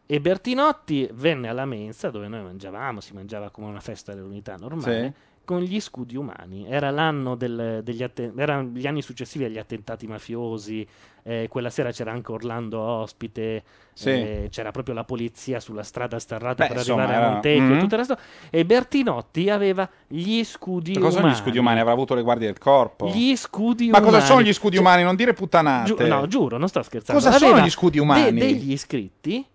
E Bertinotti venne alla mensa dove noi mangiavamo, si mangiava come una festa dell'unità normale, con gli scudi umani. Era l'anno del- degli atten- erano gli anni successivi agli attentati mafiosi. Eh, quella sera c'era anche Orlando ospite, Sì. eh, c'era proprio la polizia sulla strada sterrata Beh, per insomma, arrivare a era- Montecchio Mhm. e tutto il resto. E Bertinotti aveva gli scudi Ma cosa sono umani. gli scudi umani? Avrà avuto le guardie del corpo. Gli scudi Ma cosa umani. sono gli scudi umani? Non dire puttanate. Giu- no, giuro, non sto scherzando. Cosa sono Aveva gli scudi de- umani? degli iscritti,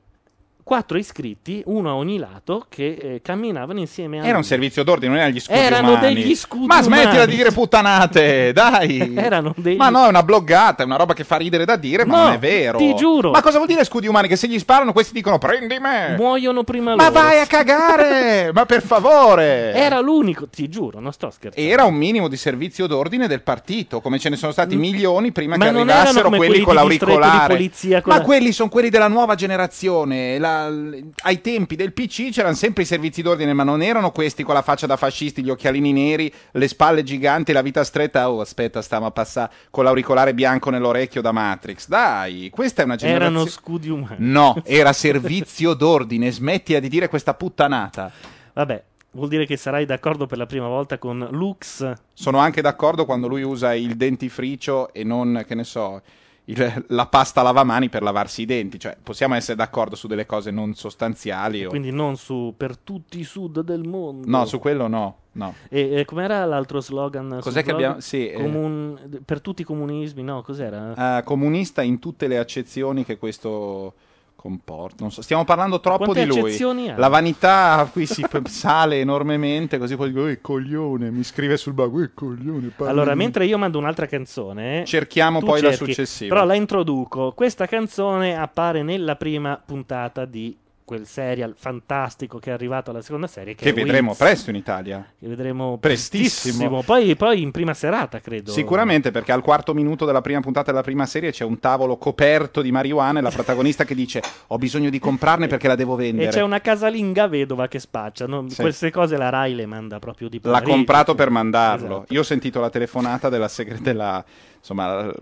quattro iscritti, uno a ogni lato, che eh, camminavano insieme a Era un servizio d'ordine, non erano gli scudi Erano umani. degli scudi Ma smettila umani. di dire puttanate, dai. Erano degli- Ma no, è una bloggata, è una roba che fa ridere da dire, ma No, non è vero. ti giuro. Ma cosa vuol dire scudi umani? Che se gli sparano questi dicono prendi me. Muoiono prima Ma loro. vai a cagare! ma per favore! Era l'unico, ti giuro, non sto scherzando. Era un minimo di servizio d'ordine del partito, come ce ne sono stati milioni prima Ma che arrivassero quelli, quelli con l'auricolare. polizia con Ma la- quelli sono quelli della nuova generazione. La- ai tempi del PC c'erano sempre i servizi d'ordine, ma non erano questi con la faccia da fascisti, gli occhialini neri, le spalle giganti, la vita stretta. Oh, aspetta, stiamo a passare con l'auricolare bianco nell'orecchio da Matrix. Dai, questa è una generazione. Erano scudi umani. No, era servizio d'ordine. Smettila di dire questa puttanata. Vabbè, vuol dire che sarai d'accordo per la prima volta con Lux. Sono anche d'accordo quando lui usa il dentifricio e non, che ne so, il- la pasta lavamani per lavarsi i denti. Cioè, possiamo essere d'accordo su delle cose non sostanziali. o- Quindi non su per tutti i sud del mondo. No, su quello no. no. E, e com'era l'altro slogan? Cos'è che blog? abbiamo- sì, eh. Comun- Per tutti i comunismi, no, cos'era? Eh, comunista in tutte le accezioni che questo comporta. Non so, stiamo parlando troppo Quante di lui. ha? La vanità qui si sale enormemente, così poi dico, eh, coglione, mi scrive sul blog, eh, coglione. parli Allora, mentre io mando un'altra canzone, Cerchiamo poi la cerchi. successiva. Però la introduco. Questa canzone appare nella prima puntata di quel serial fantastico che è arrivato alla seconda serie. Che, Che vedremo Weeds. presto in Italia. Che vedremo Prestissimo. prestissimo. Poi, poi in prima serata, credo. Sicuramente perché al quarto minuto della prima puntata della prima serie c'è un tavolo coperto di marijuana e la protagonista che dice ho bisogno di comprarne perché la devo vendere. E c'è una casalinga vedova che spaccia. no? Sì. Queste cose la Rai le manda proprio di L'ha pomeriggio. comprato per mandarlo. Esatto. Io ho sentito la telefonata della, segre- della, insomma,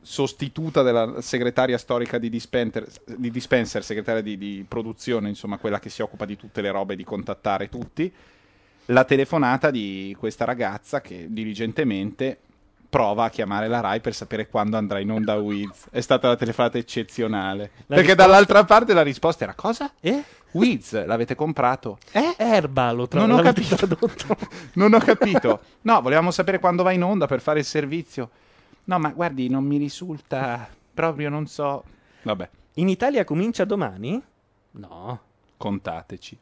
sostituta della segretaria storica di Dispenser, di Dispenser segretaria di, di produzione, insomma, quella che si occupa di tutte le robe, di contattare tutti. La telefonata di questa ragazza che diligentemente prova a chiamare la Rai per sapere quando andrà in onda Wiz. È stata una telefonata eccezionale. La perché risposta- dall'altra parte la risposta era cosa? Eh? Wiz, l'avete comprato? Eh? Erba lo tra- Non ho capito. Non ho capito. No, volevamo sapere quando va in onda per fare il servizio. No, ma guardi, non mi risulta proprio, non so. Vabbè. In Italia comincia domani? No. Contateci.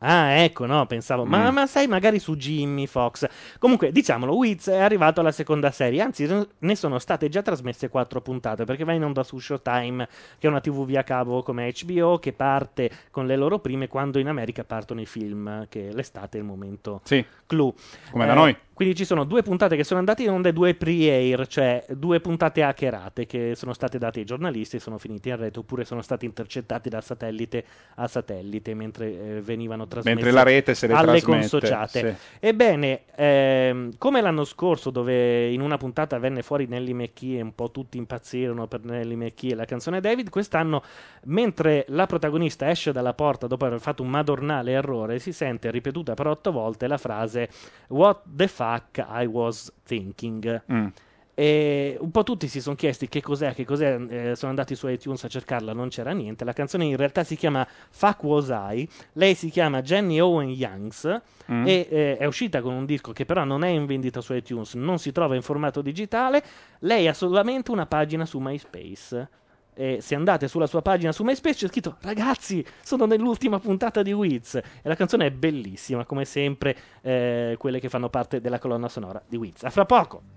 Ah, ecco, no, pensavo. Ma, Mm. ma sai, magari su Jimmy Fox. Comunque, diciamolo, Wiz è arrivato alla seconda serie, anzi, ne sono state già trasmesse quattro puntate, perché va in onda su Showtime, che è una TV via cavo come HBO, che parte con le loro prime quando in America partono i film, che l'estate è il momento clou. come da noi. Quindi ci sono due puntate che sono andate in onda e due pre-air, cioè due puntate hackerate che sono state date ai giornalisti e sono finite in rete, oppure sono state intercettate da satellite a satellite mentre eh, venivano trasmesse Mentre la rete se le alle consociate. sì. Ebbene, ehm, come l'anno scorso, dove in una puntata venne fuori Nelly McKee e un po' tutti impazzirono per Nelly McKee e la canzone David, quest'anno, mentre la protagonista esce dalla porta dopo aver fatto un madornale errore, si sente ripetuta per otto volte la frase What the fuck I was thinking. Mm. E un po' tutti si sono chiesti che cos'è, che cos'è, eh, sono andati su iTunes a cercarla, non c'era niente. La canzone in realtà si chiama Fuck Was I, lei si chiama Jenny Owen Youngs Mm. e eh, è uscita con un disco che però non è in vendita su iTunes, non si trova in formato digitale. Lei ha solamente una pagina su MySpace. E se andate sulla sua pagina su MySpace c'è scritto ragazzi sono nell'ultima puntata di Wiz e la canzone è bellissima come sempre eh, quelle che fanno parte della colonna sonora di Wiz. A fra poco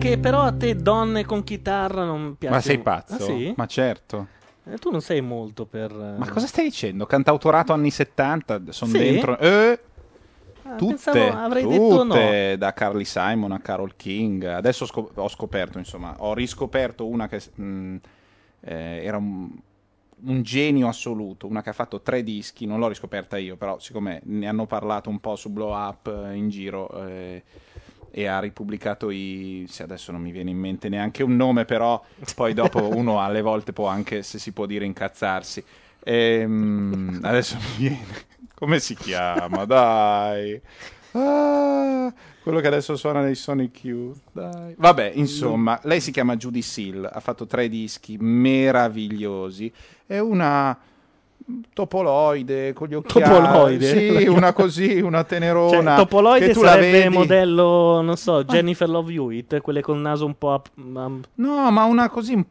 che però a te donne con chitarra non piace Ma sei pazzo? Ah, sì? Ma certo. Eh, tu non sei molto per Ma cosa stai dicendo? Cantautorato anni 70? Sono Sì? dentro. Eh? Ah, tutte, pensavo avrei detto no. tutte, da Carly Simon a Carol King. Adesso ho scop- ho scoperto, insomma, ho riscoperto una che mh, eh, era un, un genio assoluto, una che ha fatto tre dischi, non l'ho riscoperta io, però siccome ne hanno parlato un po' su Blow Up eh, in giro eh, e ha ripubblicato i... se adesso non mi viene in mente neanche un nome, però poi dopo uno alle volte può anche, se si può dire, incazzarsi. Ehm, adesso mi viene... Come si chiama? Dai. Ah, quello che adesso suona nei Sonic Youth. Dai. Vabbè, insomma, lei si chiama Judy Seal, ha fatto tre dischi meravigliosi. È una topoloide con gli occhiali. Topoloide? Sì, una così, una tenerona. Cioè, Topoloide che tu la sarebbe vedi- modello, non so, Jennifer Love Hewitt, quelle col naso un po'... a- a- No, ma una così un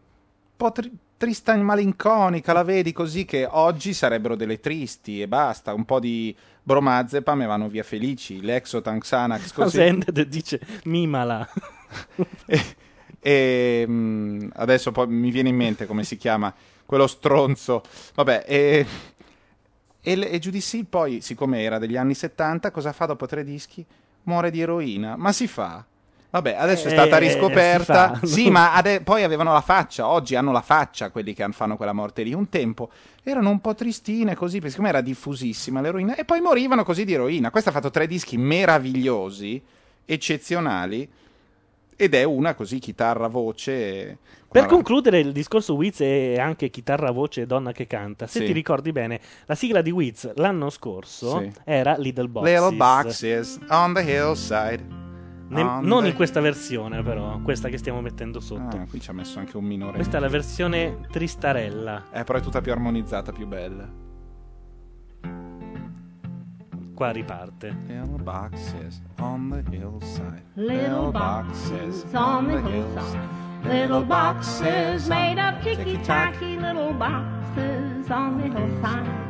po' tri- trista e malinconica, la vedi così che oggi sarebbero delle tristi e basta, un po' di bromazepam e vanno via felici, l'Exotan Xanax così. Ascended dice mimala. E mm, adesso poi mi viene in mente come si chiama quello stronzo. Vabbè, e, e, e Judy Seal poi, siccome era degli anni 70, cosa fa dopo tre dischi? Muore di eroina. Ma si fa? Vabbè, adesso è Eh, stata si riscoperta. Sì, ma ade- poi avevano la faccia. Oggi hanno la faccia quelli che fanno quella morte lì. Un tempo erano un po' tristine così, perché siccome era diffusissima l'eroina, e poi morivano così di eroina. Questa ha fatto tre dischi meravigliosi, eccezionali, ed è una così chitarra voce. Per Guarda, concludere il discorso Wiz e anche chitarra, voce e donna che canta, se Sì. ti ricordi bene, la sigla di Wiz l'anno scorso Sì. era Little Boxes. Little boxes on the hillside. Ne- on non the- in questa versione, però, questa che stiamo mettendo sotto. Ah, qui ci ha messo anche un minore. Questa è la versione tristarella. Eh, però è tutta più armonizzata, più bella. Qua riparte. Little boxes on the hillside. Little boxes on the hillside. Little boxes made of ticky tacky. Little boxes on the hillside.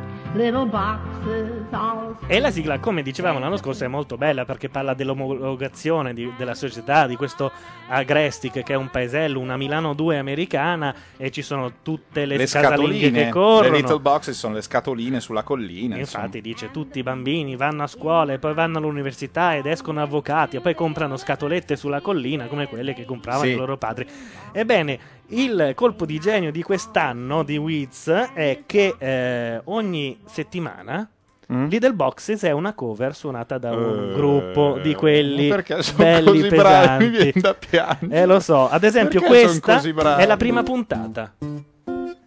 E la sigla, come dicevamo l'anno scorso, è molto bella perché parla dell'omologazione di- della società, di questo Agrestic che è un paesello, una Milano 2 americana e ci sono tutte le, Le scatoline, che corrono. le little boxes sono le scatoline sulla collina. Infatti dice tutti i bambini vanno a scuola e poi vanno all'università ed escono avvocati e poi comprano scatolette sulla collina come quelle che compravano Sì. i loro padri. Ebbene, il colpo di genio di quest'anno di Wiz è che eh, ogni settimana Little Boxes è una cover suonata da un Eh, gruppo di quelli perché sono belli così bravi, mi pesanti. viene da piangere. Eh lo so, ad esempio Perché questa bravi? è la prima puntata.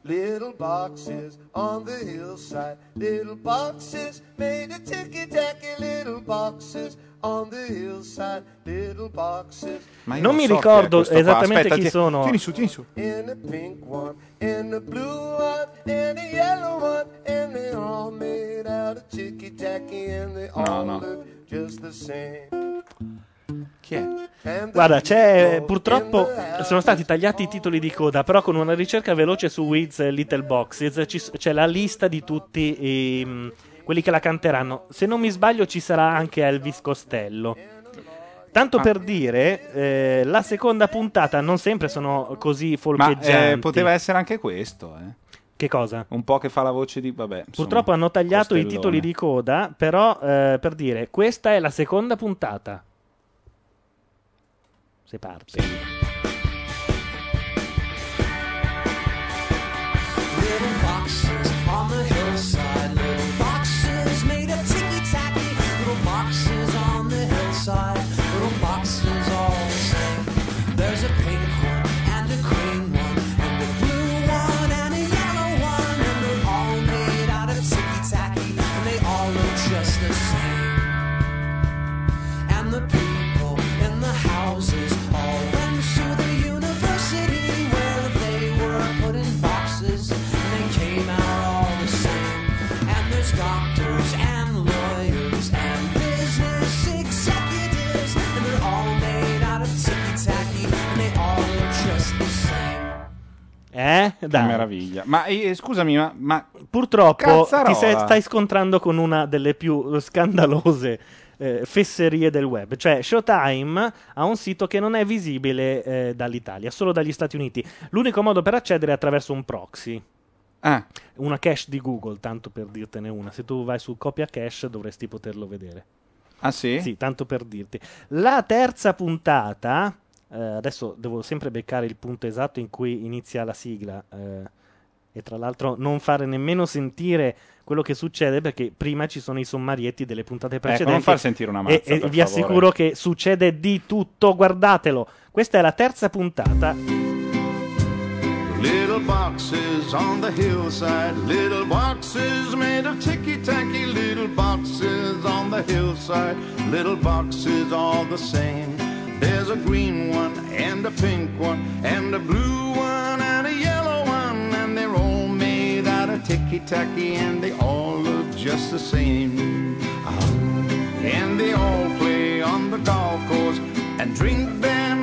Little boxes on the hillside, little boxes made of ticky tacky, little boxes on the hillside, little boxes. Ma io Non mi so chi ricordo qua. esattamente Aspetta, chi ti- sono. Tieni su, tieni su. No, no. Chi è? Guarda, c'è purtroppo sono stati tagliati i titoli di coda, però con una ricerca veloce su Wiz e Little Boxes ci c'è la lista di tutti i, quelli che la canteranno. Se non mi sbaglio ci sarà anche Elvis Costello. Tanto Ah. per dire, eh, la seconda puntata non sempre sono così Ma folcheggianti. eh, poteva essere anche questo, eh. Che cosa? Un po' che fa la voce di... Vabbè, insomma, Purtroppo hanno tagliato i Costellone. titoli di coda, però eh, per dire, questa è la seconda puntata. Se parte. Little Eh? Che Dai. meraviglia. Ma eh, scusami, ma, ma Purtroppo Cazzarola. ti sei- stai scontrando con una delle più scandalose eh, fesserie del web. Cioè, Showtime ha un sito che non è visibile eh, dall'Italia, solo dagli Stati Uniti. L'unico modo per accedere è attraverso un proxy. Ah. Una cache di Google, tanto per dirtene una. Se tu vai su copia cache dovresti poterlo vedere. Ah sì? Sì, tanto per dirti. La terza puntata, eh, adesso devo sempre beccare il punto esatto in cui inizia la sigla. eh, e tra l'altro non fare nemmeno sentire quello che succede perché prima ci sono i sommarietti delle puntate precedenti. Ecco, non far sentire una mazza, E, e vi favore. assicuro che succede di tutto, guardatelo. Questa è la terza puntata. Little boxes on the hillside, little boxes made of ticky tacky, little boxes on the hillside, little boxes all the same. There's a green one and a pink one and a blue one and a yellow one, and they're all made out of ticky tacky and they all look just the same. Ah, And they all play on the golf course and drink their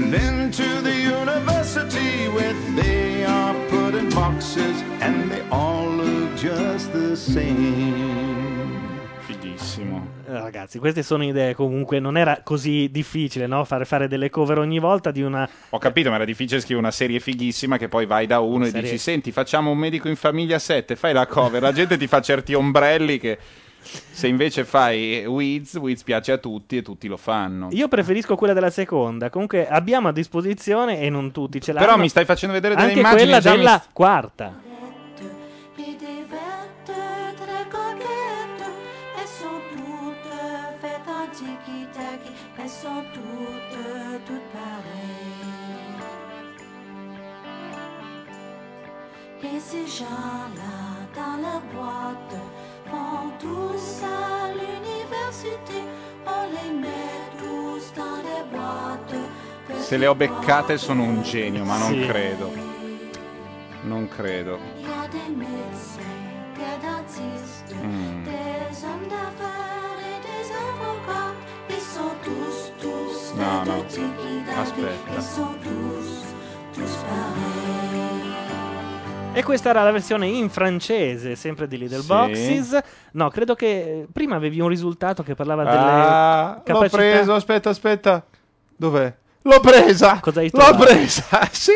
and then to the university where they are put in boxes, and they all look just the same. Fighissimo. Eh, Ragazzi, queste sono idee comunque, non era così difficile no? fare, fare delle cover ogni volta di una... Ho capito, ma era difficile scrivere una serie fighissima che poi vai da uno e Serie- dici: Senti, facciamo un medico in famiglia 7, fai la cover. La gente ti fa certi ombrelli che. Se invece fai Wiz, Wiz piace a tutti e tutti lo fanno. Io preferisco quella della seconda, comunque abbiamo a disposizione e non tutti ce l'hanno. Però mi stai facendo vedere delle Anche immagini quella mi della st- quarta. Et ces gens-là dans la boîte vont tous à l'université, on les met tous dans des boîtes. Se le ho beccate sono un genio, ma non Sì. credo. Non credo. Il y a des médecins, des dentistes, Mm. des hommes d'affaires et des avocats. Ils sont tous, tous No, no. Aspetta. Ils sont tous, tous pareils. E questa era la versione in francese, sempre di Little Sì. Boxes. No, credo che eh, prima avevi un risultato che parlava delle Ah, l'ho capacità. preso, aspetta, aspetta. Dov'è? L'ho presa! Cosa hai L'ho presa! Sì!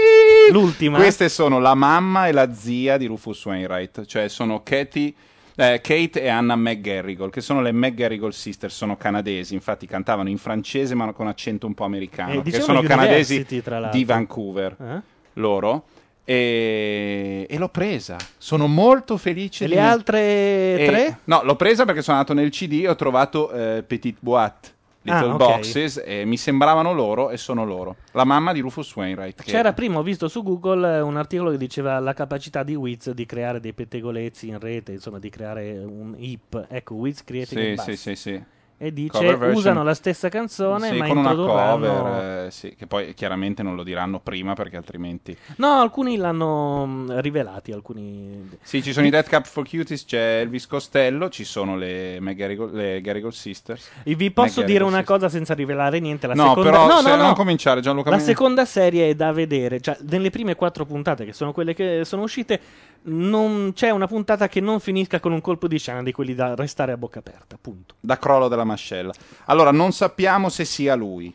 L'ultima? Queste sono la mamma e la zia di Rufus Wainwright, cioè sono Katie, eh, Kate e Anna McGarrigle, che sono le McGarrigle Sisters, sono canadesi, infatti cantavano in francese ma con accento un po' americano, Eh, che dicevano sono canadesi di Vancouver, Eh? loro. E, e l'ho presa, sono molto felice E di le altre e- tre? No, l'ho presa perché sono andato nel CD e ho trovato eh, Petit Boîte, Little Ah, ok. Boxes, e mi sembravano loro e sono loro. La mamma di Rufus Wainwright. che- C'era prima, ho visto su Google eh, un articolo che diceva la capacità di Wiz di creare dei pettegolezzi in rete, insomma di creare un hip. Ecco, Wiz Creating Sì, Buzz. sì, sì, sì. E dice usano la stessa canzone Sì, ma con una introdurranno... cover, eh, sì, che poi chiaramente non lo diranno prima perché altrimenti... No, alcuni l'hanno mh, rivelati, alcuni... Sì, ci sono i Dead Cup for Cuties, c'è Elvis Costello, ci sono le, McGarrigle- le Garrigle Sisters. E vi posso dire una Sisters. cosa senza rivelare niente? La No, seconda... però no, se- no, no. non cominciare, Gianluca. La mi- seconda serie è da vedere, cioè nelle prime quattro puntate che sono quelle che sono uscite non c'è una puntata che non finisca con un colpo di scena di quelli da restare a bocca aperta, punto. da crollo della mascella. Allora, non sappiamo se sia lui.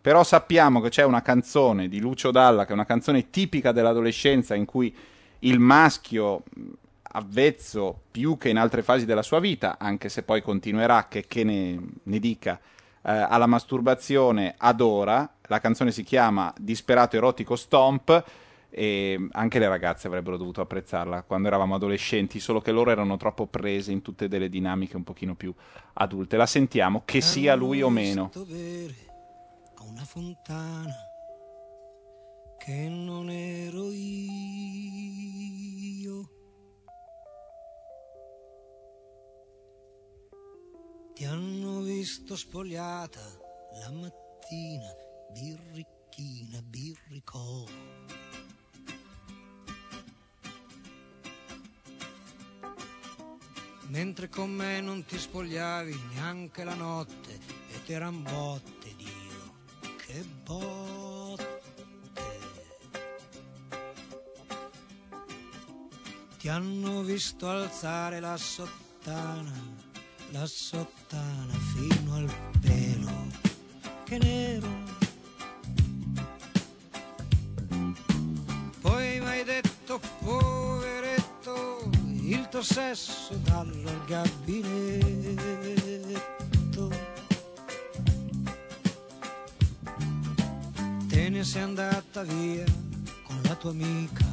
Però sappiamo che c'è una canzone di Lucio Dalla, che è una canzone tipica dell'adolescenza in cui il maschio avvezzo più che in altre fasi della sua vita, anche se poi continuerà, che, che ne, ne dica, eh, alla masturbazione adora. La canzone si chiama Disperato erotico stomp e anche le ragazze avrebbero dovuto apprezzarla quando eravamo adolescenti, solo che loro erano troppo prese in tutte delle dinamiche un pochino più adulte. La sentiamo, che sia lui o meno. a una fontana che non ero io. Ti hanno visto spogliata la mattina, birricchina, birricò. Mentre con me non ti spogliavi neanche la notte e t'eran botte, Dio, che botte. Ti hanno visto alzare la sottana, la sottana fino al pelo, che nero. mio poveretto, il tuo sesso dallo gabinetto. Te ne sei andata via con la tua amica,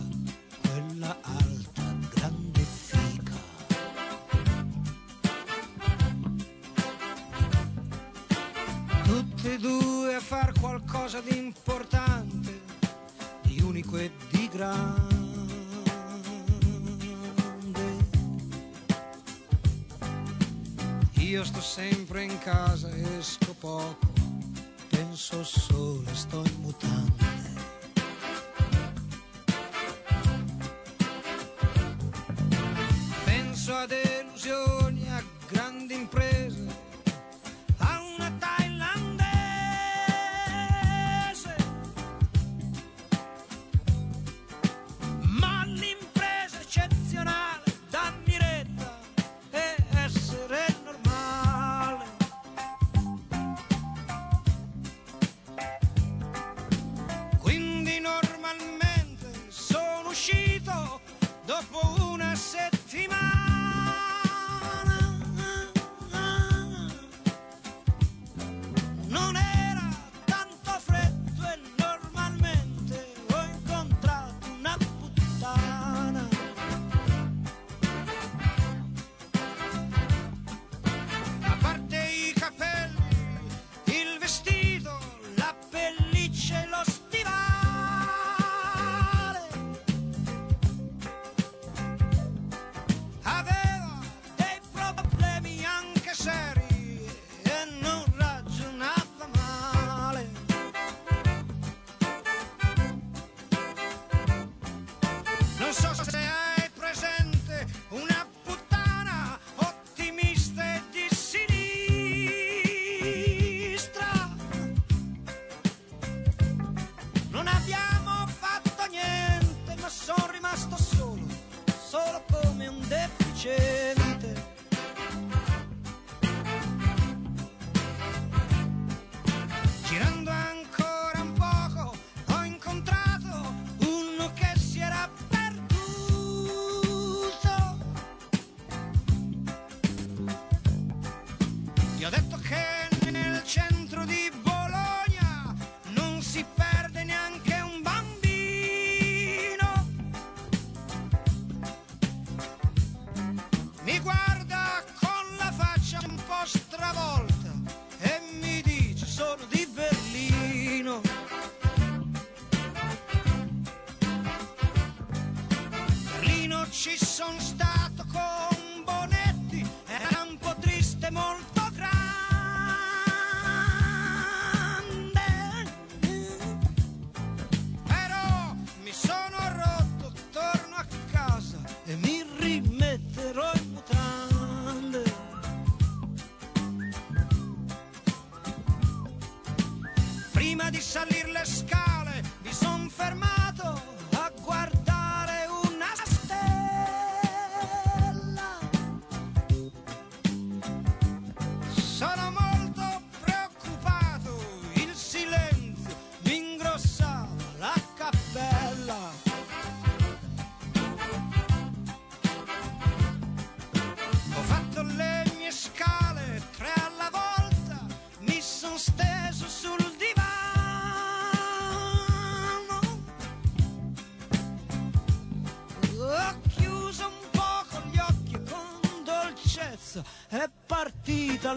quella alta, grande fica. Tutte e due a far qualcosa di importante, di unico e di grande. Io sto sempre in casa, esco poco, penso solo, sto in mutande. Penso a delusioni, a grandi imprese,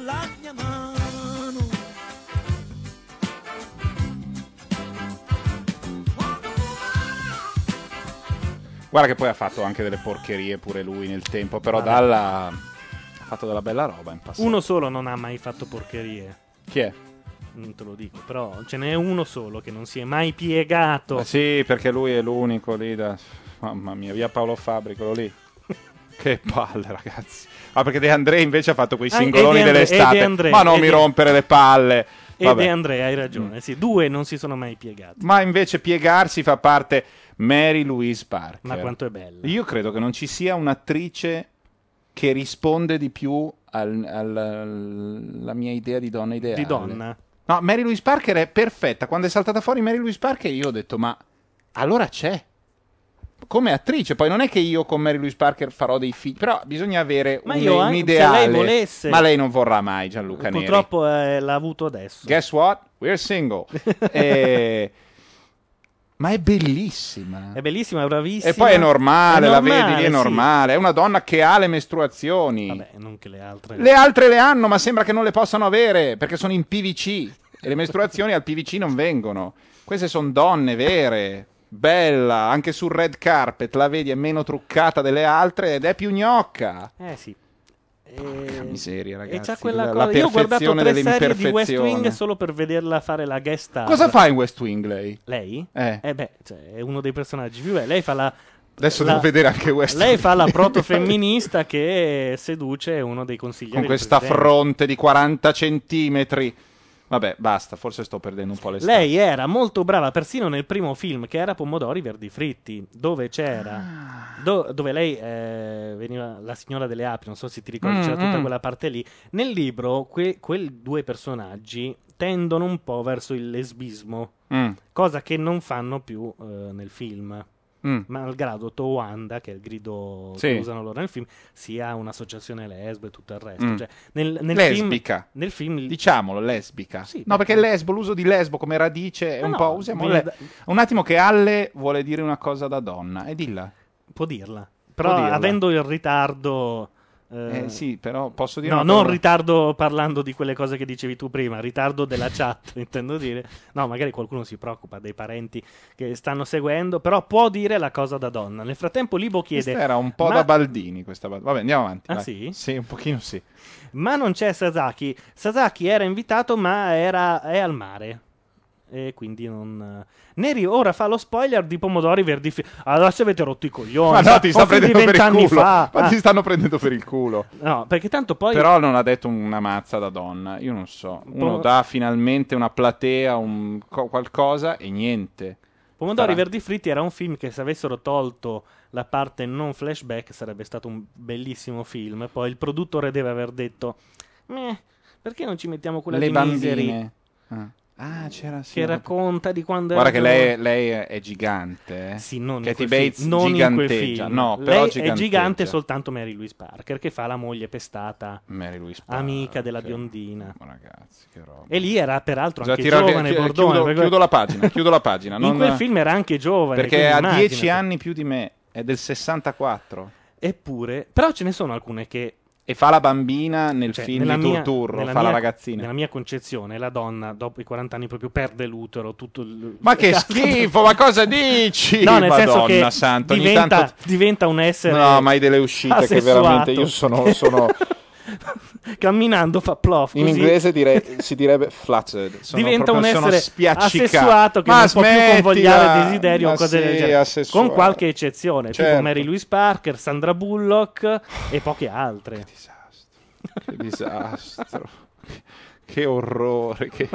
la mia mano. Guarda che poi ha fatto anche delle porcherie pure lui nel tempo, però Vabbè. Dalla ha fatto della bella roba in passato. Uno solo non ha mai fatto porcherie. Chi è? Non te lo dico, però ce n'è uno solo che non si è mai piegato. Eh sì, perché lui è l'unico lì da... Mamma mia, via Paolo Fabri, quello lì. Che palle, ragazzi. Ah, perché De André invece ha fatto quei Ah, singoloni e André, dell'estate. e De André, Ma non e mi rompere le palle. E Vabbè. De Andrea, hai ragione. Sì, due non si sono mai piegati. Ma invece piegarsi fa parte Mary Louise Parker. Ma quanto è bella. Io credo che non ci sia un'attrice che risponde di più al- al- alla mia idea di donna ideale. Di donna? No, Mary Louise Parker è perfetta. Quando è saltata fuori Mary Louise Parker io ho detto, ma allora c'è. Come attrice. Poi non è che io con Mary Louise Parker farò dei figli, però bisogna avere Ma un, io un se ideale. lei volesse- Ma lei non vorrà mai Gianluca Neri. Purtroppo eh, l'ha avuto adesso. Guess what? We're single. Eh, Ma è bellissima. È bellissima, è bravissima. E poi è normale, È la vedi lì, normale, è sì. normale. È una donna che ha le mestruazioni. Vabbè, non che le altre. Le altre le hanno, ma sembra che non le possano avere perché sono in PVC e le mestruazioni al PVC non vengono. Queste sono donne vere, bella, anche sul red carpet la vedi è meno truccata delle altre ed è più gnocca. Eh sì. Porca miseria, ragazzi. E quella la, cosa. Io ho guardato tre serie di West Wing solo per vederla fare la guest star. Cosa fa in West Wing lei? Lei? Eh. beh, cioè, è uno dei personaggi più belli. Lei fa la. Adesso la- devo vedere anche West Lei Wing. fa la protofemminista che seduce uno dei consiglieri. Con questa fronte di 40 centimetri. Vabbè, basta, forse sto perdendo un po' le Lei era molto brava persino nel primo film che era Pomodori Verdi Fritti, dove c'era, Ah. do- dove lei eh, veniva la signora delle api, non so se ti ricordi, Mm, c'era tutta mm. quella parte lì. Nel libro que- quei due personaggi tendono un po' verso il lesbismo, Mm. cosa che non fanno più eh, nel film. Mm. Malgrado Towanda, che è il grido Sì. che usano loro nel film, sia un'associazione lesbo e tutto il resto. Mm. Cioè, nel, nel lesbica. Film, nel film Diciamolo, lesbica. Sì, no, perché- perché lesbo, l'uso di lesbo come radice è un no, po'. Usiamo le- da- Un attimo che Alle vuole dire una cosa da donna. E dilla. può dirla. Però dirla. avendo il ritardo... eh, Eh, sì, però posso dire No, non cosa? ritardo parlando di quelle cose che dicevi tu prima, ritardo della chat, intendo dire. No, magari qualcuno si preoccupa dei parenti che stanno seguendo, però può dire la cosa da donna. Nel frattempo Libo chiede... Questa era un po' "Ma- da Baldini questa Vabbè, andiamo avanti. Ah, vai. sì? Sì, un pochino sì. Ma non c'è Sasaki. Sasaki era invitato, ma era, è al mare. E quindi non. Neri ora fa lo spoiler di Pomodori Verdi. Fi- Adesso avete rotto i coglioni. Ma no, ti sta prendendo per il culo. fa. Ma Ah, ti stanno prendendo per il culo. No, perché tanto poi. Però non ha detto una mazza da donna. Io non so. Uno Po- dà finalmente una platea, un co- qualcosa e niente. Pomodori Starà- Verdi Fritti era un film che se avessero tolto la parte non flashback sarebbe stato un bellissimo film. Poi il produttore deve aver detto: "Meh, perché non ci mettiamo quella Le di Misery?" bambine. Ah. Ah, c'era sì, Che racconta di quando Guarda era che lei, lei è gigante. Eh? Sì, non in Kathy quel Bates film, non in quel giganteggia. film. No, Lei però è giganteggia. gigante soltanto Mary Louise Parker, che fa la moglie pestata, Mary Louise Parker. amica della biondina. Ma ragazzi, che roba. E lì era peraltro Bisogna anche tirare- giovane chi- Bordone. chiudo, perché- chiudo la pagina, chiudo la pagina. In non- quel film era anche giovane. Perché ha. 10 anni più di me, è del 64. Eppure, però ce ne sono alcune che E fa la bambina nel Cioè, film di Turturro, fa la mia- ragazzina. Nella mia concezione, la donna dopo i 40 anni proprio perde l'utero. Tutto il... Ma che schifo, ma cosa dici? No, nel senso Madonna che santa, ogni diventa, tanto- diventa un essere. No, ma hai delle uscite che asessuato. veramente io sono- sono- Camminando fa plof. In così. inglese direi- si direbbe flattered. Sono diventa un proprio- essere assessuato che Ma non può più smettila! convogliare desiderio o cose del sì, genere. assessuato. Con qualche eccezione, tipo Certo. Mary Louise Parker, Sandra Bullock e poche altre. Che disastro. Che orrore, che,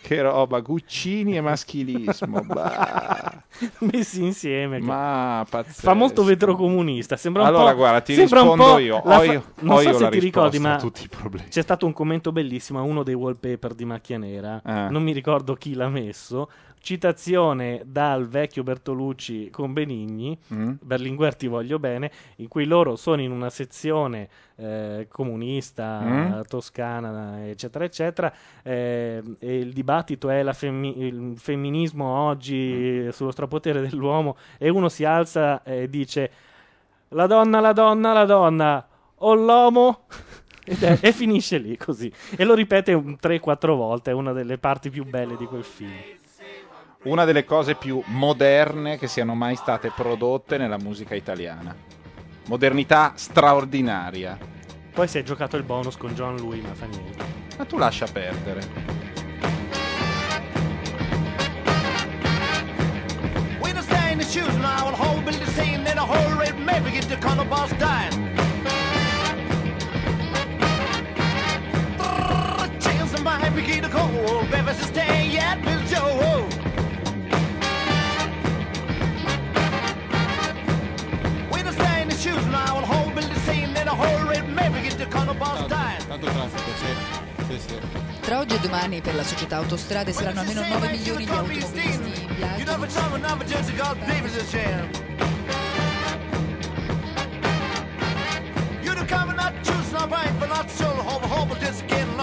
che roba, Guccini e maschilismo. bah. Messi insieme. che- Ma pazzesco. Fa molto vetrocomunista. Sembra un Allora, po', guarda, ti rispondo po' io. fa- io- non ho so io se la ti ricordi, ma a tutti i problemi. c'è stato un commento bellissimo a uno dei wallpaper di Macchia Nera. Eh. Non mi ricordo chi l'ha messo. Citazione dal vecchio Bertolucci con Benigni, Mm. Berlinguer ti voglio bene, in cui loro sono in una sezione eh, comunista, Mm. toscana, eccetera, eccetera, eh, e il dibattito è la femmi- il femminismo oggi Mm. sullo strapotere dell'uomo, e uno si alza e dice la donna, la donna, la donna, o l'uomo... Ed è- e finisce lì così. E lo ripete un 3-4 volte, è una delle parti più belle di quel film. Una delle cose più moderne che siano mai state prodotte nella musica italiana. Modernità straordinaria. Poi si è giocato il bonus con John Lui, ma fa niente. Ma tu lascia perdere. Shoes and I will hold Billy saying that a whole red maybe get the corner boss dying. Chance and my happy the cold, baby, to stay yet, Bill Joe. shoes now and whole building same in a whole red maybe get the color boss dying. Tanto traffico, sì. Sì, sì. Tra oggi e domani per la società autostrade saranno almeno 9 milioni di automobilisti choose but not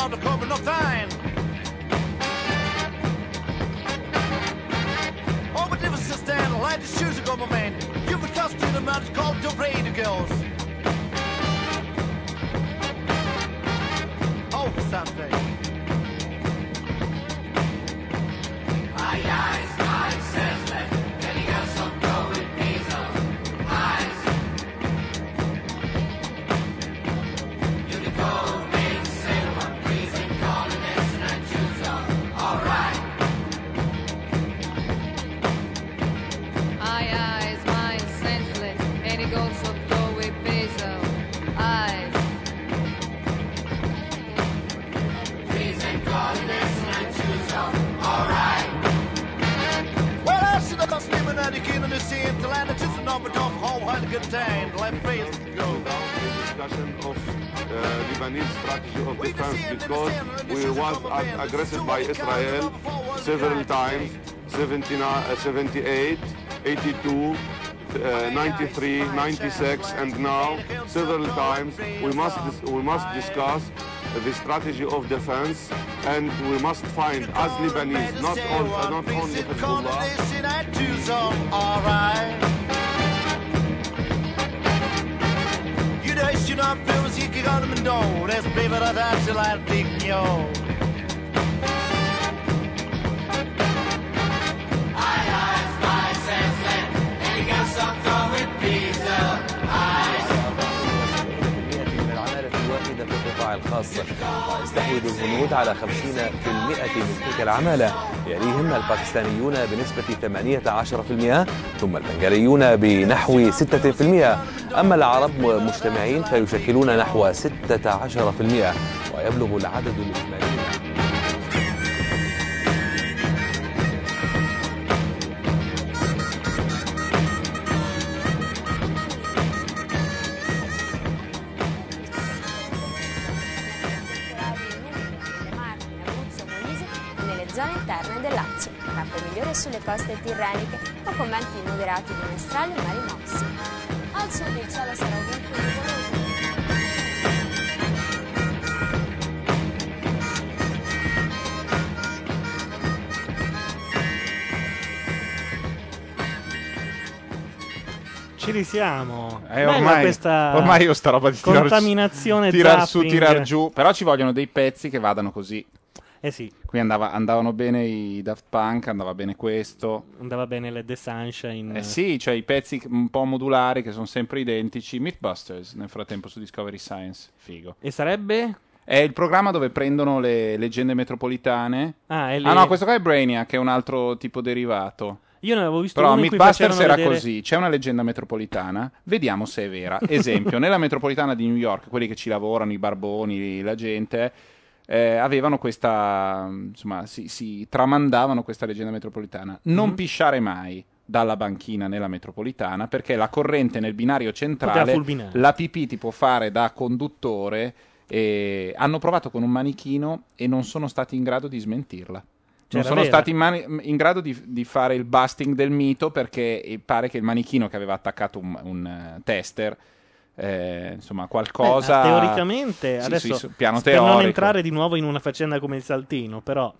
the time. Light the shoes, go, my man. You've been cast to the mountains called the radio girls. Oh, Sunday. Ai, ai, ai, the king of the scene to land it just a number of home, had a good time. Let face go. discussion of uh, Lebanese strategy of defense because we was ag- aggressed by Israel several times, 79, uh, 78, 82, uh, 93, 96, and now several times. We must we must discuss the strategy of defense, and we must find as Lebanese, not all, uh, not only Hezbollah. This and I choose them. All right. You know, you know, I'm feeling sick, you got them in door. That's baby, that's a lot of big, yo. القطاع الخاص. ويستحوذ الهنود على 50% من تلك العمالة. يليهم الباكستانيون بنسبة 18% ثم البنغاليون بنحو 6% أما العرب مجتمعين فيشكلون نحو 16% ويبلغ العدد الإجمالي. Sulle coste tirreniche o con venti moderati bimestrali e mari mossi. Al sud il cielo sarà ovunque nuvoloso. Ci risiamo. Eh, ormai, questa ormai io sta roba di tirar, contaminazione tirar su, tirar giù. Però ci vogliono dei pezzi che vadano così. Eh sì, Qui andava- andavano bene i Daft Punk, andava bene questo. andava bene le The Sunshine. Eh sì, cioè i pezzi un po' modulari che sono sempre identici. Mythbusters nel frattempo su Discovery Science. Figo. E sarebbe? È il programma dove prendono le leggende metropolitane. Ah, è Ah le- no, questo qua è Brainiac, che è un altro tipo derivato. Io ne avevo visto Però uno Mythbusters era vedere- così, c'è una leggenda metropolitana, vediamo se è vera. Esempio, nella metropolitana di New York, quelli che ci lavorano, i barboni, la gente, eh, avevano questa, insomma, si, si tramandavano questa leggenda metropolitana. Non Mhm. pisciare mai dalla banchina nella metropolitana perché la corrente nel binario centrale, la pipì ti può fare da conduttore e hanno provato con un manichino e non sono stati in grado di smentirla. Cioè, non sono vera. stati in, mani- in grado di, di fare il busting del mito perché eh, pare che il manichino che aveva attaccato un, un, eh, tester, eh, insomma, qualcosa. Beh, teoricamente, Sì, adesso sì, piano per non entrare di nuovo in una faccenda come il saltino, però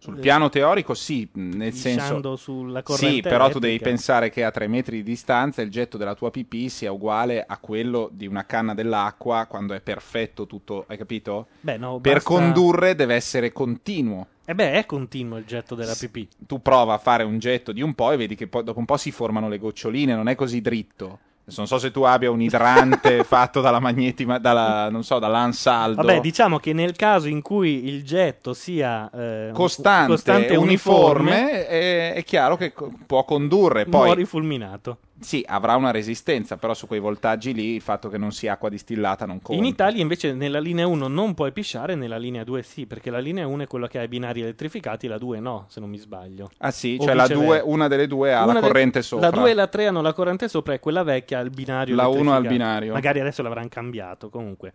Sul eh, piano teorico, sì, nel senso. Sulla corrente Sì, però tu devi elettrica. pensare che a tre metri di distanza il getto della tua pipì sia uguale a quello di una canna dell'acqua quando è perfetto tutto, hai capito? Beh, no, per basta- condurre deve essere continuo. E beh, è continuo il getto della pipì. Tu prova a fare un getto di un po' e vedi che poi dopo un po' si formano le goccioline, non è così dritto. Non so se tu abbia un idrante fatto dalla magnetima, dalla, non so, dall'ansaldo. Vabbè, diciamo che nel caso in cui il getto sia eh, costante, costante e uniforme, è, è chiaro che co- può condurre. Poi muori fulminato. Sì, avrà una resistenza, però su quei voltaggi lì il fatto che non sia acqua distillata non conta. In Italia invece nella linea 1 non puoi pisciare, nella linea 2 sì, perché la linea 1 è quella che ha i binari elettrificati, la 2 no, se non mi sbaglio. Ah sì, O cioè la viceversa. due- una delle due ha Una la de- corrente sopra. La 2 e la 3 hanno la corrente sopra e quella vecchia ha il binario La uno elettrificato. al binario. Magari adesso l'avranno cambiato, comunque.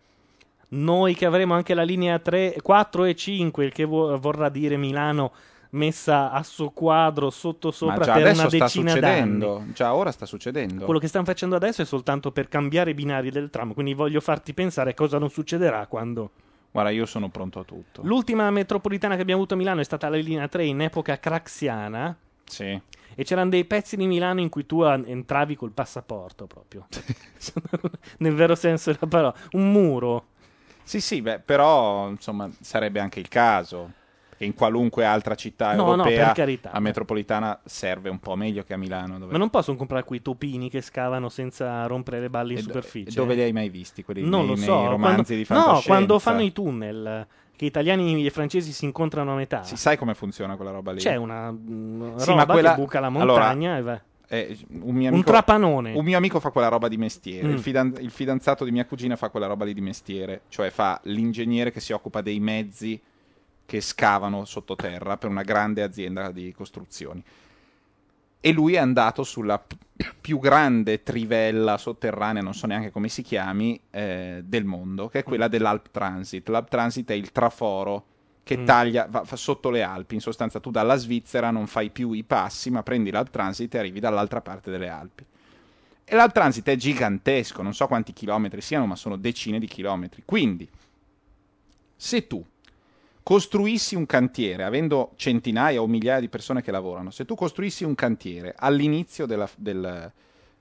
Noi che avremo anche la linea 3, 4 e 5, il che vo- vorrà dire Milano messa a soquadro sotto Ma sopra per una decina d'anni. Già ora sta succedendo. Quello che stanno facendo adesso è soltanto per cambiare i binari del tram, quindi voglio farti pensare cosa non succederà quando... Guarda, io sono pronto a tutto. L'ultima metropolitana che abbiamo avuto a Milano è stata la linea 3 in epoca craxiana. Sì. E c'erano dei pezzi di Milano in cui tu entravi col passaporto proprio. Nel vero senso della parola. Un muro. Sì, sì, beh, però insomma sarebbe anche il caso che in qualunque altra città No, no, europea carità. la metropolitana serve un po' meglio che a Milano. Dove... Ma non possono comprare quei topini che scavano senza rompere le balle in E superficie. dove li hai mai visti quelli Non nei- lo nei so. romanzi quando, di No, fantascienza? quando fanno i tunnel, che italiani e francesi si incontrano a metà. Si sai come funziona quella roba lì? C'è una mm, Sì, roba quella- che buca la allora, montagna va. eh, un, mio Un amico, trapanone. Un mio amico fa quella roba di mestiere. Mm. Il, fidan- il fidanzato di mia cugina fa quella roba lì di mestiere. Cioè fa l'ingegnere che si occupa dei mezzi che scavano sottoterra per una grande azienda di costruzioni. E lui è andato sulla p- più grande trivella sotterranea, non so neanche come si chiami, eh, del mondo, che è quella dell'Alp Transit. L'Alp Transit è il traforo che Mm. taglia va, fa sotto le Alpi. In sostanza, tu dalla Svizzera non fai più i passi, ma prendi l'Alp Transit e arrivi dall'altra parte delle Alpi. E l'Alp Transit è gigantesco, non so quanti chilometri siano, ma sono decine di chilometri. Quindi, se tu costruissi un cantiere, avendo centinaia o migliaia di persone che lavorano, se tu costruissi un cantiere all'inizio della- del-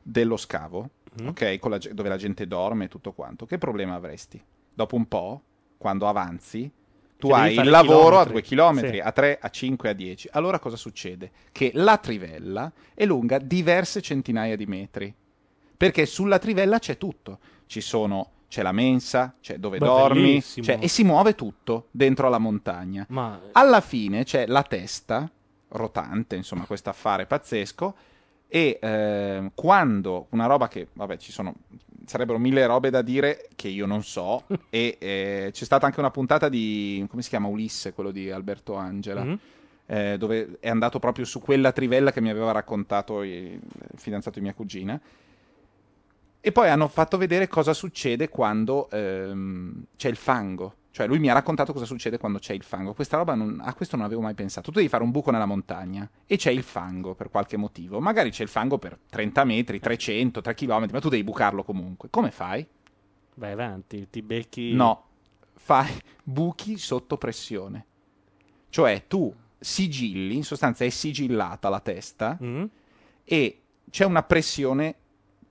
dello scavo, Mm. ok, la dove la gente dorme e tutto quanto, che problema avresti? Dopo un po', quando avanzi, tu Che hai il lavoro a chilometri. due chilometri, Sì. a 3, a 5, a 10. Allora cosa succede? Che la trivella è lunga diverse centinaia di metri. Perché sulla trivella c'è tutto. Ci sono, c'è la mensa, c'è dove Beh, dormi, c'è- e si muove tutto dentro alla montagna. Ma Alla fine c'è la testa rotante, insomma, questo affare pazzesco. E ehm, quando una roba che, vabbè, ci sono, sarebbero mille robe da dire che io non so. e eh, c'è stata anche una puntata di, come si chiama, Ulisse, quello di Alberto Angela. Mhm. eh, dove è andato proprio su quella trivella che mi aveva raccontato il fidanzato di mia cugina. E poi hanno fatto vedere cosa succede quando ehm, c'è il fango. Cioè, lui mi ha raccontato cosa succede quando c'è il fango. Questa roba non- a questo non avevo mai pensato. Tu devi fare un buco nella montagna e c'è il fango per qualche motivo. Magari c'è il fango per 30 metri, 300, 3 km, ma tu devi bucarlo comunque. Come fai? vai avanti, ti becchi. No, fai buchi sotto pressione. Cioè, tu sigilli, in sostanza è sigillata la testa Mm? e c'è una pressione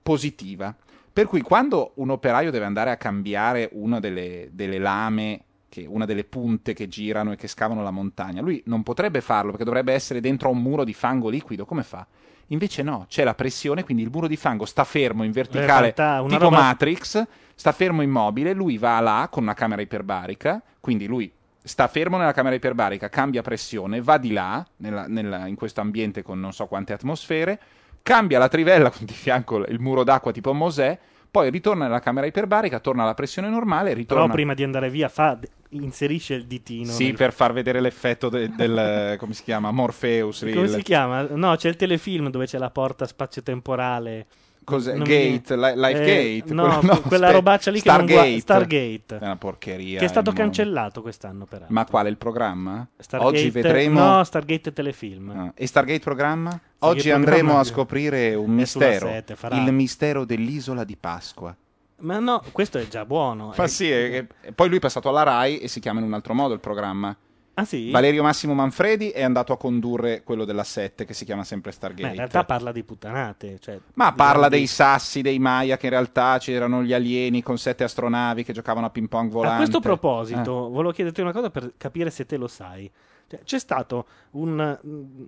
positiva. Per cui quando un operaio deve andare a cambiare una delle, delle lame, che, una delle punte che girano e che scavano la montagna, lui non potrebbe farlo perché dovrebbe essere dentro a un muro di fango liquido. Come fa? Invece no, c'è la pressione, quindi il muro di fango sta fermo in verticale, in realtà tipo roba- Matrix, sta fermo immobile, lui va là con una camera iperbarica, quindi lui sta fermo nella camera iperbarica, cambia pressione, va di là, nella- nella- in questo ambiente con non so quante atmosfere, cambia la trivella con di fianco il muro d'acqua tipo Mosè, poi ritorna nella camera iperbarica, torna alla pressione normale, ritorna... Però prima di andare via fa, inserisce il ditino. Sì, nel- per far vedere l'effetto de- del... come si chiama? Morpheus. Come il- si chiama? No, c'è il telefilm dove c'è la porta spazio-temporale. Cos'è? Mi- Gate, Li- Life Eh, Gate? no, Quello- quella aspe- robaccia lì che non gua- Stargate. Stargate. È una porcheria. Che è stato cancellato quest'anno, peraltro. Ma quale il programma? Stargate- Oggi vedremo. No, Stargate telefilm. Ah, E Stargate programma? Stargate Oggi andremo programma a che- scoprire un mistero. sette, farà- Il mistero dell'isola di Pasqua. Ma no, questo è già buono. Fa Eh, sì, è- è- poi lui è passato alla Rai e si chiama in un altro modo il programma. Ah sì? Valerio Massimo Manfredi è andato a condurre quello della 7 che si chiama sempre Stargate. Ma in realtà parla di puttanate. Cioè, Ma di parla grandi- dei sassi, dei Maya, che in realtà c'erano gli alieni con sette astronavi che giocavano a ping pong volante. A questo proposito, Eh. volevo chiederti una cosa per capire se te lo sai. Cioè, c'è stato un, mm,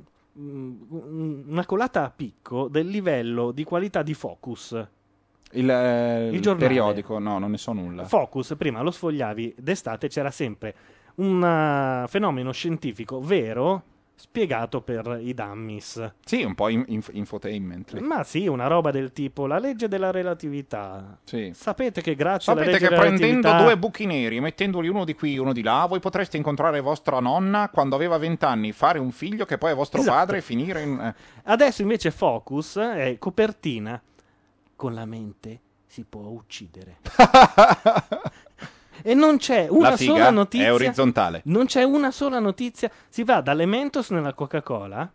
una colata a picco del livello di qualità di Focus. Il, eh, Il il periodico, no, non ne so nulla. Focus, prima lo sfogliavi d'estate, c'era sempre un uh, fenomeno scientifico vero spiegato per i dummies. Sì, un po' in- inf- infotainment. Ma sì, una roba del tipo la legge della relatività. Sì. Sapete che grazie alla Sapete legge che della prendendo relatività due buchi neri, mettendoli uno di qui e uno di là, voi potreste incontrare vostra nonna quando aveva vent'anni, fare un figlio che poi è vostro Esatto. padre e finire in... eh. Adesso invece Focus è copertina. Con la mente si può uccidere. E non c'è una sola notizia. è orizzontale. Non c'è una sola notizia. Si va dalle Mentos nella Coca-Cola.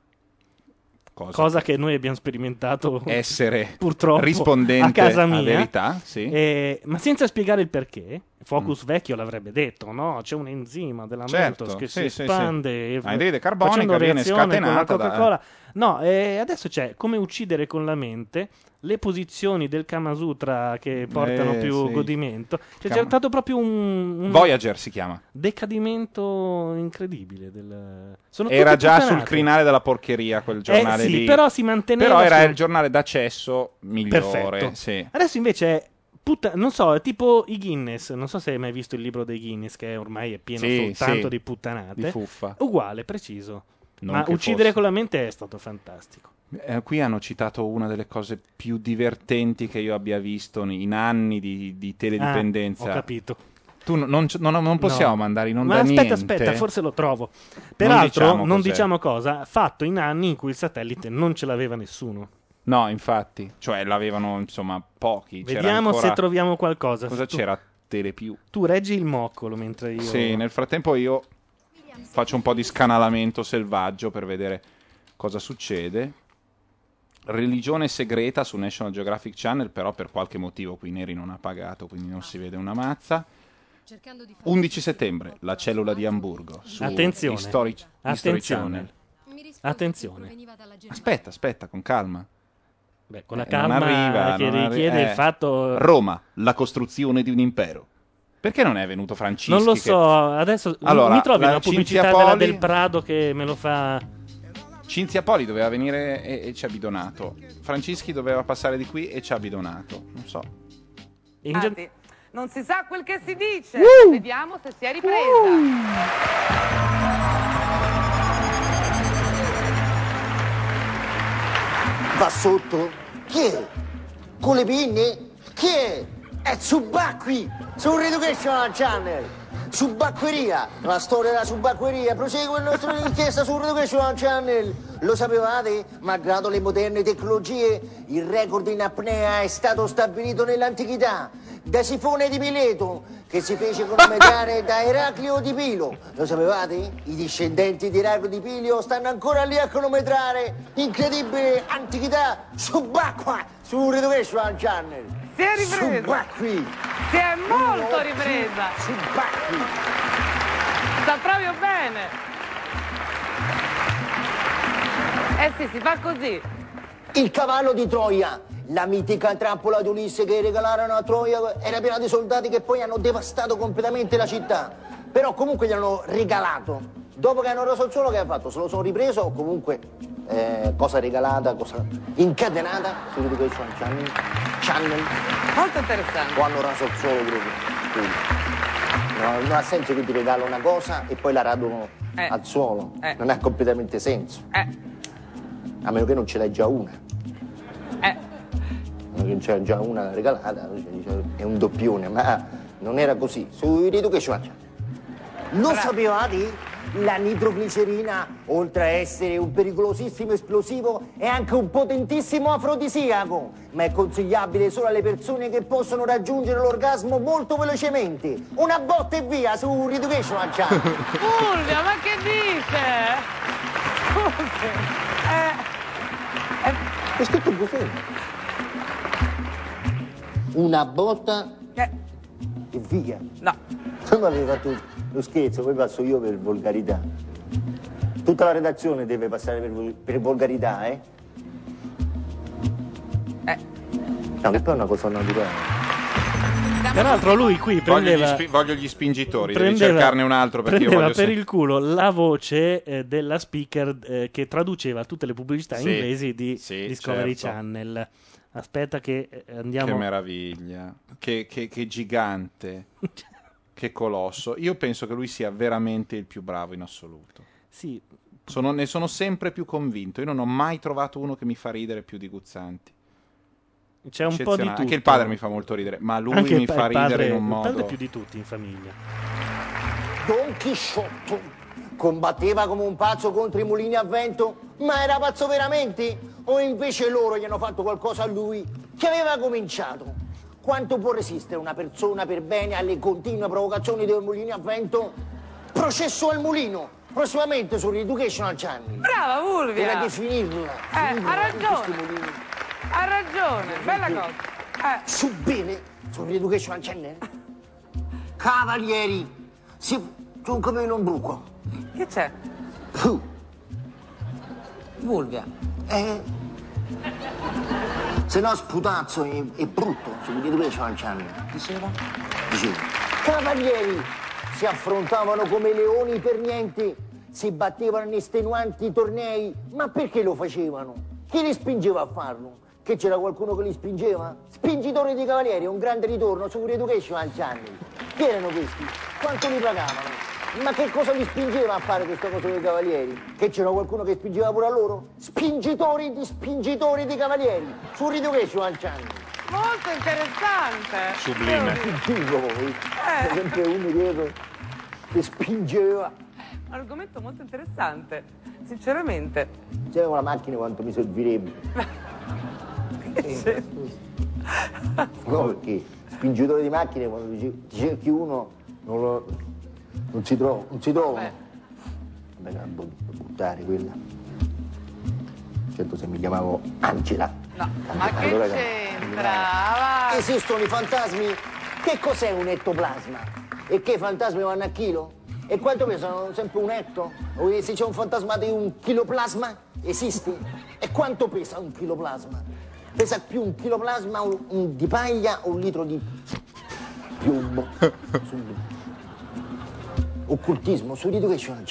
Cosa, che noi abbiamo sperimentato Essere purtroppo rispondente a casa a mia, verità, sì. Eh, ma senza spiegare il perché. Focus vecchio l'avrebbe detto, no? C'è un enzima della Certo, Mentos che sì, si sì, espande sì. Anidride carbonica facendo viene reazione con la scatenata da-. No, eh, adesso c'è come uccidere con la mente le posizioni del Kama Sutra che portano Eh, più sì. godimento. Cioè, Kama- c'è stato proprio un, un Voyager si chiama. decadimento incredibile. Del... Era già puttanate. sul crinale della porcheria quel giornale Eh, sì, lì. però si manteneva Però era sul- il giornale d'accesso migliore. Perfetto. Sì. Adesso invece è putta- non so, tipo i Guinness. Non so se hai mai visto il libro dei Guinness, che ormai è pieno Sì, soltanto sì. di puttanate. Di fuffa. Uguale, preciso. Non Ma che uccidere fosse. con la mente è stato fantastico. Eh, qui hanno citato una delle cose più divertenti che io abbia visto in anni di, di teledipendenza. Ah, ho capito. Tu non, non, non- non possiamo No. mandare in onda Ma aspetta, niente. aspetta, forse lo trovo. Peraltro, diciamo non cos'è. diciamo cosa, fatto in anni in cui il satellite non ce l'aveva nessuno. No, infatti, cioè l'avevano insomma pochi. C'era Vediamo ancora- se troviamo qualcosa. Cosa Tu- c'era? Telepiù. Tu reggi il moccolo mentre io... Sì, nel frattempo io faccio un po' di scanalamento selvaggio per vedere cosa succede. Religione segreta su National Geographic Channel, però per qualche motivo qui Neri non ha pagato, quindi non si vede una mazza. 11 settembre, la cellula di Amburgo. Su Attenzione. History, History Attenzione. Channel. Attenzione. Aspetta, aspetta, con calma. Beh, con la Eh, non calma arriva, che non arri- richiede il eh. fatto... Roma, la costruzione di un impero. Perché non è venuto Francischi? Non lo che- so, adesso Allora, mi trovi la una pubblicità Cinzia della Poli- del Prado che me lo fa... Cinzia Poli doveva venire e, e ci ha bidonato. Francischi doveva passare di qui e ci ha bidonato. Non so. Infatti, non si sa quel che si dice. Uh! Vediamo se si è ripresa. Va sotto? Chi è? Con le pinne? Chi è? È Subacqui, su Reducation Channel. Subacqueria, la storia della subacqueria, prosegue il nostro inchiesta su Reducation Channel. Lo sapevate? Malgrado le moderne tecnologie, il record in apnea è stato stabilito nell'antichità da Sifone di Mileto, che si fece cronometrare da Eraclio di Pilo. Lo sapevate? I discendenti di Eraclio di Pilo stanno ancora lì a cronometrare. Incredibile antichità subacqua su Reducation Channel. Si è ripresa. Subacqui. Si è molto ripresa. Subacqui. Sta proprio bene. Eh sì, si fa così. Il cavallo di Troia, la mitica trappola di Ulisse che regalarono a Troia, era piena di soldati che poi hanno devastato completamente la città. Però comunque gli hanno regalato. Dopo che hanno raso il suolo, che hanno fatto? Se lo sono ripreso o comunque eh, cosa regalata, cosa incatenata su Education Channel? Channel. Molto interessante. O hanno raso il suolo proprio. No, non ha senso che ti regalo una cosa e poi la radono Eh. al suolo. Eh. Non ha completamente senso. Eh. A meno che non ce l'hai già una. Eh. A meno che c'è già una regalata, cioè, è un doppione, ma non era così. Su Education. Lo sapevate? La nitroglicerina, oltre a essere un pericolosissimo esplosivo, è anche un potentissimo afrodisiaco, ma è consigliabile solo alle persone che possono raggiungere l'orgasmo molto velocemente. Una botta e via su Reducation Channel. Fulvia, ma che dice? Scusi. Eh, È scritto così. Una botta e via. No. Non avevi fatto lo scherzo, poi passo io per volgarità. Tutta la redazione deve passare per, per volgarità, eh? No, che poi è una cosa naturale. Peraltro lui qui Voglio gli, prendeva... spi- voglio gli spingitori, devi prendeva- cercarne un altro perché io prendeva voglio per se- il culo la voce eh, della speaker eh, che traduceva tutte le pubblicità Sì, inglesi di sì, Discovery certo. Channel. Aspetta che eh, andiamo Che meraviglia, che, che- che gigante, che colosso. Io penso che lui sia veramente il più bravo in assoluto. Sì. Sono- ne sono sempre più convinto. Io non ho mai trovato uno che mi fa ridere più di Guzzanti. C'è un po' di tutto. Anche il padre mi fa molto ridere, ma lui Anche il mi pa- fa il padre- ridere in un il modo. padre più di tutti in famiglia. Don Chisciotto combatteva come un pazzo contro i mulini a vento, ma era pazzo veramente? O invece loro gli hanno fatto qualcosa a lui che aveva cominciato? Quanto può resistere una persona per bene alle continue provocazioni dei mulini a vento? Processo al mulino, prossimamente su Educational Channel. Brava Fulvia! Era definirla. Eh, ha ragione. Ha ragione, bella cosa. Eh. Su bene, su Educational Channel. Cavalieri, si... tu come non bruco. Che c'è? Fu. Fulvia. Eh. Se no sputazzo è, è brutto, su Educational Channel. Diceva? Dicevo. Cavalieri si affrontavano come leoni per niente, si battevano in estenuanti tornei, ma perché lo facevano? Chi li spingeva a farlo? Che c'era qualcuno che li spingeva? Spingitori di cavalieri, un grande ritorno su Educational Channel. Chi erano questi? Quanto li pagavano? Ma che cosa li spingeva a fare questa cosa dei cavalieri? Che c'era qualcuno che spingeva pure a loro? Spingitori di spingitori di cavalieri su Educational Channel. Molto interessante. Sublime. Dico voi, Eh. sempre uno dietro che spingeva. Un argomento molto interessante, sinceramente. C'era la macchina quanto mi servirebbe. No, perché spingitore di macchine quando ti cerchi uno non, lo, non si trova, non si trova. Vabbè, non può buttare quella. Certo se mi chiamavo Angela. No, ma che Allora- c'entra? Va. Esistono i fantasmi? Che cos'è un ettoplasma? E che i fantasmi vanno a chilo? E quanto pesano? Sempre un etto? O se c'è un fantasma di un kiloplasma? Esiste? E quanto pesa un kiloplasma? Pesa più un kiloplasma un- un- di paglia o un litro di piombo? Occultismo, su Education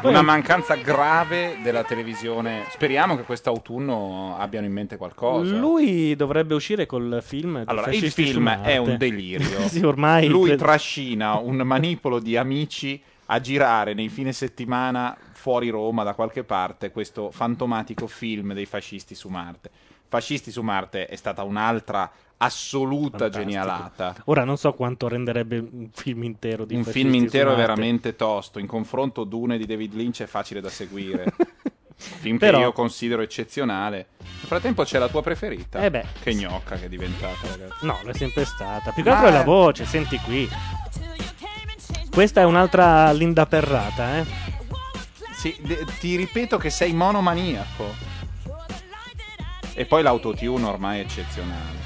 poi Una mancanza grave della televisione. Speriamo che quest'autunno abbiano in mente qualcosa. Lui dovrebbe uscire col film. Allora, il film è un delirio. sì, ormai. Lui trascina un manipolo di amici a girare nei fine settimana fuori Roma da qualche parte questo fantomatico film dei fascisti su Marte. Fascisti su Marte è stata un'altra assoluta genialata. Ora non so quanto renderebbe un film intero di Un fascisti film intero è veramente tosto. In confronto Dune di David Lynch è facile da seguire. film Però- che io considero eccezionale. Nel frattempo c'è la tua preferita. Eh beh. Che gnocca che è diventata, ragazzi. No, lo è sempre stata. Più che altro è la voce, senti qui. Questa è un'altra Linda Perrata, eh. Sì, de- ti ripeto che sei monomaniaco. E poi l'autotune ormai è eccezionale.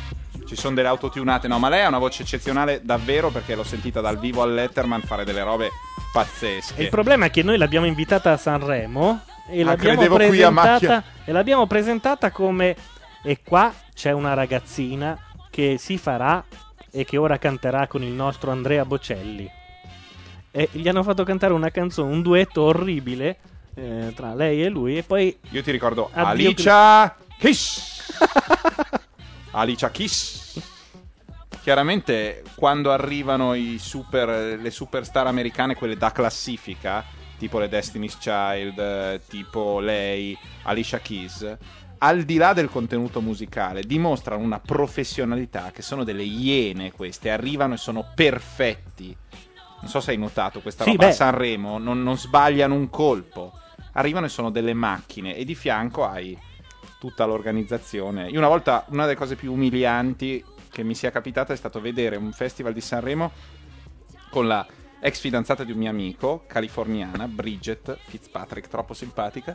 Ci sono delle autotunate, no, ma lei ha una voce eccezionale davvero perché l'ho sentita dal vivo al Letterman fare delle robe pazzesche. E il problema è che noi l'abbiamo invitata a Sanremo e Ah, l'abbiamo presentata e l'abbiamo presentata come e qua c'è una ragazzina che si farà e che ora canterà con il nostro Andrea Bocelli. E gli hanno fatto cantare una canzone, un duetto orribile eh, tra lei e lui e poi Io ti ricordo Addio, Alicia Kiss. Alicia Kiss. Chiaramente quando arrivano i super, le superstar americane, quelle da classifica, tipo le Destiny's Child, tipo lei, Alicia Keys, al di là del contenuto musicale, dimostrano una professionalità che sono delle iene queste, arrivano e sono perfetti. Non so se hai notato questa Sì, roba a. Sanremo, non, non sbagliano un colpo. Arrivano e sono delle macchine e di fianco hai tutta l'organizzazione. Io una volta, una delle cose più umilianti che mi sia capitata è stato vedere un festival di Sanremo con la ex fidanzata di un mio amico, californiana, Bridget Fitzpatrick, troppo simpatica,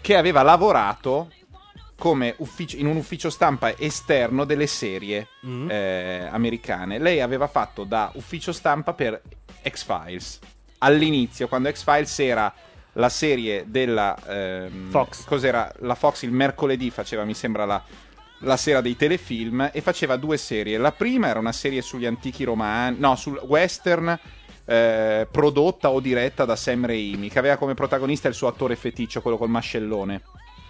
che aveva lavorato come ufficio- in un ufficio stampa esterno delle serie Mm. eh, americane. Lei aveva fatto da ufficio stampa per X-Files. All'inizio, quando X-Files era la serie della ehm, Fox. Cos'era? La Fox il mercoledì faceva, mi sembra, la, la sera dei telefilm e faceva due serie. La prima era una serie sugli antichi romani, no, sul western eh, prodotta o diretta da Sam Raimi, che aveva come protagonista il suo attore feticcio, quello col mascellone,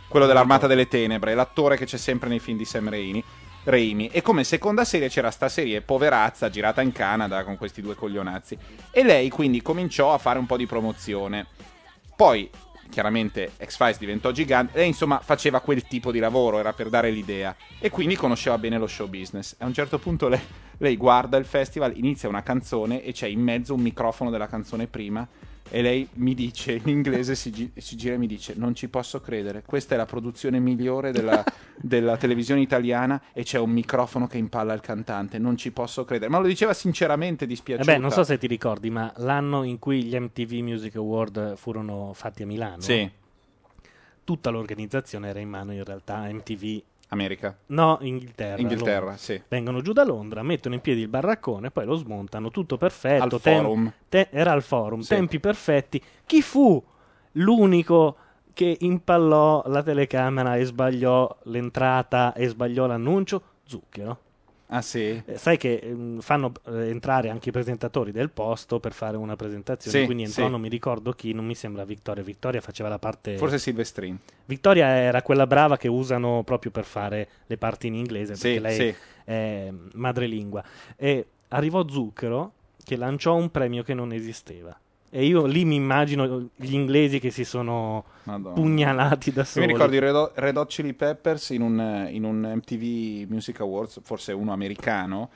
quello dell'Armata delle Tenebre, l'attore che c'è sempre nei film di Sam Raimi. Raimi. E come seconda serie c'era sta serie poverazza girata in Canada con questi due coglionazzi. E lei quindi cominciò a fare un po' di promozione. Poi, chiaramente, X-Files diventò gigante. Lei, insomma, faceva quel tipo di lavoro, era per dare l'idea. E quindi conosceva bene lo show business. A un certo punto lei, lei guarda il festival, inizia una canzone e c'è in mezzo un microfono della canzone prima. E lei mi dice, in inglese si, gi- si gira e mi dice: Non ci posso credere, questa è la produzione migliore della, della televisione italiana e c'è un microfono che impalla il cantante. Non ci posso credere. Ma lo diceva sinceramente Eh dispiaciuta. beh, non so se ti ricordi, ma l'anno in cui gli MTV Music Award furono fatti a Milano, Sì. tutta l'organizzazione era in mano in realtà a MTV. America. No, Inghilterra. Inghilterra, Londra. sì. Vengono giù da Londra, mettono in piedi il barraccone, poi lo smontano, tutto perfetto. Al forum. te- era al forum, Sì. tempi perfetti. Chi fu l'unico che impallò la telecamera e sbagliò l'entrata e sbagliò l'annuncio? Zucchero. Ah sì? Eh, sai che ehm, fanno eh, entrare anche i presentatori del posto per fare una presentazione, Sì, quindi entrò, sì. non mi ricordo chi, non mi sembra Vittoria. Vittoria faceva la parte... Forse Silvestrin. Vittoria era quella brava che usano proprio per fare le parti in inglese, perché lei è madrelingua. E arrivò Zucchero che lanciò un premio che non esisteva. E io lì mi immagino gli inglesi che si sono Madonna. pugnalati da Io soli. mi ricordo i Red Hot, Red Hot Chili Peppers in un, in un MTV Music Awards, forse uno americano,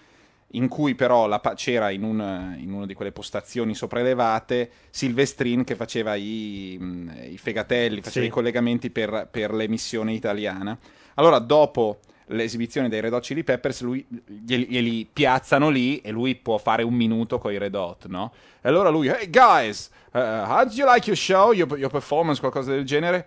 in cui però la c'era in, un- in una di quelle postazioni sopraelevate Silvestrin che faceva i, i fegatelli, faceva Sì. i collegamenti per, per l'emissione italiana. Allora, dopo l'esibizione dei Red Hot Chili Peppers, lui, glieli, glieli piazzano lì e lui può fare un minuto con i Red Hot, no? E allora lui, hey guys, uh, how did you like your show, your, your performance, qualcosa del genere?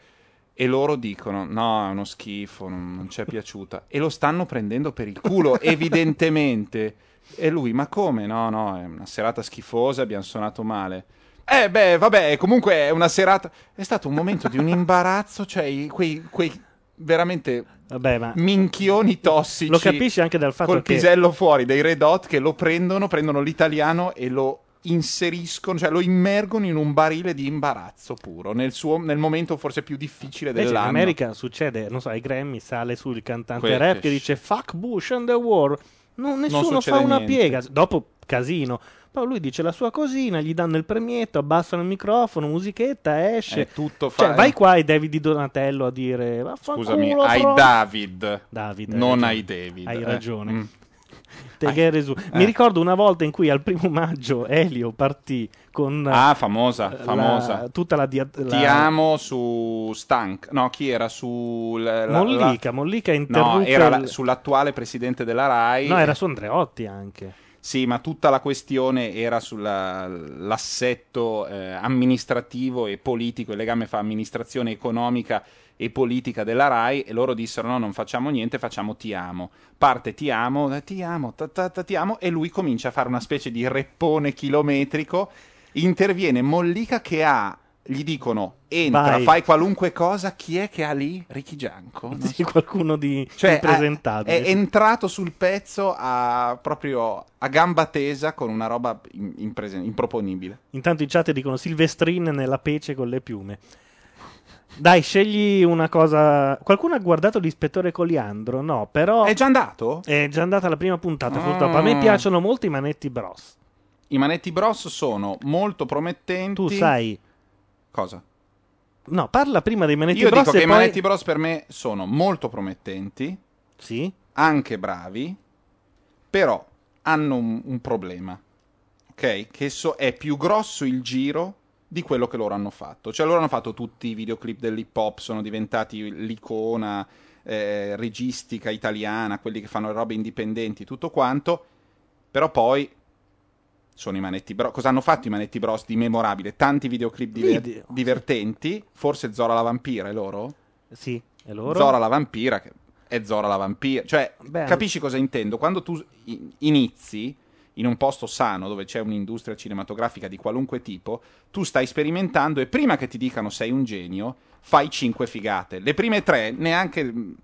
E loro dicono: No, è uno schifo, non, non ci è piaciuta. E lo stanno prendendo per il culo, evidentemente. E lui: Ma come? No, no, è una serata schifosa, abbiamo suonato male. Eh, beh, vabbè, comunque è una serata. È stato un momento di un imbarazzo, cioè quei, quei veramente Vabbè, ma minchioni tossici. Lo capisci anche dal fatto col che- pisello fuori dei Red Hot che lo prendono, prendono l'italiano e lo inseriscono, cioè lo immergono in un barile di imbarazzo puro, nel, suo, nel momento forse più difficile Invece in dell'anno. America succede, non so, ai Grammy sale sul cantante Quel rap che dice fuck Bush and the war. No, nessuno fa una niente. piega. Dopo casino. Poi lui dice la sua cosina, gli danno il premietto, abbassano il microfono, musichetta, esce. È tutto Cioè, fa- vai qua ai David di Donatello a dire "Vaffanculo, Scusami, ai pro". David, David, hai non ragione. ai David. Hai eh. ragione. Mm. Te che resu- eh. Mi ricordo una volta in cui al primo maggio Elio partì con Ah, famosa, la- famosa. tutta la, dia- la- Ti amo su Stank. No, chi era su la- la- Mollica, Mollica No, interruppe era la- il- sull'attuale presidente della RAI. No, era su Andreotti anche. Sì, ma tutta la questione era sull'assetto amministrativo e politico, il legame fra amministrazione economica e politica della RAI e loro dissero no, non facciamo niente, facciamo ti amo. Parte ti amo, eh, ti amo, ta, ta, ta, ti amo e lui comincia a fare una specie di reppone chilometrico, interviene Mollica che ha gli dicono entra, Vai. fai qualunque cosa, chi è che ha lì? Ricky Gianco. Sì, qualcuno di cioè, impresentabile. è, è entrato sul pezzo a, proprio a gamba tesa con una roba imprese- improponibile. Intanto in chat dicono Silvestrin nella pece con le piume. Dai, scegli una cosa. Qualcuno ha guardato l'ispettore Coliandro? No, però. È già andato? È già andata la prima puntata, Ah. purtroppo. A me piacciono molto i manetti Bros. I manetti Bros sono molto promettenti. Tu sai. Cosa? No, parla prima dei manetti Io Bros. dico che i poi... manetti Bros per me sono molto promettenti. Sì. Anche bravi. Però hanno un, un problema. Ok? Che so- è più grosso il giro di quello che loro hanno fatto. Cioè loro hanno fatto tutti i videoclip dell'hip hop, sono diventati l'icona eh, registica italiana, quelli che fanno le robe indipendenti, tutto quanto. Però poi sono i Manetti Bros. Cosa hanno fatto i Manetti Bros di memorabile? Tanti videoclip diver- Video. divertenti. Forse Zora la vampira è loro? Sì, e loro? Zora la vampira, che è Zora la vampira. Cioè, Beh, capisci cosa intendo? Quando tu inizi in un posto sano dove c'è un'industria cinematografica di qualunque tipo, tu stai sperimentando e prima che ti dicano sei un genio, fai cinque figate. Le prime tre neanche mh,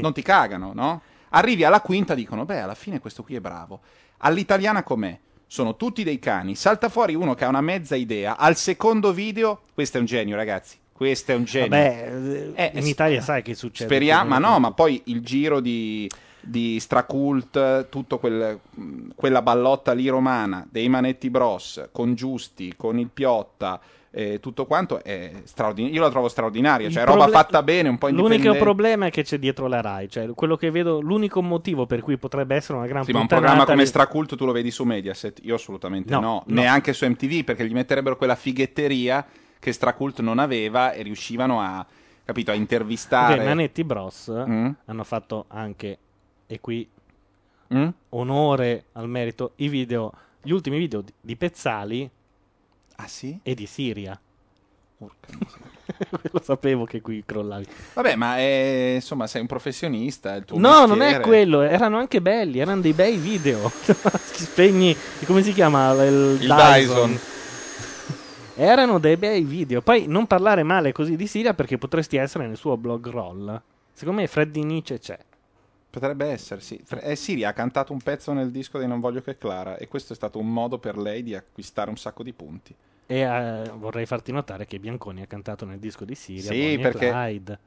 non ti cagano, no? Arrivi alla quinta dicono, beh, alla fine questo qui è bravo. All'italiana com'è? Sono tutti dei cani. Salta fuori uno che ha una mezza idea. Al secondo video, questo è un genio, ragazzi. Questo è un genio. Vabbè, Eh, in s- Italia sai che succede. Speriamo, ma no, ma poi il giro di. di Stracult, tutto quel- quella ballotta lì romana dei Manetti Bros con Giusti, con il Piotta. Eh, tutto quanto è straordinario. Io la trovo straordinaria, cioè Il roba proble- fatta bene, un po' indipendente. L'unico problema è che c'è dietro la Rai, cioè quello che vedo, l'unico motivo per cui potrebbe essere una gran Sì, ma un programma come di- Stracult tu lo vedi su Mediaset? Io assolutamente no, No, no. neanche su MTV perché gli metterebbero quella fighetteria che Stracult non aveva e riuscivano a, capito, a intervistare. Beh, Manetti Bros Mm? hanno fatto anche, e qui Mm? onore al merito, i video, gli ultimi video di Pezzali Ah, sì? e di Siria. Lo sapevo che qui crollavi. Vabbè, ma è, insomma, sei un professionista, il tuo No, non è mestiere. quello, erano anche belli, erano dei bei video. Spegni, come si chiama? Il, Il Dyson. Erano dei bei video. Poi non parlare male così di Siria perché potresti essere nel suo blog roll. Secondo me Freddy Nietzsche c'è. Potrebbe essere, sì. Eh, Siri ha cantato un pezzo nel disco di Non voglio che Clara e questo è stato un modo per lei di acquistare un sacco di punti. E eh, vorrei farti notare che Bianconi ha cantato nel disco di Siria. Sì, Bonnie e perché- Clyde.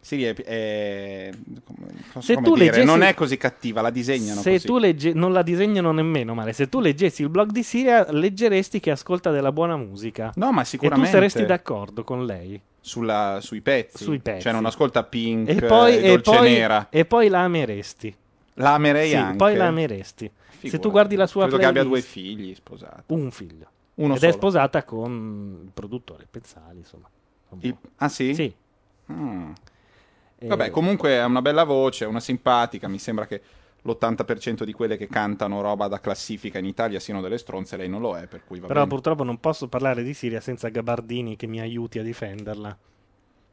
Siri è, è- come- Se come tu dire, leggessi- non è così cattiva, la disegnano Se così. tu legge, non la disegnano nemmeno male. Se tu leggessi il blog di Siria, leggeresti che ascolta della buona musica. No, ma E sicuramente. tu saresti d'accordo con lei. Sulla- sui pezzi. Sui pezzi. Cioè non ascolta Pink E poi, e e Dolce poi- Nera. e poi la ameresti. La amerei Sì, anche. poi la ameresti. Se tu Figurati. guardi la sua Credo che abbia due playlist- figli sposati. Un figlio. Uno Ed è solo. sposata con il produttore Pezzali, insomma. Il- Ah sì? Sì. Mm. Eh, Vabbè, comunque ha una bella voce, è una simpatica. Mi sembra che l'80% di quelle che cantano roba da classifica in Italia siano delle stronze, lei non lo è, per cui va Però bene. purtroppo non posso parlare di Siria senza Gabardini che mi aiuti a difenderla.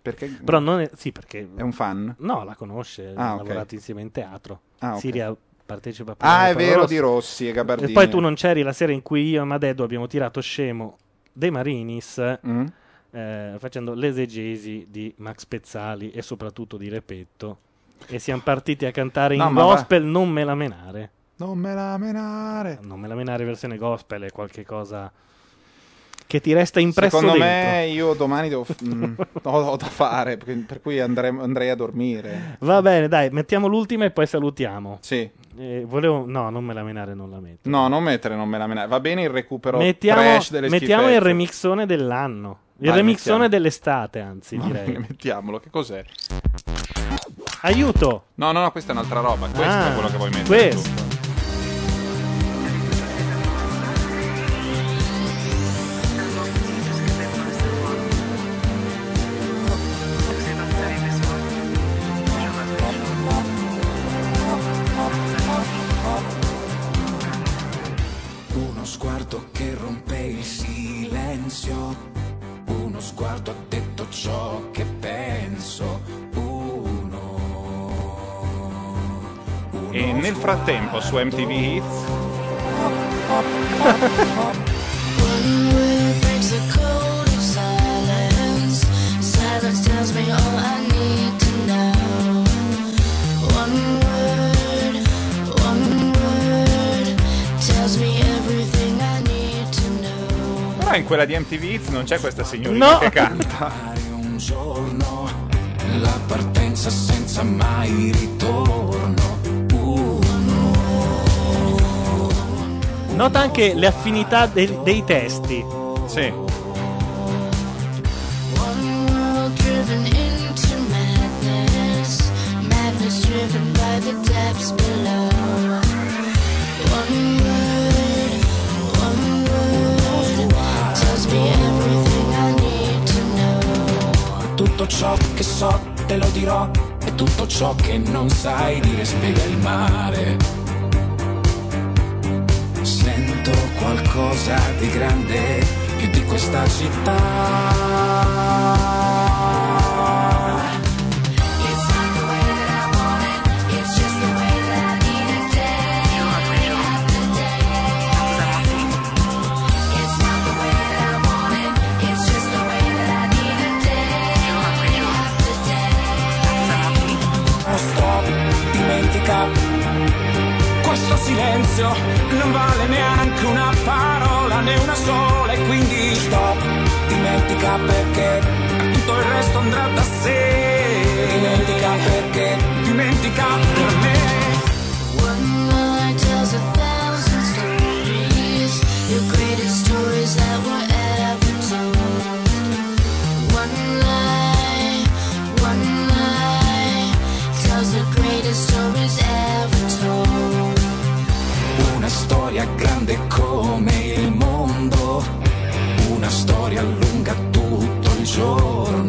Perché? Però non è... Sì, perché... È un fan? No, la conosce, Ah, ha ok. lavorato insieme in teatro. Ah, ok. Siria partecipa a Ah, è vero, Rossi. di Rossi e Gabardini. E poi tu non c'eri la sera in cui io e Madeddu abbiamo tirato scemo De Marinis Mm? eh, facendo l'esegesi di Max Pezzali e soprattutto di Repetto. E siamo partiti a cantare No, in ma va- gospel Non me la menare. Non me la menare. Non me la menare versione gospel è qualche cosa che ti resta impresso Secondo dentro. me io domani devo, mm, ho, ho da fare, per cui andrei, andrei a dormire. Va bene, dai, mettiamo l'ultima e poi salutiamo. Sì. Eh, volevo... No, non me la menare, non la metto. No, non mettere, non me la menare. Va bene il recupero Mettiamo, trash delle mettiamo il schifezze. remixone dell'anno. Il Vai, remixone mettiamo. dell'estate, anzi, direi. mettiamolo, che cos'è? Aiuto! No, no, no, questa è un'altra roba. Questo Ah, è quello che vuoi mettere. questo. Uno I need to know. Però in quella di MTV Hits non c'è questa signorina No. che canta. Un giorno la partenza senza mai ritorno. Nota anche le affinità del- dei testi. Sì. One world driven into madness, madness driven by the depths below. One word, one word tells me everything I need to know. Tutto ciò che so te lo dirò e tutto ciò che non sai dire spiega il mare. Qualcosa di grande più di questa città. It's questo silenzio non vale neanche una parola, né una sola, e quindi stop, dimentica perché tutto il resto andrà da sé. Dimentica perché, dimentica per me. One more tells a thousand stories, your greatest story. Tutto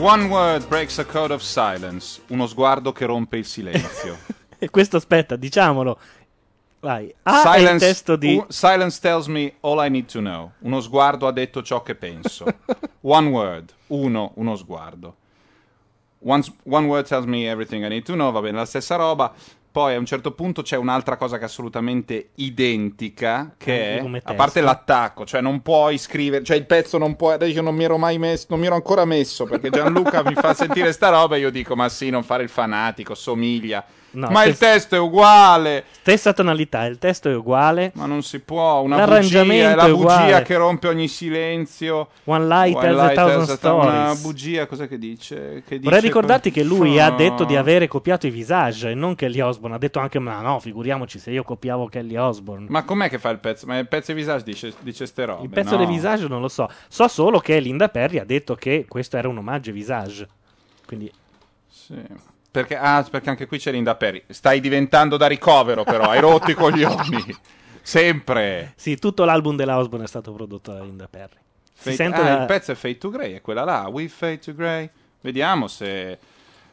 One word breaks a code of silence. Uno sguardo che rompe il silenzio. E questo aspetta, diciamolo. Vai. A è il testo di silence tells me all I need to know. Uno sguardo ha detto ciò che penso. one word. Uno, uno sguardo. One, s- one word tells me everything I need to know. Va bene, la stessa roba. Poi a un certo punto c'è un'altra cosa che è assolutamente identica, che Anche è, a parte l'attacco, cioè non puoi scrivere, cioè il pezzo non può, io non mi ero mai messo, non mi ero ancora messo, perché Gianluca mi fa sentire sta roba e io dico, ma sì, non fare il fanatico, somiglia. No, ma il testo è uguale. stessa tonalità, il testo è uguale. Ma non si può, una bugia, è la bugia uguale. che rompe ogni silenzio. One light One tells a light thousand a- Una stories. bugia, cos'è che dice? Che Vorrei dice ricordarti che lui No. ha detto di avere copiato i Visage e non Kelly Osbourne. Ha detto anche, ma no, figuriamoci se io copiavo Kelly Osbourne. Ma com'è che fa il pezzo? Ma il pezzo di Visage dice, dice ste robe, Il pezzo no? dei Visage non lo so. So solo che Linda Perry ha detto che questo era un omaggio ai Visage. Quindi Sì. Perché, ah, perché anche qui c'è Linda Perry. Stai diventando da ricovero, però. Hai rotto i coglioni. Sempre. Sì, tutto l'album della Osbourne è stato prodotto da Linda Perry. Si Fade- sente ah, la- il pezzo è Fade to Grey, è quella là. We Fade to Grey. Vediamo se.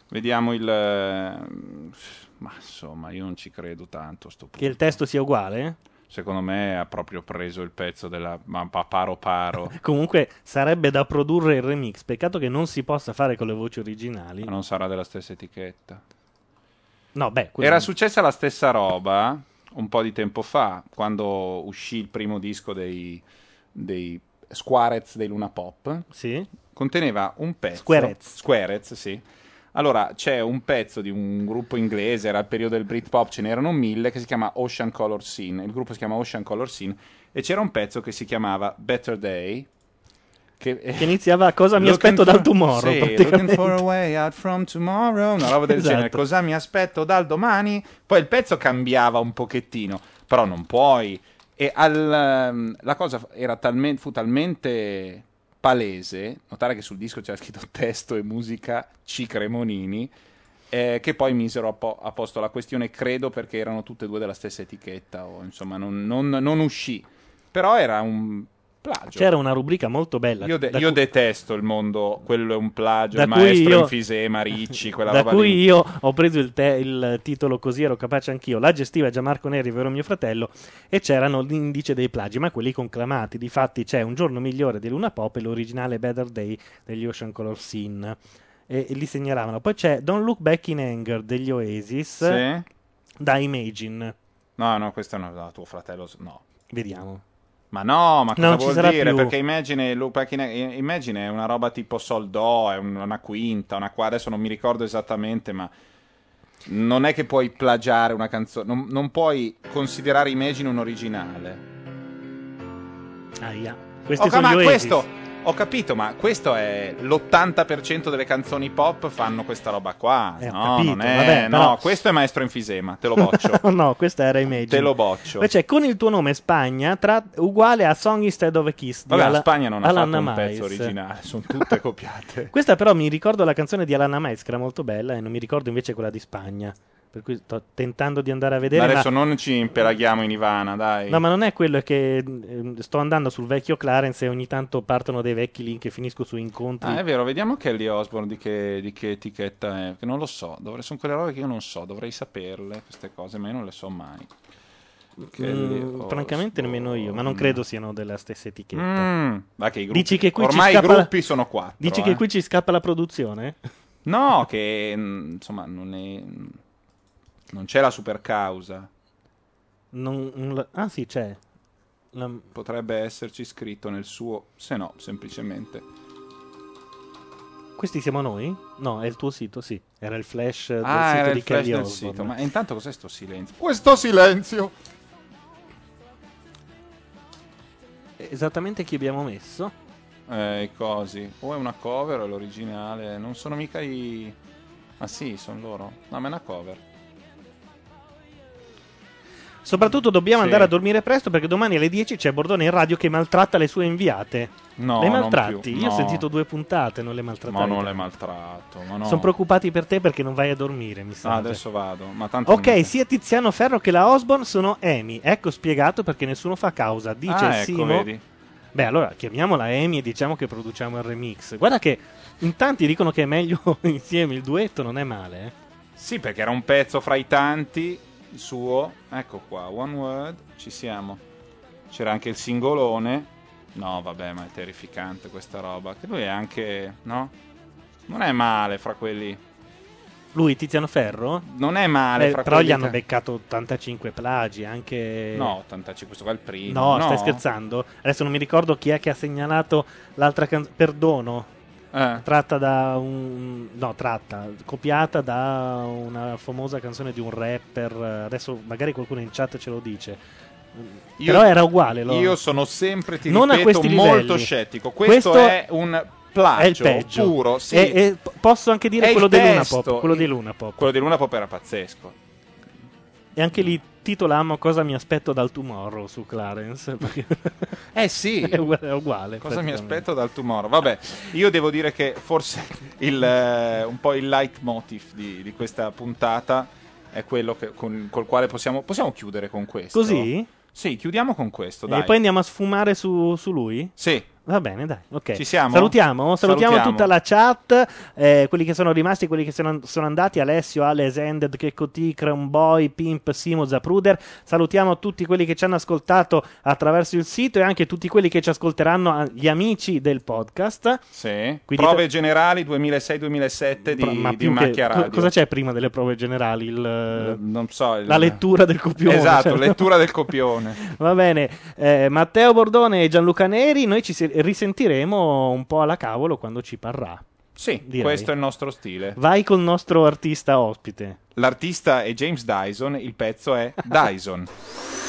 Vediamo il. eh, Ma insomma, io non ci credo tanto. che il testo sia uguale. Secondo me ha proprio preso il pezzo della. Ma pa- paro paro. Comunque sarebbe da produrre il remix. Peccato che non si possa fare con le voci originali. Ma non sarà della stessa etichetta. No, beh, Era successa la stessa roba un po' di tempo fa, quando uscì il primo disco dei, dei Squarez dei Luna Pop. Sì. Conteneva un pezzo. Squarez. Squarez, sì. Allora, c'è un pezzo di un gruppo inglese, era il periodo del Britpop, ce n'erano mille, che si chiama Ocean Color Scene. Il gruppo si chiama Ocean Color Scene. E c'era un pezzo che si chiamava Better Day. Che, Che iniziava cosa mi aspetto for- dal tomorrow. Sì, looking for a way out from tomorrow, una roba del Esatto. genere. Cosa mi aspetto dal domani? Poi il pezzo cambiava un pochettino, però non puoi. E al, ehm, la cosa era talmente, fu talmente palese, notare che sul disco c'era scritto testo e musica C. Cremonini, eh, che poi misero a, po- a posto la questione, credo perché erano tutte e due della stessa etichetta, o insomma non, non- non uscì. Però era un plagio. C'era una rubrica molto bella. Io, de- io cui- detesto il mondo, quello è un plagio, Da il maestro io- Enfisema, Ricci, quella da roba cui lì. io ho preso il, te- il titolo così ero capace anch'io la gestiva Gianmarco Neri vero mio fratello e c'erano l'indice dei plagi ma quelli conclamati difatti c'è un giorno migliore di Luna Pop e l'originale Better Day degli Ocean Color Scene e, e li segnalavano poi c'è Don't Look Back in Anger degli Oasis Sì? da Imagine No, no, questo è no, no, tuo fratello, no. vediamo Ma no, ma cosa Non vuol dire? più. Perché Imagine, Imagine è una roba tipo Sol Do, è un- una quinta, una qua, adesso non mi ricordo esattamente, ma non è che puoi plagiare una canzone, non, non puoi considerare Imagine un originale. Aia. questi Oh, ma questo, Ho capito, ma questo è l'80% delle canzoni pop fanno questa roba qua. Eh, ho no, capito, non è, vabbè, no, però- questo è maestro enfisema, te lo boccio. no, questa era Imagine. te lo boccio. C'è con il tuo nome Spagna, tra- uguale a Song Instead of a Kiss. di Vabbè, la Ala- Spagna non ha fatto un Miles. pezzo originale, sono tutte copiate. Questa però mi ricordo la canzone di Alana Miles che era molto bella e non mi ricordo invece quella di Spagna. Per cui sto tentando di andare a vedere. Adesso ma... non ci impelaghiamo in Ivana, dai. No, ma non è quello è che ehm, sto andando sul vecchio Clarence e ogni tanto partono dei vecchi link e finisco su incontri. Ah, è vero, vediamo Kelly Osbourne di che, di che etichetta è. Che non lo so, dovrei, sono quelle robe che io non so, dovrei saperle queste cose, ma io non le so mai. Mm, francamente nemmeno io, ma non credo siano della stessa etichetta. Mm, ma che i gruppi- Dici che qui ormai i scappa la- gruppi sono quattro, Dici eh. che qui ci scappa la produzione? No, che mm, insomma non è. Non c'è la super causa. Non- ah, sì, c'è. La- Potrebbe esserci scritto nel suo. Se no, semplicemente. Questi siamo noi? No, è il tuo sito, sì. Era il flash del ah, sito era di il flash Kelly del sito. Ma intanto cos'è sto silenzio? Questo silenzio! Esattamente chi abbiamo messo? Eh, i cosi. O è una cover o è l'originale. Non sono mica i. Ma sì, sono loro. No, ma è una cover. Soprattutto dobbiamo Sì. andare a dormire presto perché domani alle 10 c'è Bordone in radio che maltratta le sue inviate. No, le non maltratti? più, Io ho no. sentito due puntate, non le maltrattate. Ma non le maltratto. Ma no. Sono preoccupati per te perché non vai a dormire, mi sa. Ah, adesso vado. Ma tanto Ok, non- sia Tiziano Ferro che la Osborne sono Amy. Ecco spiegato perché nessuno fa causa. Dice Ah, ecco, Simo. vedi. Beh, allora chiamiamola Amy e diciamo che produciamo il remix. Guarda che in tanti dicono che è meglio insieme il duetto, non è male. Eh? Sì, perché era un pezzo fra i tanti suo. Ecco qua, One Word, ci siamo. C'era anche il singolone. No, vabbè, ma è terrificante questa roba. Che lui è anche, no? Non è male fra quelli. Lui, Tiziano Ferro? Non è male Eh, fra però quelli gli hanno che- beccato 85 plagi, anche... No, 85, questo qua è il primo. No, stai scherzando? Adesso non mi ricordo chi è che ha segnalato l'altra canzone. Perdono. Eh. Tratta da un. No, tratta. Copiata da una famosa canzone di un rapper. Adesso magari qualcuno in chat ce lo dice. Io- Però era uguale. lo- Io sono sempre, ti Non ripeto, molto livelli. scettico. Questo, è un plagio è il peggio. puro. Sì. E- e posso anche dire quello di Luna. Pop. Quello di Luna Pop. Quello di Luna Pop era pazzesco. E anche lì titolammo Cosa mi aspetto dal tomorrow su Clarence. Eh sì. è uguale. è uguale, Cosa mi aspetto dal tomorrow? Vabbè, io devo dire che forse il, eh, un po' il leitmotiv di, di questa puntata è quello che- con, col quale possiamo, possiamo chiudere con questo. Così? Sì, chiudiamo con questo. Dai. E poi andiamo a sfumare su, su lui? Sì. Va bene, dai, ok. Ci siamo? Salutiamo, salutiamo, Salutiamo. tutta la chat, eh, quelli che sono rimasti, quelli che sono, sono andati, Alessio, Ales, Ended, Checco Crown Boy, Pimp, Simo, Zapruder. Salutiamo tutti quelli che ci hanno ascoltato attraverso il sito e anche tutti quelli che ci ascolteranno, eh, gli amici del podcast. Sì. Quindi Prove generali 2006-2007 di, Pro- ma di più che- macchia co- radio. cosa c'è prima delle prove generali? Il- non so. il- La lettura del copione. Esatto, cioè- lettura del copione. Va bene, eh, Matteo Bordone e Gianluca Neri, noi ci se- risentiremo un po' alla cavolo quando ci parrà. Sì, Direi. questo è il nostro stile. Vai col nostro artista ospite. L'artista è James Dyson, il pezzo è Dyson.